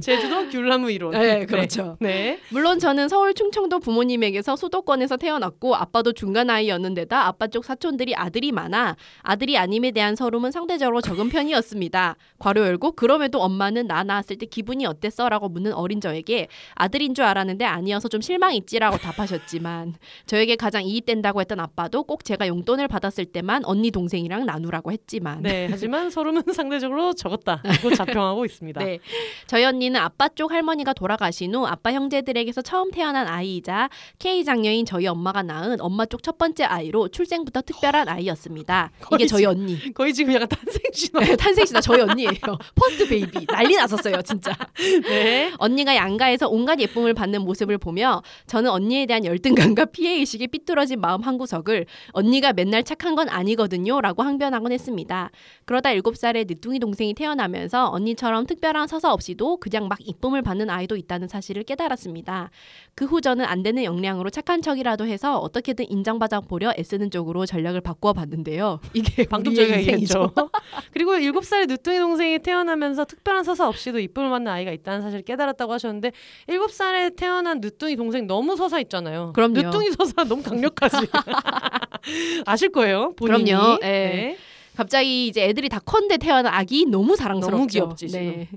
제주도 귤나무 이론. 네, 그렇죠. 네. 물론 저는 서울 충청도 부모님에게서 수도권에서 태어났고 아빠도 중간 아이였는데다 아빠 쪽 사촌들이 아들이 많아 아들이 아님에 대한 서름은 상대적으로 적은 편이었습니다. 괄호 열고 그럼에도 엄마는 나 낳았을 때 기분이 어땠어? 라고 묻는 어린 저에게 아들인 줄 알았는데 아니어서 좀 실망있지라고 답하셨지만 저에게 가장 이입된다고 했던 아빠도 꼭 제가 용돈을 받았을 때만 언니 동생이랑 나누라고 했지만 네. 하지만 설움은 상대적으로 적었다고 자평하고 있습니다. 네. 저희 언니는 아빠 쪽 할머니가 돌아가신 후 아빠 형제들에게서 처음 태어난 아이이자 K 장녀인 저희 엄마가 낳은 엄마 쪽첫 번째 아이로 출생부터 특별한 아이였습니다. 이게 저희 언니. 거의 지금 약간 탄생 신화. 네, 탄생 신화다 저희 언니예요. first baby 난리 났었어요 진짜. 네. 언니가 양가에서 온갖 예쁨을 받는 모습을 보며 저는 언니에 대한 열등감과 피해 의식에 삐뚤어진 마음 한 구석을 언니가 맨날 착한 건 아니거든요 라고 항변하곤 했습니다. 그러다 7살에 늦둥이 동생이 태어나면서 언니처럼 특별한 서사 없이도 그냥 막 이쁨을 받는 아이도 있다는 사실을 깨달았습니다. 그 후 저는 안 되는 역량으로 착한 척이라도 해서 어떻게든 인정 받아 보려 애쓰는 쪽으로 전략을 바꾸어 봤는데요. 이게 방금 저희가. 얘기했죠. 그리고 7살의 늦둥이 동생이 태어나면서 특별한 서사 없이도 이쁨을 받는 아이가 있다는 사실을 깨달았다고 하셨는데 7살에 태어난 늦둥이 동생 너무 서사 있잖아요. 그럼요. 늦둥이 서사 너무 강력하지. 아실 거예요. 본인이. 그럼요. 예. 네. 갑자기 이제 애들이 다 컸는데 태어난 아기 너무 사랑스럽죠. 너무 귀엽지, 지금. 네.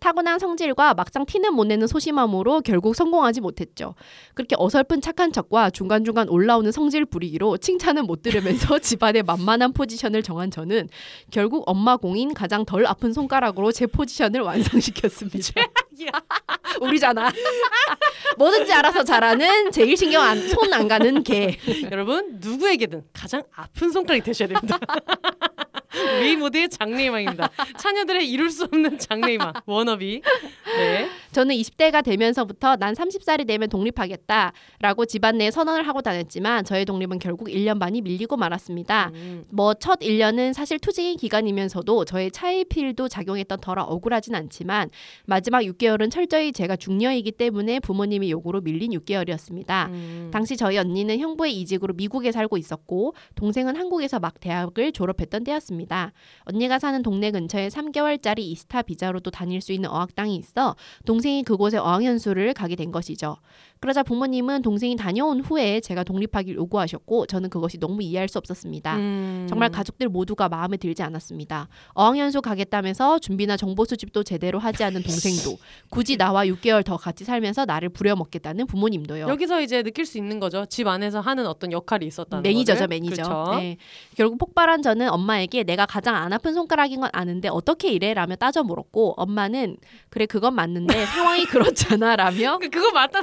타고난 성질과 막상 티는 못 내는 소심함으로 결국 성공하지 못했죠. 그렇게 어설픈 착한 척과 중간중간 올라오는 성질 부리기로 칭찬은 못 들으면서 집안의 만만한 포지션을 정한 저는 결국 엄마 공인 가장 덜 아픈 손가락으로 제 포지션을 완성시켰습니다. 우리잖아. 뭐든지 알아서 잘하는 제일 신경 안, 손 안 가는 개. 여러분 누구에게든 가장 아픈 손가락이 되셔야 됩니다. 우리 모두의 장래희망입니다. 자녀들의 이룰 수 없는 장래희망 워너비. 네. 저는 20대가 되면서부터 난 30살이 되면 독립하겠다라고 집안 내에 선언을 하고 다녔지만 저의 독립은 결국 1년 반이 밀리고 말았습니다. 음. 뭐첫 1년은 사실 투쟁의 기간이면서도 저의 차일피일도 작용했던 터라 억울하진 않지만 마지막 6개월 은 철저히 제가 중녀이기 때문에 부모님의 요구로 밀린 6개월이었습니다. 음. 당시 저희 언니는 형부의 이직으로 미국에 살고 있었고 동생은 한국에서 막 대학을 졸업했던 때였습니다. 언니가 사는 동네 근처에 3개월짜리 이스타 비자로도 다닐 수 있는 어학당이 있어 동생이 그곳에 어학연수를 가게 된 것이죠. 그러자 부모님은 동생이 다녀온 후에 제가 독립하길 요구하셨고 저는 그것이 너무 이해할 수 없었습니다. 음. 정말 가족들 모두가 마음에 들지 않았습니다. 어학연수 가겠다면서 준비나 정보 수집도 제대로 하지 않은 동생도 굳이 나와 6개월 더 같이 살면서 나를 부려먹겠다는 부모님도요. 여기서 이제 느낄 수 있는 거죠. 집 안에서 하는 어떤 역할이 있었다는 매니저죠, 거를. 매니저. 그렇죠. 네. 결국 폭발한 저는 엄마에게 내가 가장 안 아픈 손가락인 건 아는데 어떻게 이래라며 따져 물었고 엄마는 그래 그건 맞는데 상황이 그렇잖아라며 그- 그거 맞다.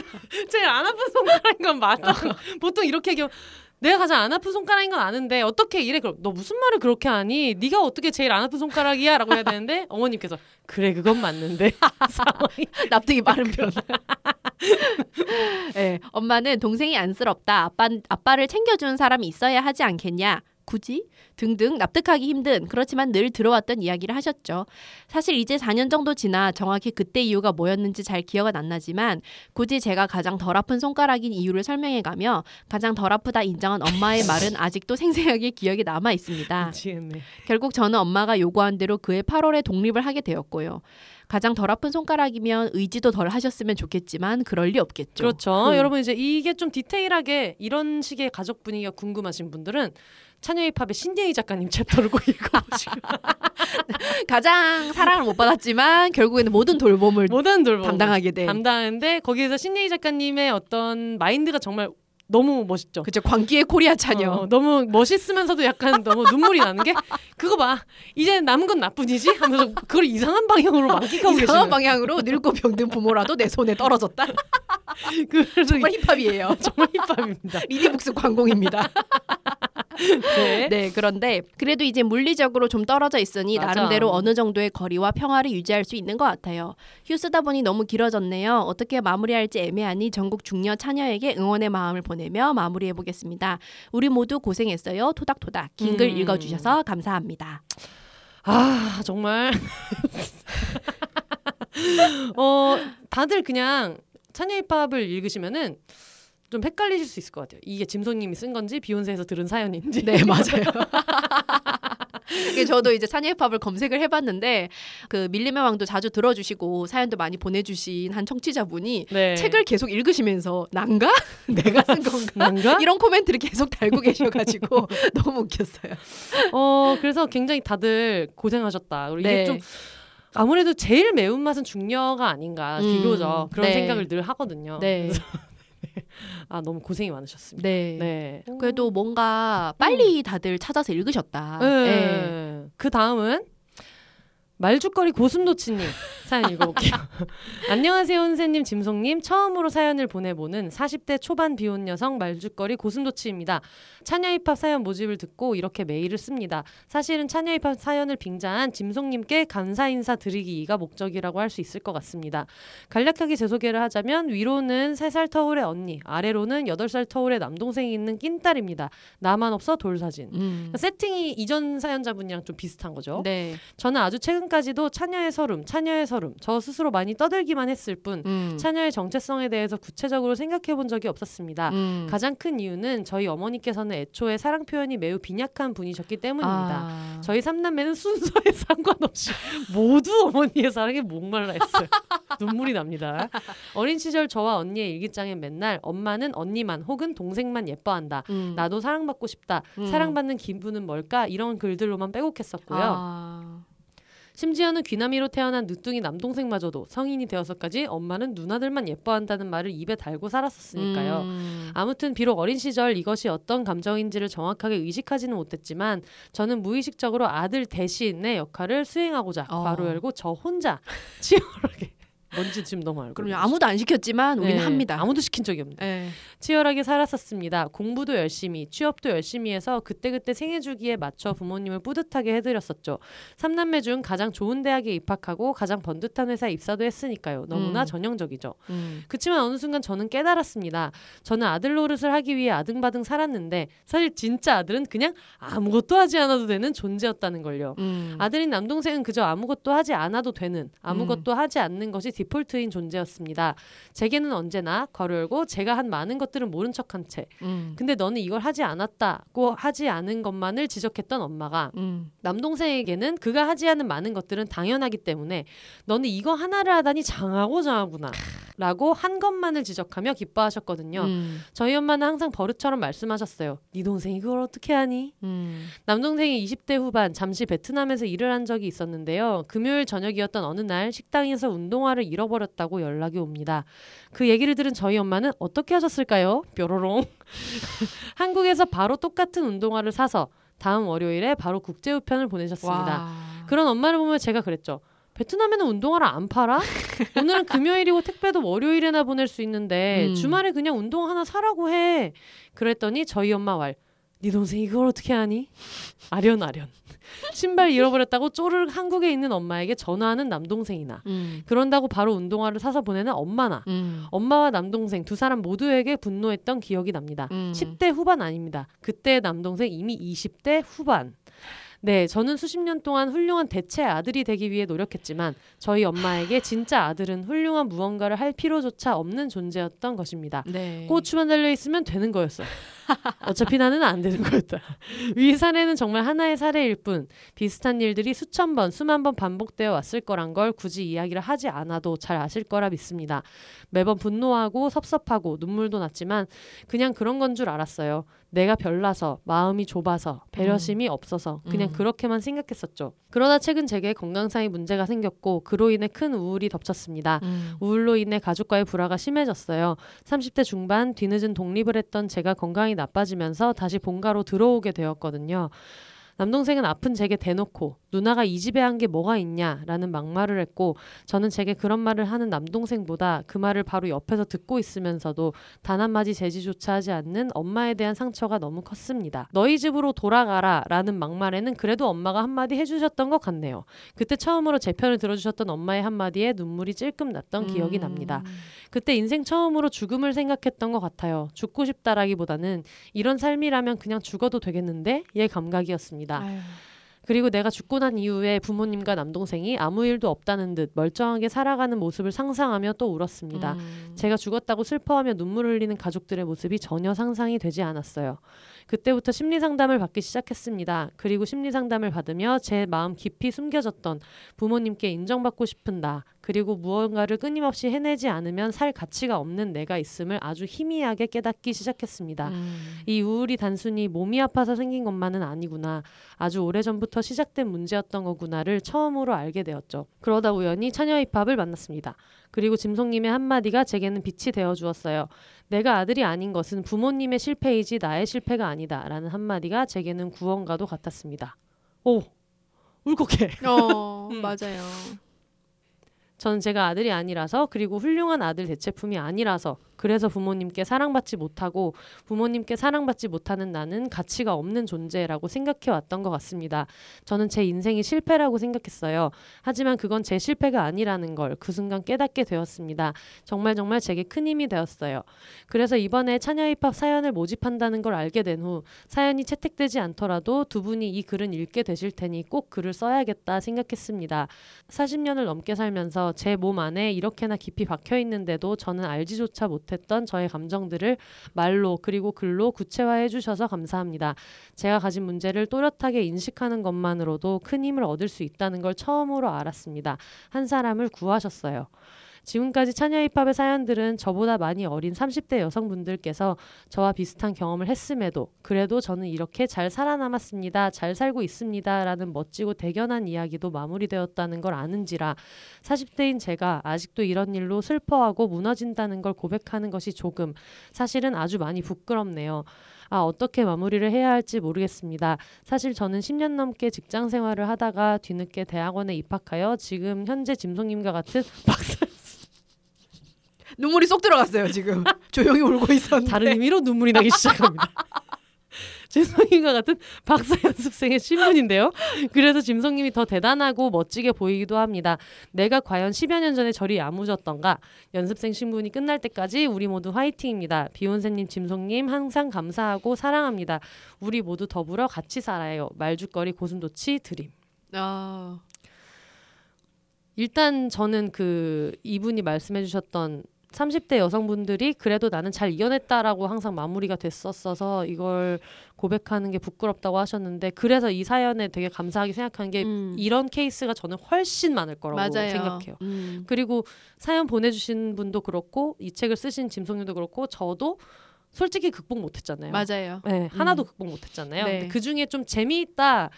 제일 안 아픈 손가락인 건 맞다. 보통 이렇게 얘기하면 내가 가장 안 아픈 손가락인 건 아는데 어떻게 이래? 그럼 너 무슨 말을 그렇게 하니? 네가 어떻게 제일 안 아픈 손가락이야?라고 해야 되는데 어머님께서 그래 그건 맞는데 납득이 빠른 편. 네, 엄마는 동생이 안쓰럽다. 아빠 아빠를 챙겨주는 사람이 있어야 하지 않겠냐. 굳이 등등 납득하기 힘든 그렇지만 늘 들어왔던 이야기를 하셨죠. 사실 이제 4년 정도 지나 정확히 그때 이유가 뭐였는지 잘 기억은 안 나지만 굳이 제가 가장 덜 아픈 손가락인 이유를 설명해 가며 가장 덜 아프다 인정한 엄마의 말은 아직도 생생하게 기억에 남아 있습니다. 미치겠네. 결국 저는 엄마가 요구한 대로 그해 8월에 독립을 하게 되었고요. 가장 덜 아픈 손가락이면 의지도 덜 하셨으면 좋겠지만 그럴 리 없겠죠. 그렇죠. 음. 여러분 이제 이게 좀 디테일하게 이런 식의 가족 분위기가 궁금하신 분들은 차녀힙합의 신예희 작가님 챕터를 꼭 읽어보시고 가장 사랑을 못 받았지만 결국에는 모든 돌봄을 모든 돌봄 담당하게 된. 담당하는데 거기에서 신예희 작가님의 어떤 마인드가 정말 너무 멋있죠. 그죠 광기의 코리아 차녀. 어, 너무 멋있으면서도 약간 너무 눈물이 나는 게 그거 봐 이제 남은 건 나뿐이지 하면서 그걸 이상한 방향으로 만끽하고 이상한 계시는 방향으로 늙고 병든 부모라도 내 손에 떨어졌다. 그래서 정말 힙합이에요. 정말 힙합입니다. 리디북스 관공입니다. 네. 네, 그런데 그래도 이제 물리적으로 좀 떨어져 있으니 맞아. 나름대로 어느 정도의 거리와 평화를 유지할 수 있는 것 같아요. 휴 쓰다 보니 너무 길어졌네요. 어떻게 마무리할지 애매하니 전국 중녀 차녀에게 응원의 마음을 보내며 마무리해 보겠습니다. 우리 모두 고생했어요. 토닥토닥. 긴글 음. 읽어주셔서 감사합니다. 아 정말 어 다들 그냥 찬여힙합을 읽으시면은 좀 헷갈리실 수 있을 것 같아요. 이게 짐송님이 쓴 건지 비욘세에서 들은 사연인지. 네, 맞아요. 이게 저도 이제 찬예팝을 검색을 해봤는데 그 밀림의 왕도 자주 들어주시고 사연도 많이 보내주신 한 청취자분이 네. 책을 계속 읽으시면서 난가? 내가 쓴 건가? 난가? 이런 코멘트를 계속 달고 계셔가지고 너무 웃겼어요. 어 그래서 굉장히 다들 고생하셨다. 그리고 이게 네. 좀 아무래도 제일 매운 맛은 중녀가 아닌가 음, 비교적 그런 네. 생각을 늘 하거든요. 네. 아 너무 고생이 많으셨습니다. 네. 네. 그래도 뭔가 빨리 다들 찾아서 읽으셨다. 네. 네. 그 다음은 말죽거리 고슴도치님 사연 읽어볼게요. 안녕하세요, 은세님, 짐송님. 처음으로 사연을 보내보는 40대 초반 비혼 여성 말죽거리 고슴도치입니다. 차녀힙합 사연 모집을 듣고 이렇게 메일을 씁니다. 사실은 차녀힙합 사연을 빙자한 짐송님께 감사 인사 드리기가 목적이라고 할 수 있을 것 같습니다. 간략하게 제 소개를 하자면 위로는 3살 터울의 언니, 아래로는 8살 터울의 남동생이 있는 낀딸입니다. 나만 없어 돌사진. 음. 세팅이 이전 사연자분이랑 좀 비슷한 거죠. 네. 저는 아주 최근 까지도 차녀의 서름, 차녀의 서름, 저 스스로 많이 떠들기만 했을 뿐 음. 차녀의 정체성에 대해서 구체적으로 생각해 본 적이 없었습니다. 음. 가장 큰 이유는 저희 어머니께서는 애초에 사랑 표현이 매우 빈약한 분이셨기 때문입니다. 아. 저희 삼남매는 순서에 상관없이 모두 어머니의 사랑에 목말라 했어요. 눈물이 납니다. 어린 시절 저와 언니의 일기장엔 맨날 엄마는 언니만 혹은 동생만 예뻐한다. 음. 나도 사랑받고 싶다. 음. 사랑받는 기분은 뭘까? 이런 글들로만 빼곡했었고요. 아. 심지어는 귀남이로 태어난 늦둥이 남동생마저도 성인이 되어서까지 엄마는 누나들만 예뻐한다는 말을 입에 달고 살았었으니까요. 음. 아무튼 비록 어린 시절 이것이 어떤 감정인지를 정확하게 의식하지는 못했지만 저는 무의식적으로 아들 대신의 역할을 수행하고자 어. 괄호 열고 저 혼자 치열하게 뭔지 지금 너무 알고 그럼요. 아무도 안 시켰지만 우리는 네, 합니다. 아무도 시킨 적이 없네. 네. 치열하게 살았었습니다. 공부도 열심히, 취업도 열심히 해서 그때그때 생애 주기에 맞춰 부모님을 뿌듯하게 해드렸었죠. 삼남매 중 가장 좋은 대학에 입학하고 가장 번듯한 회사에 입사도 했으니까요. 너무나 음. 전형적이죠. 음. 그치만 어느 순간 저는 깨달았습니다. 저는 아들 노릇을 하기 위해 아등바등 살았는데 사실 진짜 아들은 그냥 아무것도 하지 않아도 되는 존재였다는 걸요. 음. 아들인 남동생은 그저 아무것도 하지 않아도 되는 아무것도 하지 않는 것이 디폴트인 존재였습니다. 제게는 언제나 괄호 열고 제가 한 많은 것들은 모른 척한 채 음. 근데 너는 이걸 하지 않았다고 하지 않은 것만을 지적했던 엄마가 음. 남동생에게는 그가 하지 않은 많은 것들은 당연하기 때문에 너는 이거 하나를 하다니 장하고 장하구나 라고 한 것만을 지적하며 기뻐하셨거든요. 음. 저희 엄마는 항상 버릇처럼 말씀하셨어요. 네 동생이 그걸 어떻게 하니? 음. 남동생이 20대 후반 잠시 베트남에서 일을 한 적이 있었는데요. 금요일 저녁이었던 어느 날 식당에서 운동화를 잃어버렸다고 연락이 옵니다. 그 얘기를 들은 저희 엄마는 어떻게 하셨을까요? 뾰로롱. 한국에서 바로 똑같은 운동화를 사서 다음 월요일에 바로 국제 우편을 보내셨습니다. 와. 그런 엄마를 보면 제가 그랬죠. 베트남에는 운동화를 안 팔아? 오늘은 금요일이고 택배도 월요일에나 보낼 수 있는데 음. 주말에 그냥 운동 하나 사라고 해. 그랬더니 저희 엄마 말. 네 동생 이걸 어떻게 하니? 아련 아련. 신발 잃어버렸다고 쪼르륵 한국에 있는 엄마에게 전화하는 남동생이나 음. 그런다고 바로 운동화를 사서 보내는 엄마나 음. 엄마와 남동생 두 사람 모두에게 분노했던 기억이 납니다. 음. 10대 후반 아닙니다. 그때 남동생 이미 20대 후반. 네, 저는 수십 년 동안 훌륭한 대체 아들이 되기 위해 노력했지만 저희 엄마에게 진짜 아들은 훌륭한 무언가를 할 필요조차 없는 존재였던 것입니다. 네. 고추만 달려 있으면 되는 거였어요. 어차피 나는 안 되는 거였다. 위 사례는 정말 하나의 사례일 뿐 비슷한 일들이 수천 번, 수만 번 반복되어 왔을 거란 걸 굳이 이야기를 하지 않아도 잘 아실 거라 믿습니다. 매번 분노하고 섭섭하고 눈물도 났지만 그냥 그런 건 줄 알았어요. 내가 별나서 마음이 좁아서 배려심이 없어서 그냥 음. 그렇게만 생각했었죠. 그러다 최근 제게 건강상의 문제가 생겼고 그로 인해 큰 우울이 덮쳤습니다. 음. 우울로 인해 가족과의 불화가 심해졌어요. 30대 중반 뒤늦은 독립을 했던 제가 건강이 나빠지면서 다시 본가로 들어오게 되었거든요. 남동생은 아픈 제게 대놓고 누나가 이 집에 한 게 뭐가 있냐라는 막말을 했고 저는 제게 그런 말을 하는 남동생보다 그 말을 바로 옆에서 듣고 있으면서도 단 한마디 제지조차 하지 않는 엄마에 대한 상처가 너무 컸습니다. 너희 집으로 돌아가라 라는 막말에는 그래도 엄마가 한마디 해주셨던 것 같네요. 그때 처음으로 제 편을 들어주셨던 엄마의 한마디에 눈물이 찔끔 났던 기억이 납니다. 그때 인생 처음으로 죽음을 생각했던 것 같아요. 죽고 싶다라기보다는 이런 삶이라면 그냥 죽어도 되겠는데? 의 감각이었습니다. 아유. 그리고 내가 죽고 난 이후에 부모님과 남동생이 아무 일도 없다는 듯 멀쩡하게 살아가는 모습을 상상하며 또 울었습니다. 음. 제가 죽었다고 슬퍼하며 눈물 흘리는 가족들의 모습이 전혀 상상이 되지 않았어요. 그때부터 심리 상담을 받기 시작했습니다. 그리고 심리 상담을 받으며 제 마음 깊이 숨겨졌던 부모님께 인정받고 싶은 나, 그리고 무언가를 끊임없이 해내지 않으면 살 가치가 없는 내가 있음을 아주 희미하게 깨닫기 시작했습니다. 음. 이 우울이 단순히 몸이 아파서 생긴 것만은 아니구나. 아주 오래전부터 시작된 문제였던 거구나를 처음으로 알게 되었죠. 그러다 우연히 차녀 힙합을 만났습니다. 그리고 짐송님의 한마디가 제게는 빛이 되어 주었어요. 내가 아들이 아닌 것은 부모님의 실패이지 나의 실패가 아니다. 라는 한마디가 제게는 구원과도 같았습니다. 오! 울컥해. 어, 음. 맞아요. 저는 제가 아들이 아니라서 그리고 훌륭한 아들 대체품이 아니라서 그래서 부모님께 사랑받지 못하고 부모님께 사랑받지 못하는 나는 가치가 없는 존재라고 생각해 왔던 것 같습니다. 저는 제 인생이 실패라고 생각했어요. 하지만 그건 제 실패가 아니라는 걸 그 순간 깨닫게 되었습니다. 정말 정말 제게 큰 힘이 되었어요. 그래서 이번에 차녀 힙합 사연을 모집한다는 걸 알게 된 후 사연이 채택되지 않더라도 두 분이 이 글은 읽게 되실 테니 꼭 글을 써야겠다 생각했습니다. 40년을 넘게 살면서 제 몸 안에 이렇게나 깊이 박혀 있는데도 저는 알지조차 못 했던 저의 감정들을 말로 그리고 글로 구체화해 주셔서 감사합니다. 제가 가진 문제를 또렷하게 인식하는 것만으로도 큰 힘을 얻을 수 있다는 걸 처음으로 알았습니다. 한 사람을 구하셨어요. 지금까지 차녀 힙합의 사연들은 저보다 많이 어린 30대 여성분들께서 저와 비슷한 경험을 했음에도 그래도 저는 이렇게 잘 살아남았습니다. 잘 살고 있습니다. 라는 멋지고 대견한 이야기도 마무리되었다는 걸 아는지라 40대인 제가 아직도 이런 일로 슬퍼하고 무너진다는 걸 고백하는 것이 조금 사실은 아주 많이 부끄럽네요. 아, 어떻게 마무리를 해야 할지 모르겠습니다. 사실 저는 10년 넘게 직장 생활을 하다가 뒤늦게 대학원에 입학하여 지금 현재 짐송님과 같은 박사 눈물이 쏙 들어갔어요 지금. 조용히 울고 있었는데. 다른 의미로 눈물이 나기 시작합니다. 짐성님과 같은 박사 연습생의 신분인데요. 그래서 짐성님이 더 대단하고 멋지게 보이기도 합니다. 내가 과연 10여 년 전에 저리 야무졌던가? 연습생 신분이 끝날 때까지 우리 모두 화이팅입니다. 비욘세님, 짐성님 항상 감사하고 사랑합니다. 우리 모두 더불어 같이 살아요. 말죽거리 고슴도치 드림. 아, 일단 저는 그 이분이 말씀해주셨던 30대 여성분들이 그래도 나는 잘 이겨냈다라고 항상 마무리가 됐었어서 이걸 고백하는 게 부끄럽다고 하셨는데 그래서 이 사연에 되게 감사하게 생각한 게 음. 이런 케이스가 저는 훨씬 많을 거라고 맞아요. 생각해요. 음. 그리고 사연 보내주신 분도 그렇고 이 책을 쓰신 짐송님도 그렇고 저도 솔직히 극복 못했잖아요. 맞아요. 네, 하나도 음. 극복 못했잖아요. 네. 근데 그 중에 좀 재미있다.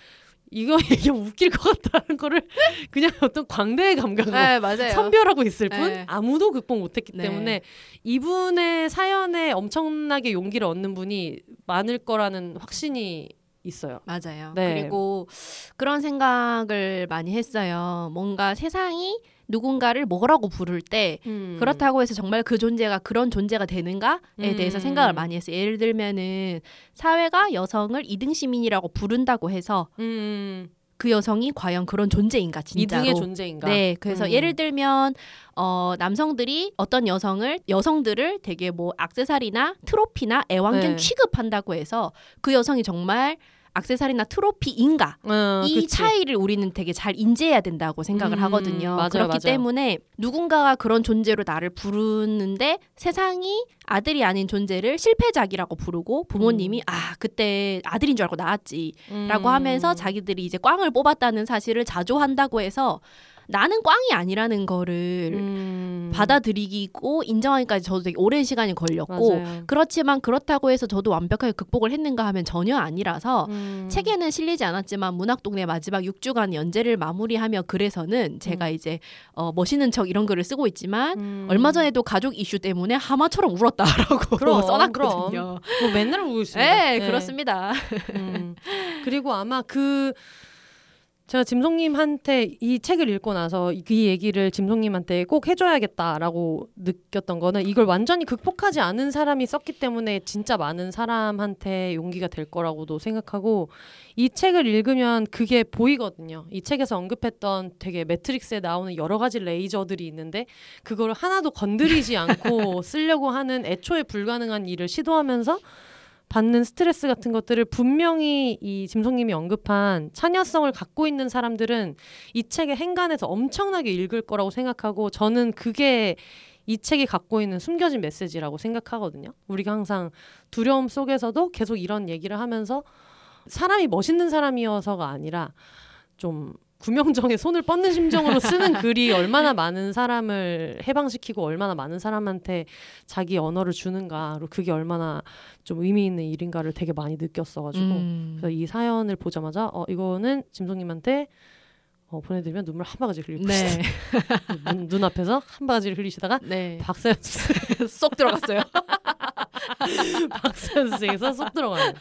이거 얘기하면 웃길 것 같다는 거를 그냥 어떤 광대의 감각으로 네. 선별하고 있을 뿐 네. 아무도 극복 못했기 네. 때문에 이분의 사연에 엄청나게 용기를 얻는 분이 많을 거라는 확신이 있어요. 맞아요. 네. 그리고 그런 생각을 많이 했어요. 뭔가 세상이 누군가를 뭐라고 부를 때 음. 그렇다고 해서 정말 그 존재가 그런 존재가 되는가에 음. 대해서 생각을 많이 했어요. 예를 들면은 사회가 여성을 이등 시민이라고 부른다고 해서 음. 그 여성이 과연 그런 존재인가 진짜로. 이등의 존재인가? 네, 그래서 음. 예를 들면 어 남성들이 어떤 여성을 여성들을 되게 뭐 악세사리나 트로피나 애완견 네. 취급한다고 해서 그 여성이 정말 악세사리나 트로피인가 어, 이 그치. 차이를 우리는 되게 잘 인지해야 된다고 생각을 음, 하거든요. 맞아요, 그렇기 맞아요. 때문에 누군가가 그런 존재로 나를 부르는데 세상이 아들이 아닌 존재를 실패작이라고 부르고 부모님이 아 그때 아들인 줄 알고 낳았지라고 음. 하면서 자기들이 이제 꽝을 뽑았다는 사실을 자조한다고 해서 나는 꽝이 아니라는 거를 음. 받아들이고 인정하기까지 저도 되게 오랜 시간이 걸렸고 맞아요. 그렇지만 그렇다고 해서 저도 완벽하게 극복을 했는가 하면 전혀 아니라서 음. 책에는 실리지 않았지만 문학 동네 마지막 6주간 연재를 마무리하며 글에서는 제가 이제 어, 멋있는 척 이런 글을 쓰고 있지만 음. 얼마 전에도 가족 이슈 때문에 하마처럼 울었다라고 그럼, 써놨거든요. 뭐 맨날 울고 있습니다. 네, 그렇습니다. 음. 그리고 아마 그 제가 짐송님한테 이 책을 읽고 나서 이- 이 얘기를 짐송님한테 꼭 해줘야겠다라고 느꼈던 거는 이걸 완전히 극복하지 않은 사람이 썼기 때문에 진짜 많은 사람한테 용기가 될 거라고도 생각하고 이 책을 읽으면 그게 보이거든요. 이 책에서 언급했던 되게 매트릭스에 나오는 여러 가지 레이저들이 있는데 그걸 하나도 건드리지 않고 쓰려고 하는 애초에 불가능한 일을 시도하면서 받는 스트레스 같은 것들을 분명히 이 짐송님이 언급한 참여성을 갖고 있는 사람들은 이 책의 행간에서 엄청나게 읽을 거라고 생각하고 저는 그게 이 책이 갖고 있는 숨겨진 메시지라고 생각하거든요. 우리가 항상 두려움 속에서도 계속 이런 얘기를 하면서 사람이 멋있는 사람이어서가 아니라 좀 구명정에 손을 뻗는 심정으로 쓰는 글이 얼마나 많은 사람을 해방시키고 얼마나 많은 사람한테 자기 언어를 주는가, 그리고 그게 얼마나 좀 의미 있는 일인가를 되게 많이 느꼈어가지고 음. 그래서 이 사연을 보자마자 어 이거는 짐송님한테 어, 보내드리면 눈물 한 바가지 흘리고 네, 눈, 눈 앞에서 한 바가지를 흘리시다가 네, 박사 연습 쏙 들어갔어요. 박사 연습생에서 쏙 들어가네요.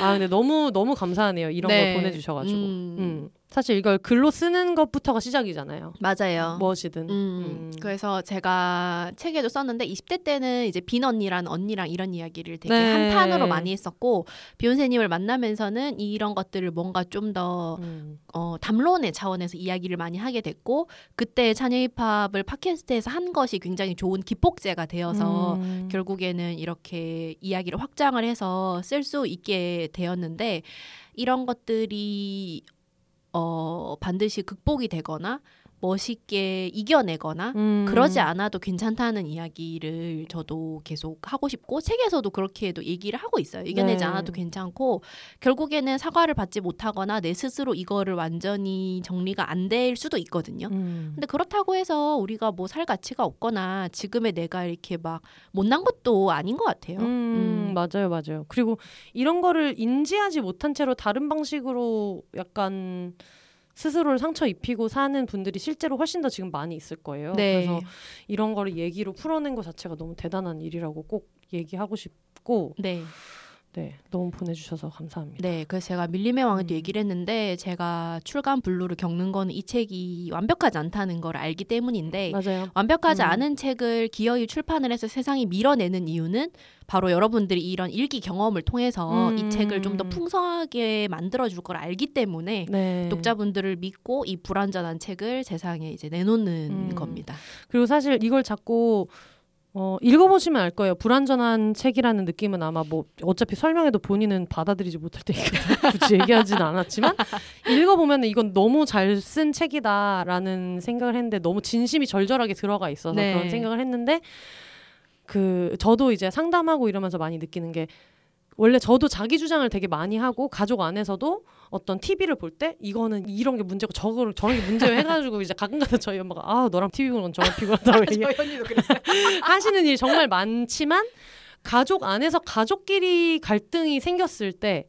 아 근데 너무 너무 감사하네요. 이런 네. 걸 보내주셔가지고. 음. 음. 사실 이걸 글로 쓰는 것부터가 시작이잖아요. 맞아요. 무엇이든. 음, 음. 그래서 제가 책에도 썼는데 20대 때는 이제 빈 언니라는 언니랑 이런 이야기를 되게 네. 한탄으로 많이 했었고 비욘세님을 만나면서는 이런 것들을 뭔가 좀더 음. 어, 담론의 차원에서 이야기를 많이 하게 됐고 그때 차녀 힙합을 팟캐스트에서 한 것이 굉장히 좋은 기폭제가 되어서 음. 결국에는 이렇게 이야기를 확장을 해서 쓸 수 있게 되었는데 이런 것들이 어 반드시 극복이 되거나 멋있게 이겨내거나 음. 그러지 않아도 괜찮다는 이야기를 저도 계속 하고 싶고 책에서도 그렇게도 얘기를 하고 있어요. 이겨내지 네. 않아도 괜찮고 결국에는 사과를 받지 못하거나 내 스스로 이거를 완전히 정리가 안 될 수도 있거든요. 음. 근데 그렇다고 해서 우리가 뭐 살 가치가 없거나 지금의 내가 이렇게 막 못난 것도 아닌 것 같아요. 음, 음. 맞아요, 맞아요. 그리고 이런 거를 인지하지 못한 채로 다른 방식으로 약간 스스로를 상처 입히고 사는 분들이 실제로 훨씬 더 지금 많이 있을 거예요. 네. 그래서 이런 거를 얘기로 풀어낸 것 자체가 너무 대단한 일이라고 꼭 얘기하고 싶고, 네. 네, 너무 보내주셔서 감사합니다. 네, 그래서 제가 밀림의 왕에도 음. 얘기를 했는데 제가 출간 분루를 겪는 거는 이 책이 완벽하지 않다는 걸 알기 때문인데 맞아요. 완벽하지 음. 않은 책을 기어이 출판을 해서 세상이 밀어내는 이유는 바로 여러분들이 이런 일기 경험을 통해서 음. 이 책을 좀 더 풍성하게 만들어 줄 걸 알기 때문에 네. 독자분들을 믿고 이 불완전한 책을 세상에 이제 내놓는 음. 겁니다. 그리고 사실 이걸 자꾸 어, 읽어보시면 알 거예요. 불완전한 책이라는 느낌은 아마 뭐 어차피 설명해도 본인은 받아들이지 못할 테니까 굳이 얘기하지는 않았지만 읽어보면 이건 너무 잘 쓴 책이다라는 생각을 했는데 너무 진심이 절절하게 들어가 있어서 네. 그런 생각을 했는데 그 저도 이제 상담하고 이러면서 많이 느끼는 게 원래 저도 자기 주장을 되게 많이 하고 가족 안에서도 어떤 TV를 볼 때 이거는 이런 게 문제고 저거 저런 게 문제고 해가지고 이제 가끔가다 저희 엄마가 아 너랑 TV 보는 건 정말 피곤하다고 그랬어요. 하시는 일이 정말 많지만 가족 안에서 가족끼리 갈등이 생겼을 때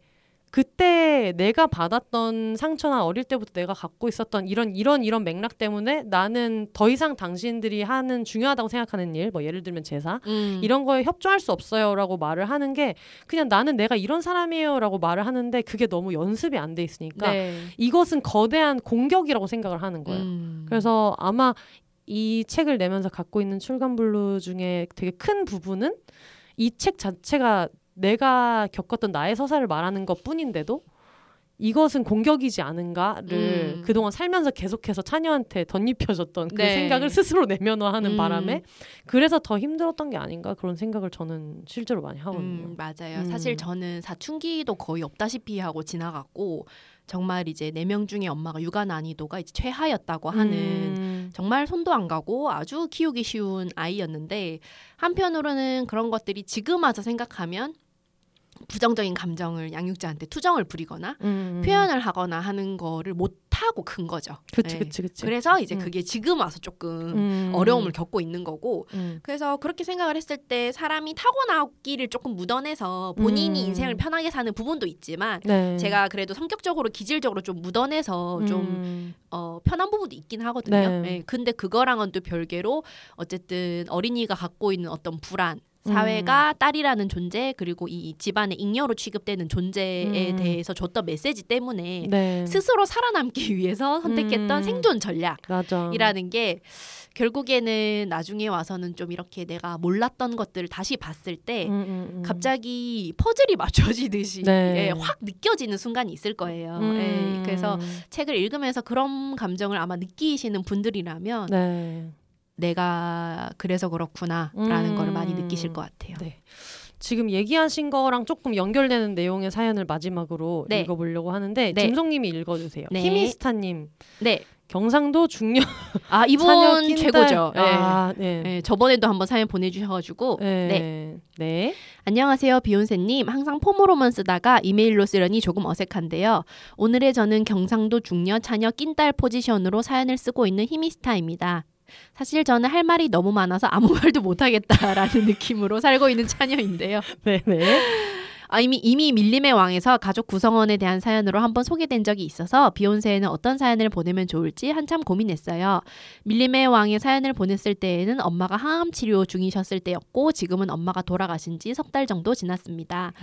그때 내가 받았던 상처나 어릴 때부터 내가 갖고 있었던 이런 이런 이런 맥락 때문에 나는 더 이상 당신들이 하는 중요하다고 생각하는 일, 뭐 예를 들면 제사 음. 이런 거에 협조할 수 없어요라고 말을 하는 게 그냥 나는 내가 이런 사람이에요라고 말을 하는데 그게 너무 연습이 안 돼 있으니까 네. 이것은 거대한 공격이라고 생각을 하는 거예요. 음. 그래서 아마 이 책을 내면서 갖고 있는 출간 blue 중에 되게 큰 부분은 이 책 자체가 내가 겪었던 나의 서사를 말하는 것 뿐인데도 이것은 공격이지 않은가를 음. 그동안 살면서 계속해서 차녀한테 덧입혀졌던 그 네. 생각을 스스로 내면화하는 음. 바람에 그래서 더 힘들었던 게 아닌가 그런 생각을 저는 실제로 많이 하거든요. 음, 맞아요. 음. 사실 저는 사춘기도 거의 없다시피 하고 지나갔고 정말 이제 네 명 중에 엄마가 육아 난이도가 이제 최하였다고 하는 음. 정말 손도 안 가고 아주 키우기 쉬운 아이였는데 한편으로는 그런 것들이 지금 와서 생각하면 부정적인 감정을 양육자한테 투정을 부리거나 음. 표현을 하거나 하는 거를 못 타고 큰 거죠. 그치 네. 그치 그치. 그래서 이제 음. 그게 지금 와서 조금 음. 어려움을 겪고 있는 거고 음. 그래서 그렇게 생각을 했을 때 사람이 타고나기를 조금 묻어내서 본인이 음. 인생을 편하게 사는 부분도 있지만 네. 제가 그래도 성격적으로 기질적으로 좀 묻어내서 좀 음. 어, 편한 부분도 있긴 하거든요. 네. 예, 근데 그거랑은 또 별개로 어쨌든 어린이가 갖고 있는 어떤 불안, 사회가 딸이라는 존재 그리고 이 집안의 잉여로 취급되는 존재에 음. 대해서 줬던 메시지 때문에 네. 스스로 살아남기 위해서 선택했던 음. 생존 전략이라는. 게 결국에는 나중에 와서는 좀 이렇게 내가 몰랐던 것들을 다시 봤을 때 음, 음, 음. 갑자기 퍼즐이 맞춰지듯이 네. 예, 확 느껴지는 순간이 있을 거예요. 음. 예, 그래서 책을 읽으면서 그런 감정을 아마 느끼시는 분들이라면 네. 내가 그래서 그렇구나라는 음. 걸 많이 느끼실 것 같아요. 네. 지금 얘기하신 거랑 조금 연결되는 내용의 사연을 마지막으로 네. 읽어보려고 하는데 네. 짐송님이 읽어주세요. 네. 히미스타님 네. 경상도 중년 아 이분. 최고죠. 예. 아, 네. 예, 저번에도 한번 사연 보내주셔가지고 네. 네. 네. 네. 안녕하세요 비욘세님 항상 폼으로만 쓰다가 이메일로 쓰려니 조금 어색한데요 오늘의 저는 경상도 중녀 자녀 낀딸 포지션으로 사연을 쓰고 있는 히미스타입니다 사실 저는 할 말이 너무 많아서 아무 말도 못하겠다라는 느낌으로 살고 있는 차녀인데요 네. 네. 아, 이미 이미 밀림의 왕에서 가족 구성원에 대한 사연으로 한번 소개된 적이 있어서 비욘세에는 어떤 사연을 보내면 좋을지 한참 고민했어요. 밀림의 왕의 사연을 보냈을 때에는 엄마가 항암 치료 중이셨을 때였고 지금은 엄마가 돌아가신 지 석 달 정도 지났습니다.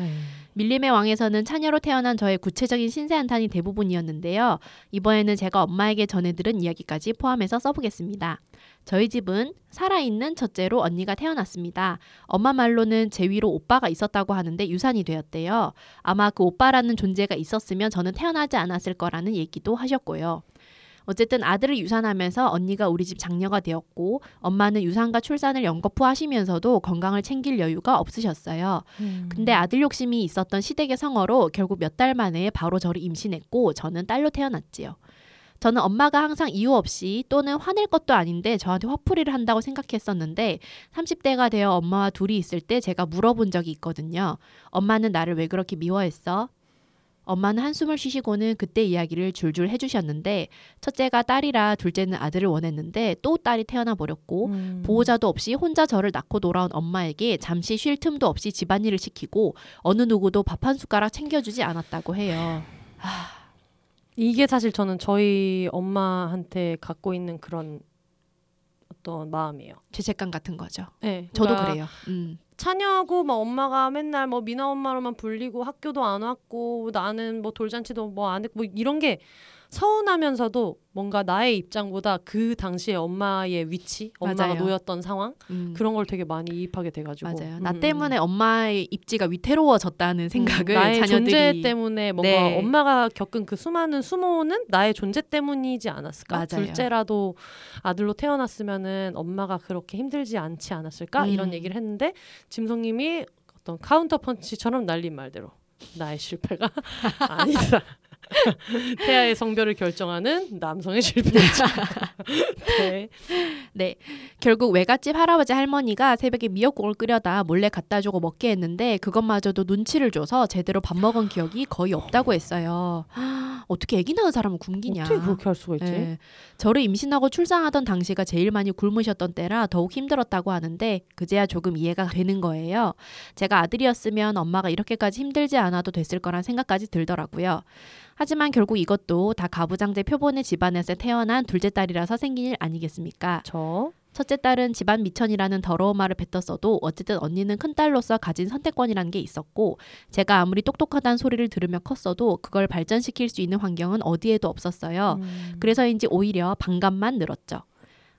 밀림의 왕에서는 차녀로 태어난 저의 구체적인 신세 한탄이 대부분이었는데요. 이번에는 제가 엄마에게 전해들은 이야기까지 포함해서 써보겠습니다. 저희 집은 살아있는 첫째로 언니가 태어났습니다. 엄마 말로는 제 위로 오빠가 있었다고 하는데 유산이 되었대요. 아마 그 오빠라는 존재가 있었으면 저는 태어나지 않았을 거라는 얘기도 하셨고요. 어쨌든 아들을 유산하면서 언니가 우리 집 장녀가 되었고 엄마는 유산과 출산을 연거푸 하시면서도 건강을 챙길 여유가 없으셨어요. 음. 근데 아들 욕심이 있었던 시댁의 성어로 결국 몇 달 만에 바로 저를 임신했고 저는 딸로 태어났지요. 저는 엄마가 항상 이유 없이 또는 화낼 것도 아닌데 저한테 화풀이를 한다고 생각했었는데 30대가 되어 엄마와 둘이 있을 때 제가 물어본 적이 있거든요. 엄마는 나를 왜 그렇게 미워했어? 엄마는 한숨을 쉬시고는 그때 이야기를 줄줄 해주셨는데 첫째가 딸이라 둘째는 아들을 원했는데 또 딸이 태어나 버렸고 음. 보호자도 없이 혼자 저를 낳고 돌아온 엄마에게 잠시 쉴 틈도 없이 집안일을 시키고 어느 누구도 밥 한 숟가락 챙겨주지 않았다고 해요. 이게 사실 저는 저희 엄마한테 갖고 있는 그런 어떤 마음이에요. 죄책감 같은 거죠. 네, 저도 그러니까 그래요. 음. 차냐고 막 엄마가 맨날 뭐 미나 엄마로만 불리고 학교도 안 왔고 나는 뭐 돌잔치도 뭐 안 했고 뭐 이런 게 서운하면서도 뭔가 나의 입장보다 그 당시에 엄마의 위치, 엄마가 맞아요. 놓였던 상황 음. 그런 걸 되게 많이 이입하게 돼가지고 맞아요. 나 음, 때문에 엄마의 입지가 위태로워졌다는 음, 생각을 나의 자녀들이 존재 때문에 뭔가 네. 엄마가 겪은 그 수많은 수모는 나의 존재 때문이지 않았을까? 맞아요. 둘째라도 아들로 태어났으면은 엄마가 그렇게 힘들지 않지 않았을까? 음. 이런 얘기를 했는데 진송님이 어떤 카운터 펀치처럼 날린 말대로 나의 실패가 아니다. 태아의 성별을 결정하는 남성의 실패이죠. 네. 네. 결국 외갓집 할아버지 할머니가 새벽에 미역국을 끓여다 몰래 갖다 주고 먹게 했는데 그것마저도 눈치를 줘서 제대로 밥 먹은 기억이 거의 없다고 했어요. 어떻게 아기 낳은 사람은 굶기냐. 어떻게 그렇게 할 수가 있지? 예. 저를 임신하고 출산하던 당시가 제일 많이 굶으셨던 때라 더욱 힘들었다고 하는데 그제야 조금 이해가 되는 거예요. 제가 아들이었으면 엄마가 이렇게까지 힘들지 않아도 됐을 거란 생각까지 들더라고요. 하지만 결국 이것도 다 가부장제 표본의 집안에서 태어난 둘째 딸이라서 생긴 일 아니겠습니까? 저 첫째 딸은 집안 미천이라는 더러운 말을 뱉었어도 어쨌든 언니는 큰 딸로서 가진 선택권이라는 게 있었고 제가 아무리 똑똑하다는 소리를 들으며 컸어도 그걸 발전시킬 수 있는 환경은 어디에도 없었어요. 음. 그래서인지 오히려 반감만 늘었죠.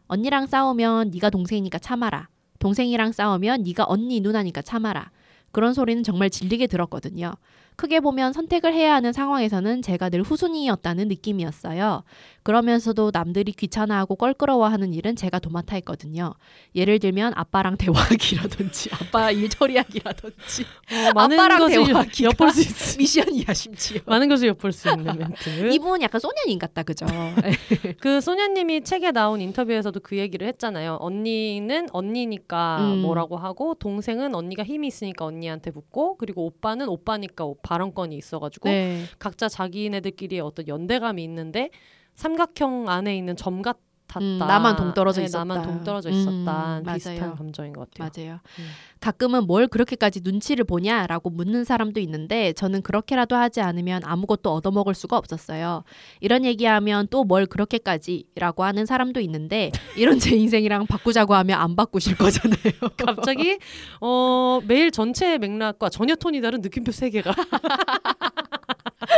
언니랑 싸우면 네가 동생이니까 참아라. 동생이랑 싸우면 네가 언니 누나니까 참아라. 그런 소리는 정말 질리게 들었거든요. 크게 보면 선택을 해야 하는 상황에서는 제가 늘 후순위였다는 느낌이었어요. 그러면서도 남들이 귀찮아하고 껄끄러워하는 일은 제가 도맡아 했거든요. 예를 들면 아빠랑 대화하기라든지 아빠 일 처리하기라든지 어, 많은 아빠랑 것을 대화하기가 엿볼 수 있어. 미션이야 심지어. 많은 것을 엿볼 수 있는 멘트. 이분 약간 소년인 같다 그죠? 그 소녀님이 책에 나온 인터뷰에서도 그 얘기를 했잖아요. 언니는 언니니까 음. 뭐라고 하고 동생은 언니가 힘이 있으니까 언니한테 붙고 그리고 오빠는 오빠니까 발언권이 있어가지고 네. 각자 자기네들끼리의 어떤 연대감이 있는데 삼각형 안에 있는 점 같 았다. 음, 나만 동떨어져 네, 있었다. 나만 동떨어져 음, 있었다. 맞아요. 비슷한 감정인 것 같아요. 맞아요. 음. 가끔은 뭘 그렇게까지 눈치를 보냐라고 묻는 사람도 있는데 저는 그렇게라도 하지 않으면 아무것도 얻어먹을 수가 없었어요. 이런 얘기하면 또 뭘 그렇게까지라고 하는 사람도 있는데 이런 제 인생이랑 바꾸자고 하면 안 바꾸실 거잖아요. 갑자기 어 매일 전체 맥락과 전혀 톤이 다른 느낌표 세 개가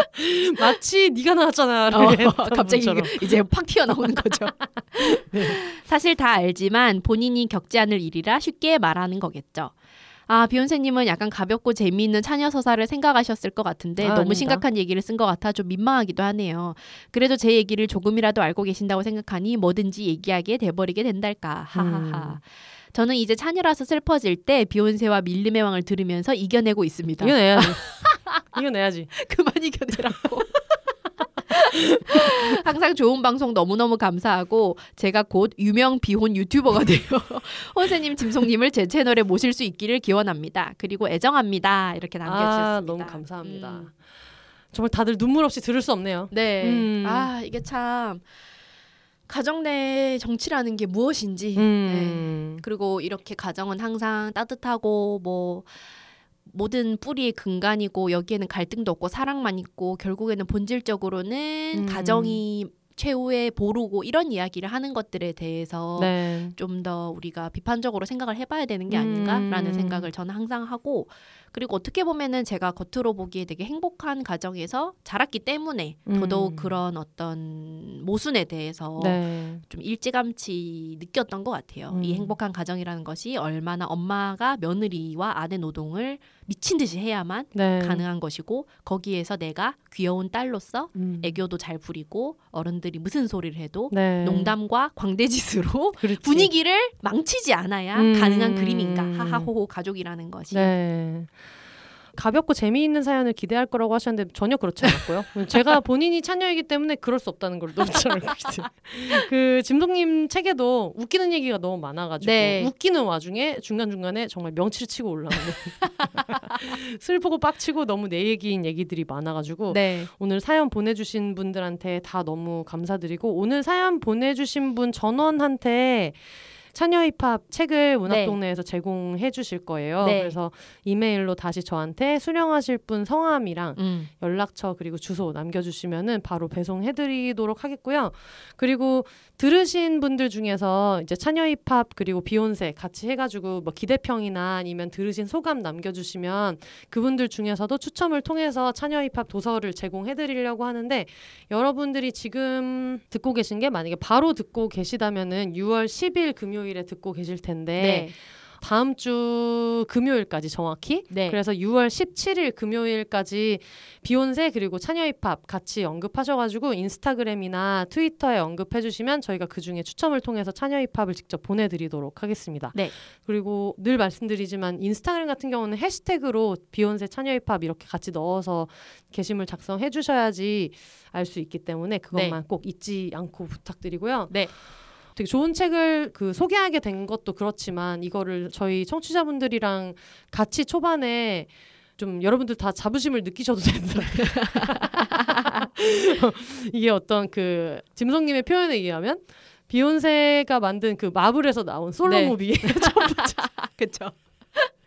마치 네가 나왔잖아. 어, 갑자기 분처럼. 이제 팍 튀어나오는 거죠. 사실 다 알지만 본인이 겪지 않을 일이라 쉽게 말하는 거겠죠. 아, 비욘세님은 약간 가볍고 재미있는 차녀 서사를 생각하셨을 것 같은데 아, 너무 아닙니다. 심각한 얘기를 쓴 것 같아 좀 민망하기도 하네요. 그래도 제 얘기를 조금이라도 알고 계신다고 생각하니 뭐든지 얘기하게 돼버리게 된달까. 하하하. 음. 저는 이제 차녀라서 슬퍼질 때 비욘세와 밀림의 왕을 들으면서 이겨내고 있습니다. 이겨내야지. 이겨내야지. 그만 이겨내라고. 항상 좋은 방송 너무너무 감사하고 제가 곧 유명 비혼 유튜버가 돼요. 혼세님, 짐송님을 제 채널에 모실 수 있기를 기원합니다. 그리고 애정합니다. 이렇게 남겨주셨습니다. 아, 너무 감사합니다. 음. 정말 다들 눈물 없이 들을 수 없네요. 네. 음. 아 이게 참 가정 내 정치라는 게 무엇인지. 네. 음. 그리고 이렇게 가정은 항상 따뜻하고 뭐 모든 뿌리의 근간이고 여기에는 갈등도 없고 사랑만 있고 결국에는 본질적으로는 음. 가정이 최후의 보루고 이런 이야기를 하는 것들에 대해서 네. 좀더 우리가 비판적으로 생각을 해봐야 되는 게 아닌가라는 음. 생각을 저는 항상 하고 그리고 어떻게 보면은 제가 겉으로 보기에 되게 행복한 가정에서 자랐기 때문에 음. 더더욱 그런 어떤 모순에 대해서 네. 좀 일찌감치 느꼈던 것 같아요. 음. 이 행복한 가정이라는 것이 얼마나 엄마가 며느리와 아내 노동을 미친 듯이 해야만 네. 가능한 것이고 거기에서 내가 귀여운 딸로서 음. 애교도 잘 부리고 어른들이 무슨 소리를 해도 네. 농담과 광대짓으로 그렇지. 분위기를 망치지 않아야 음. 가능한 그림인가 하하호호 가족이라는 것이 네. 가볍고 재미있는 사연을 기대할 거라고 하셨는데 전혀 그렇지 않았고요. 제가 본인이 차녀이기 때문에 그럴 수 없다는 걸 너무 잘 알고 있어요. 그 짐동님 책에도 웃기는 얘기가 너무 많아가지고 네. 웃기는 와중에 중간 중간에 정말 명치를 치고 올라오는 슬프고 빡치고 너무 내 얘기인 얘기들이 많아가지고 네. 오늘 사연 보내주신 분들한테 다 너무 감사드리고 오늘 사연 보내주신 분 전원한테 차녀 힙합 책을 문학동네에서 제공해 주실 거예요. 네. 그래서 이메일로 다시 저한테 수령하실 분 성함이랑 음. 연락처 그리고 주소 남겨주시면은 바로 배송해 드리도록 하겠고요. 그리고 들으신 분들 중에서 이제 차녀 힙합 그리고 비욘세 같이 해가지고 뭐 기대평이나 아니면 들으신 소감 남겨주시면 그분들 중에서도 추첨을 통해서 차녀 힙합 도서를 제공해 드리려고 하는데 여러분들이 지금 듣고 계신 게 만약에 바로 듣고 계시다면은 6월 10일 금요일 에 듣고 계실 텐데 네. 다음 주 금요일까지 정확히 네. 그래서 6월 17일 금요일까지 비욘세 그리고 차녀 힙합 같이 언급하셔가지고 인스타그램이나 트위터에 언급해주시면 저희가 그 중에 추첨을 통해서 차녀 힙합을 직접 보내드리도록 하겠습니다. 네. 그리고 늘 말씀드리지만 인스타그램 같은 경우는 해시태그로 비욘세 차녀 힙합 이렇게 같이 넣어서 게시물 작성해주셔야지 알 수 있기 때문에 그것만 꼭 잊지 않고 부탁드리고요. 네. 되게 좋은 책을 그 소개하게 된 것도 그렇지만 이거를 저희 청취자분들이랑 같이 초반에 좀 여러분들 다 자부심을 느끼셔도 된다. 이게 어떤 그 짐성님의 표현에 의하면 비욘세가 만든 그 마블에서 나온 솔로 네. 무비 첫 번째 그렇죠.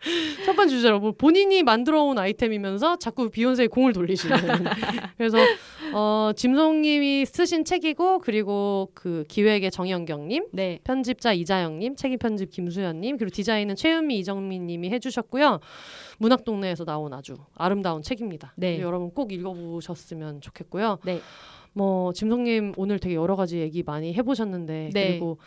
첫 번째 주제로 뭐 본인이 만들어 온 아이템이면서 자꾸 비욘세에 공을 돌리시는 그래서 어 짐송님이 쓰신 책이고 그리고 그 기획의 정영경님 네. 편집자 이자영님 책임 편집 김수현님 그리고 디자인은 최은미 이정민님이 해주셨고요 문학 동네에서 나온 아주 아름다운 책입니다 네. 여러분 꼭 읽어보셨으면 좋겠고요 네. 뭐 짐송님 오늘 되게 여러 가지 얘기 많이 해보셨는데 네. 그리고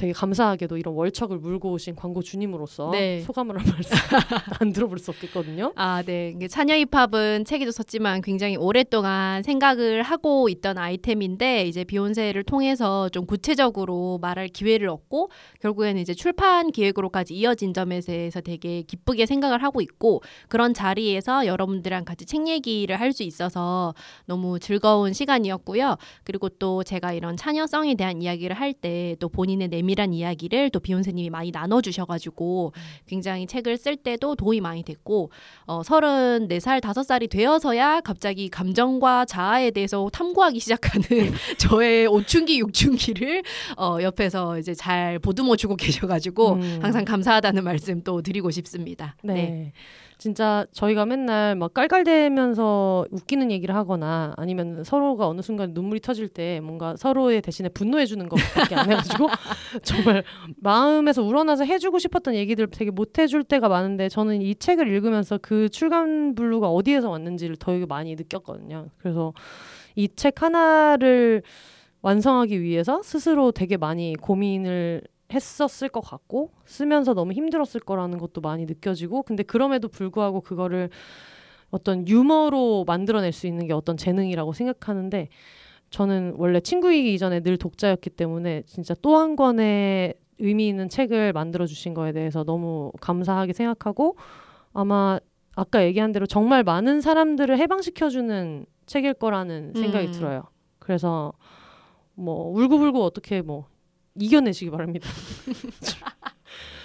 되게 감사하게도 이런 월척을 물고 오신 광고 주님으로서 네. 소감을 한 말씀 안 들어볼 수 없겠거든요. 아, 네. 차녀 힙합은 책에도 썼지만 굉장히 오랫동안 생각을 하고 있던 아이템인데 이제 비욘세를 통해서 좀 구체적으로 말할 기회를 얻고 결국에는 이제 출판 기획으로까지 이어진 점에 대해서 되게 기쁘게 생각을 하고 있고 그런 자리에서 여러분들이랑 같이 책 얘기를 할 수 있어서 너무 즐거운 시간이었고요. 그리고 또 제가 이런 차녀성에 대한 이야기를 할 때 또 본인의 내면 면밀한 이야기를 또 비욘세님이 많이 나눠주셔가지고 굉장히 책을 쓸 때도 도움이 많이 됐고 어, 34살, 5살이 되어서야 갑자기 감정과 자아에 대해서 탐구하기 시작하는 저의 오춘기, 육춘기를 어, 옆에서 이제 잘 보듬어주고 계셔가지고 음. 항상 감사하다는 말씀 또 드리고 싶습니다. 네. 진짜 저희가 맨날 막 깔깔대면서 웃기는 얘기를 하거나 아니면 서로가 어느 순간 눈물이 터질 때 뭔가 서로의 대신에 분노해 주는 것밖에 안 해가지고 정말 마음에서 우러나서 해주고 싶었던 얘기들 되게 못 해줄 때가 많은데 저는 이 책을 읽으면서 그 출간 블루가 어디에서 왔는지를 되게 많이 느꼈거든요. 그래서 이 책 하나를 완성하기 위해서 스스로 되게 많이 고민을 했었을 것 같고 쓰면서 너무 힘들었을 거라는 것도 많이 느껴지고 근데 그럼에도 불구하고 그거를 어떤 유머로 만들어낼 수 있는 게 어떤 재능이라고 생각하는데 저는 원래 친구이기 이전에 늘 독자였기 때문에 진짜 또 한 권의 의미 있는 책을 만들어 주신 거에 대해서 너무 감사하게 생각하고 아마 아까 얘기한 대로 정말 많은 사람들을 해방시켜 주는 책일 거라는 생각이 음. 들어요. 그래서 뭐 울고불고 어떻게 뭐 이겨내시기 바랍니다.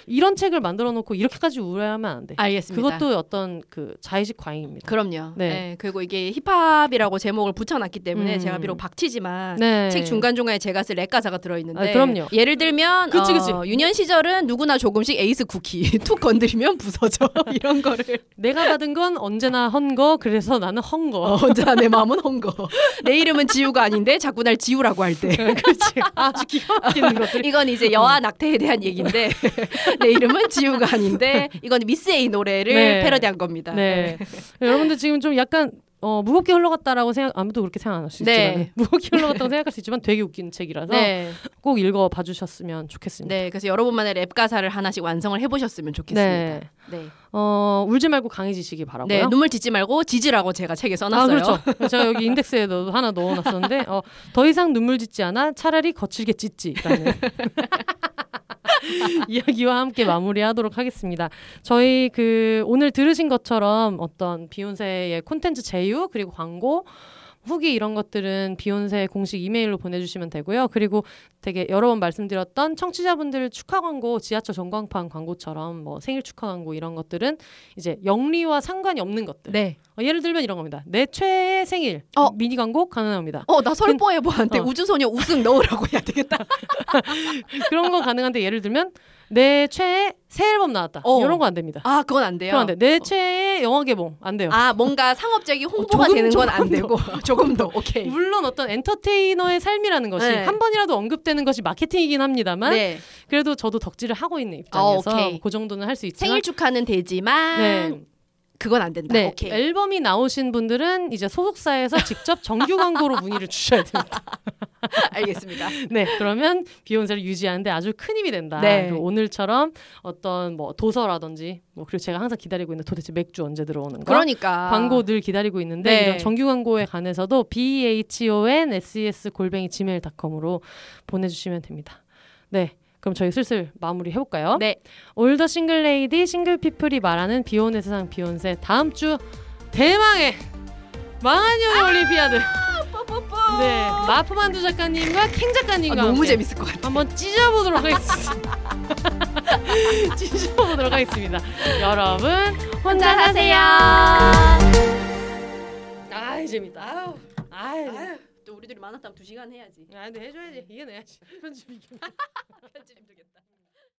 이런 책을 만들어 놓고 이렇게까지 우려하면 안 돼. 알겠습니다. 그것도 어떤 그 자의식 과잉입니다. 그럼요. 네. 네. 그리고 이게 힙합이라고 제목을 붙여놨기 때문에 음. 제가 비록 박치지만 네. 책 중간 중간에 제가 쓸 랩 가사가 들어있는데 아, 그럼요. 예를 들면 그치, 그치. 어, 유년 시절은 누구나 조금씩 에이스 쿠키 툭 건드리면 부서져 이런 거를 내가 받은 건 언제나 헌 거 그래서 나는 헝거. 어, 혼자 내 마음은 헝거 내 이름은 지우가 아닌데 자꾸 날 지우라고 할 때 그렇지. 아주 기가 막히는 것들. 이건 이제 여아 낙태에 대한 얘기인데 내 이름은 지우가 아닌데 이건 미스 A 노래를 네. 패러디한 겁니다. 네. 여러분들 지금 좀 약간 어, 무겁게 흘러갔다라고 생각 아무도 그렇게 생각 안 할수 네. 있지만 무겁게 흘러갔다고 생각할 수 있지만 되게 웃기는 책이라서 네. 꼭 읽어 봐 주셨으면 좋겠습니다. 네, 그래서 여러분만의 랩 가사를 하나씩 완성을 해보셨으면 좋겠습니다. 네. 네. 어, 울지 말고 강해지시기 바라고요. 네, 눈물 짓지 말고 짖으라고 제가 책에 아, 써놨어요. 그렇죠. 제가 여기 인덱스에 도 하나 넣어놨었는데 어, 더 이상 눈물 짓지 않아 차라리 거칠게 짖지라는 이야기와 함께 마무리하도록 하겠습니다. 저희 그 오늘 들으신 것처럼 어떤 비욘세의 콘텐츠 제휴 그리고 광고 후기 이런 것들은 비욘세 공식 이메일로 보내주시면 되고요. 그리고 되게 여러 번 말씀드렸던 청취자분들 축하 광고, 지하철 전광판 광고처럼 뭐 생일 축하 광고 이런 것들은 이제 영리와 상관이 없는 것들. 네. 어, 예를 들면 이런 겁니다. 내 최애 생일 어. 미니 광고 가능합니다. 어, 나 설보에보한테 어. 우주소녀 우승 넣으라고 해야 되겠다. 그런 거 가능한데 예를 들면 내 최애 새 앨범 나왔다. 어. 이런 거 안 됩니다. 아, 그건 안 돼요. 그럼 안 돼. 내 최애 영화 개봉 안 돼요. 아, 뭔가 상업적인 홍보가 조금, 되는 건 안 되고 조금 더 오케이. 물론 어떤 엔터테이너의 삶이라는 것이 네. 한 번이라도 언급되는 것이 마케팅이긴 합니다만 네. 그래도 저도 덕질을 하고 있는 입장에서 오케이. 그 정도는 할 수 있지만 생일 축하는 되지만 네. 그건 안 된다. 네, 오케이. 앨범이 나오신 분들은 이제 소속사에서 직접 정규 광고로 문의를 주셔야 됩니다. 알겠습니다. 네, 그러면 비욘세를 유지하는데 아주 큰 힘이 된다. 네. 오늘처럼 어떤 뭐 도서라든지 뭐 그리고 제가 항상 기다리고 있는 도대체 맥주 언제 들어오는 거 그러니까 광고 늘 기다리고 있는데 네. 이런 정규 광고에 관해서도 b h o n s e s 골뱅이 gmail.com으로 보내주시면 됩니다. 네. 그럼 저희 슬슬 마무리 해볼까요? 네. All the single lady single people이 말하는 비혼의 세상 비욘세 다음 주 대망의 망한 연애 올림피아드 네 마프만두 작가님과 킹 작가님과 아, 너무 함께 재밌을 것 같아. 한번 찢어보도록 하겠습니다. 찢어보도록 하겠습니다. 여러분 혼자 사세요. 아 재밌다. 아유, 아유, 또 우리들이 만났다면 두 시간 해야지. 아 근데 해줘야지. 이겨내야지. 편집 이겨. 편집 힘들겠다.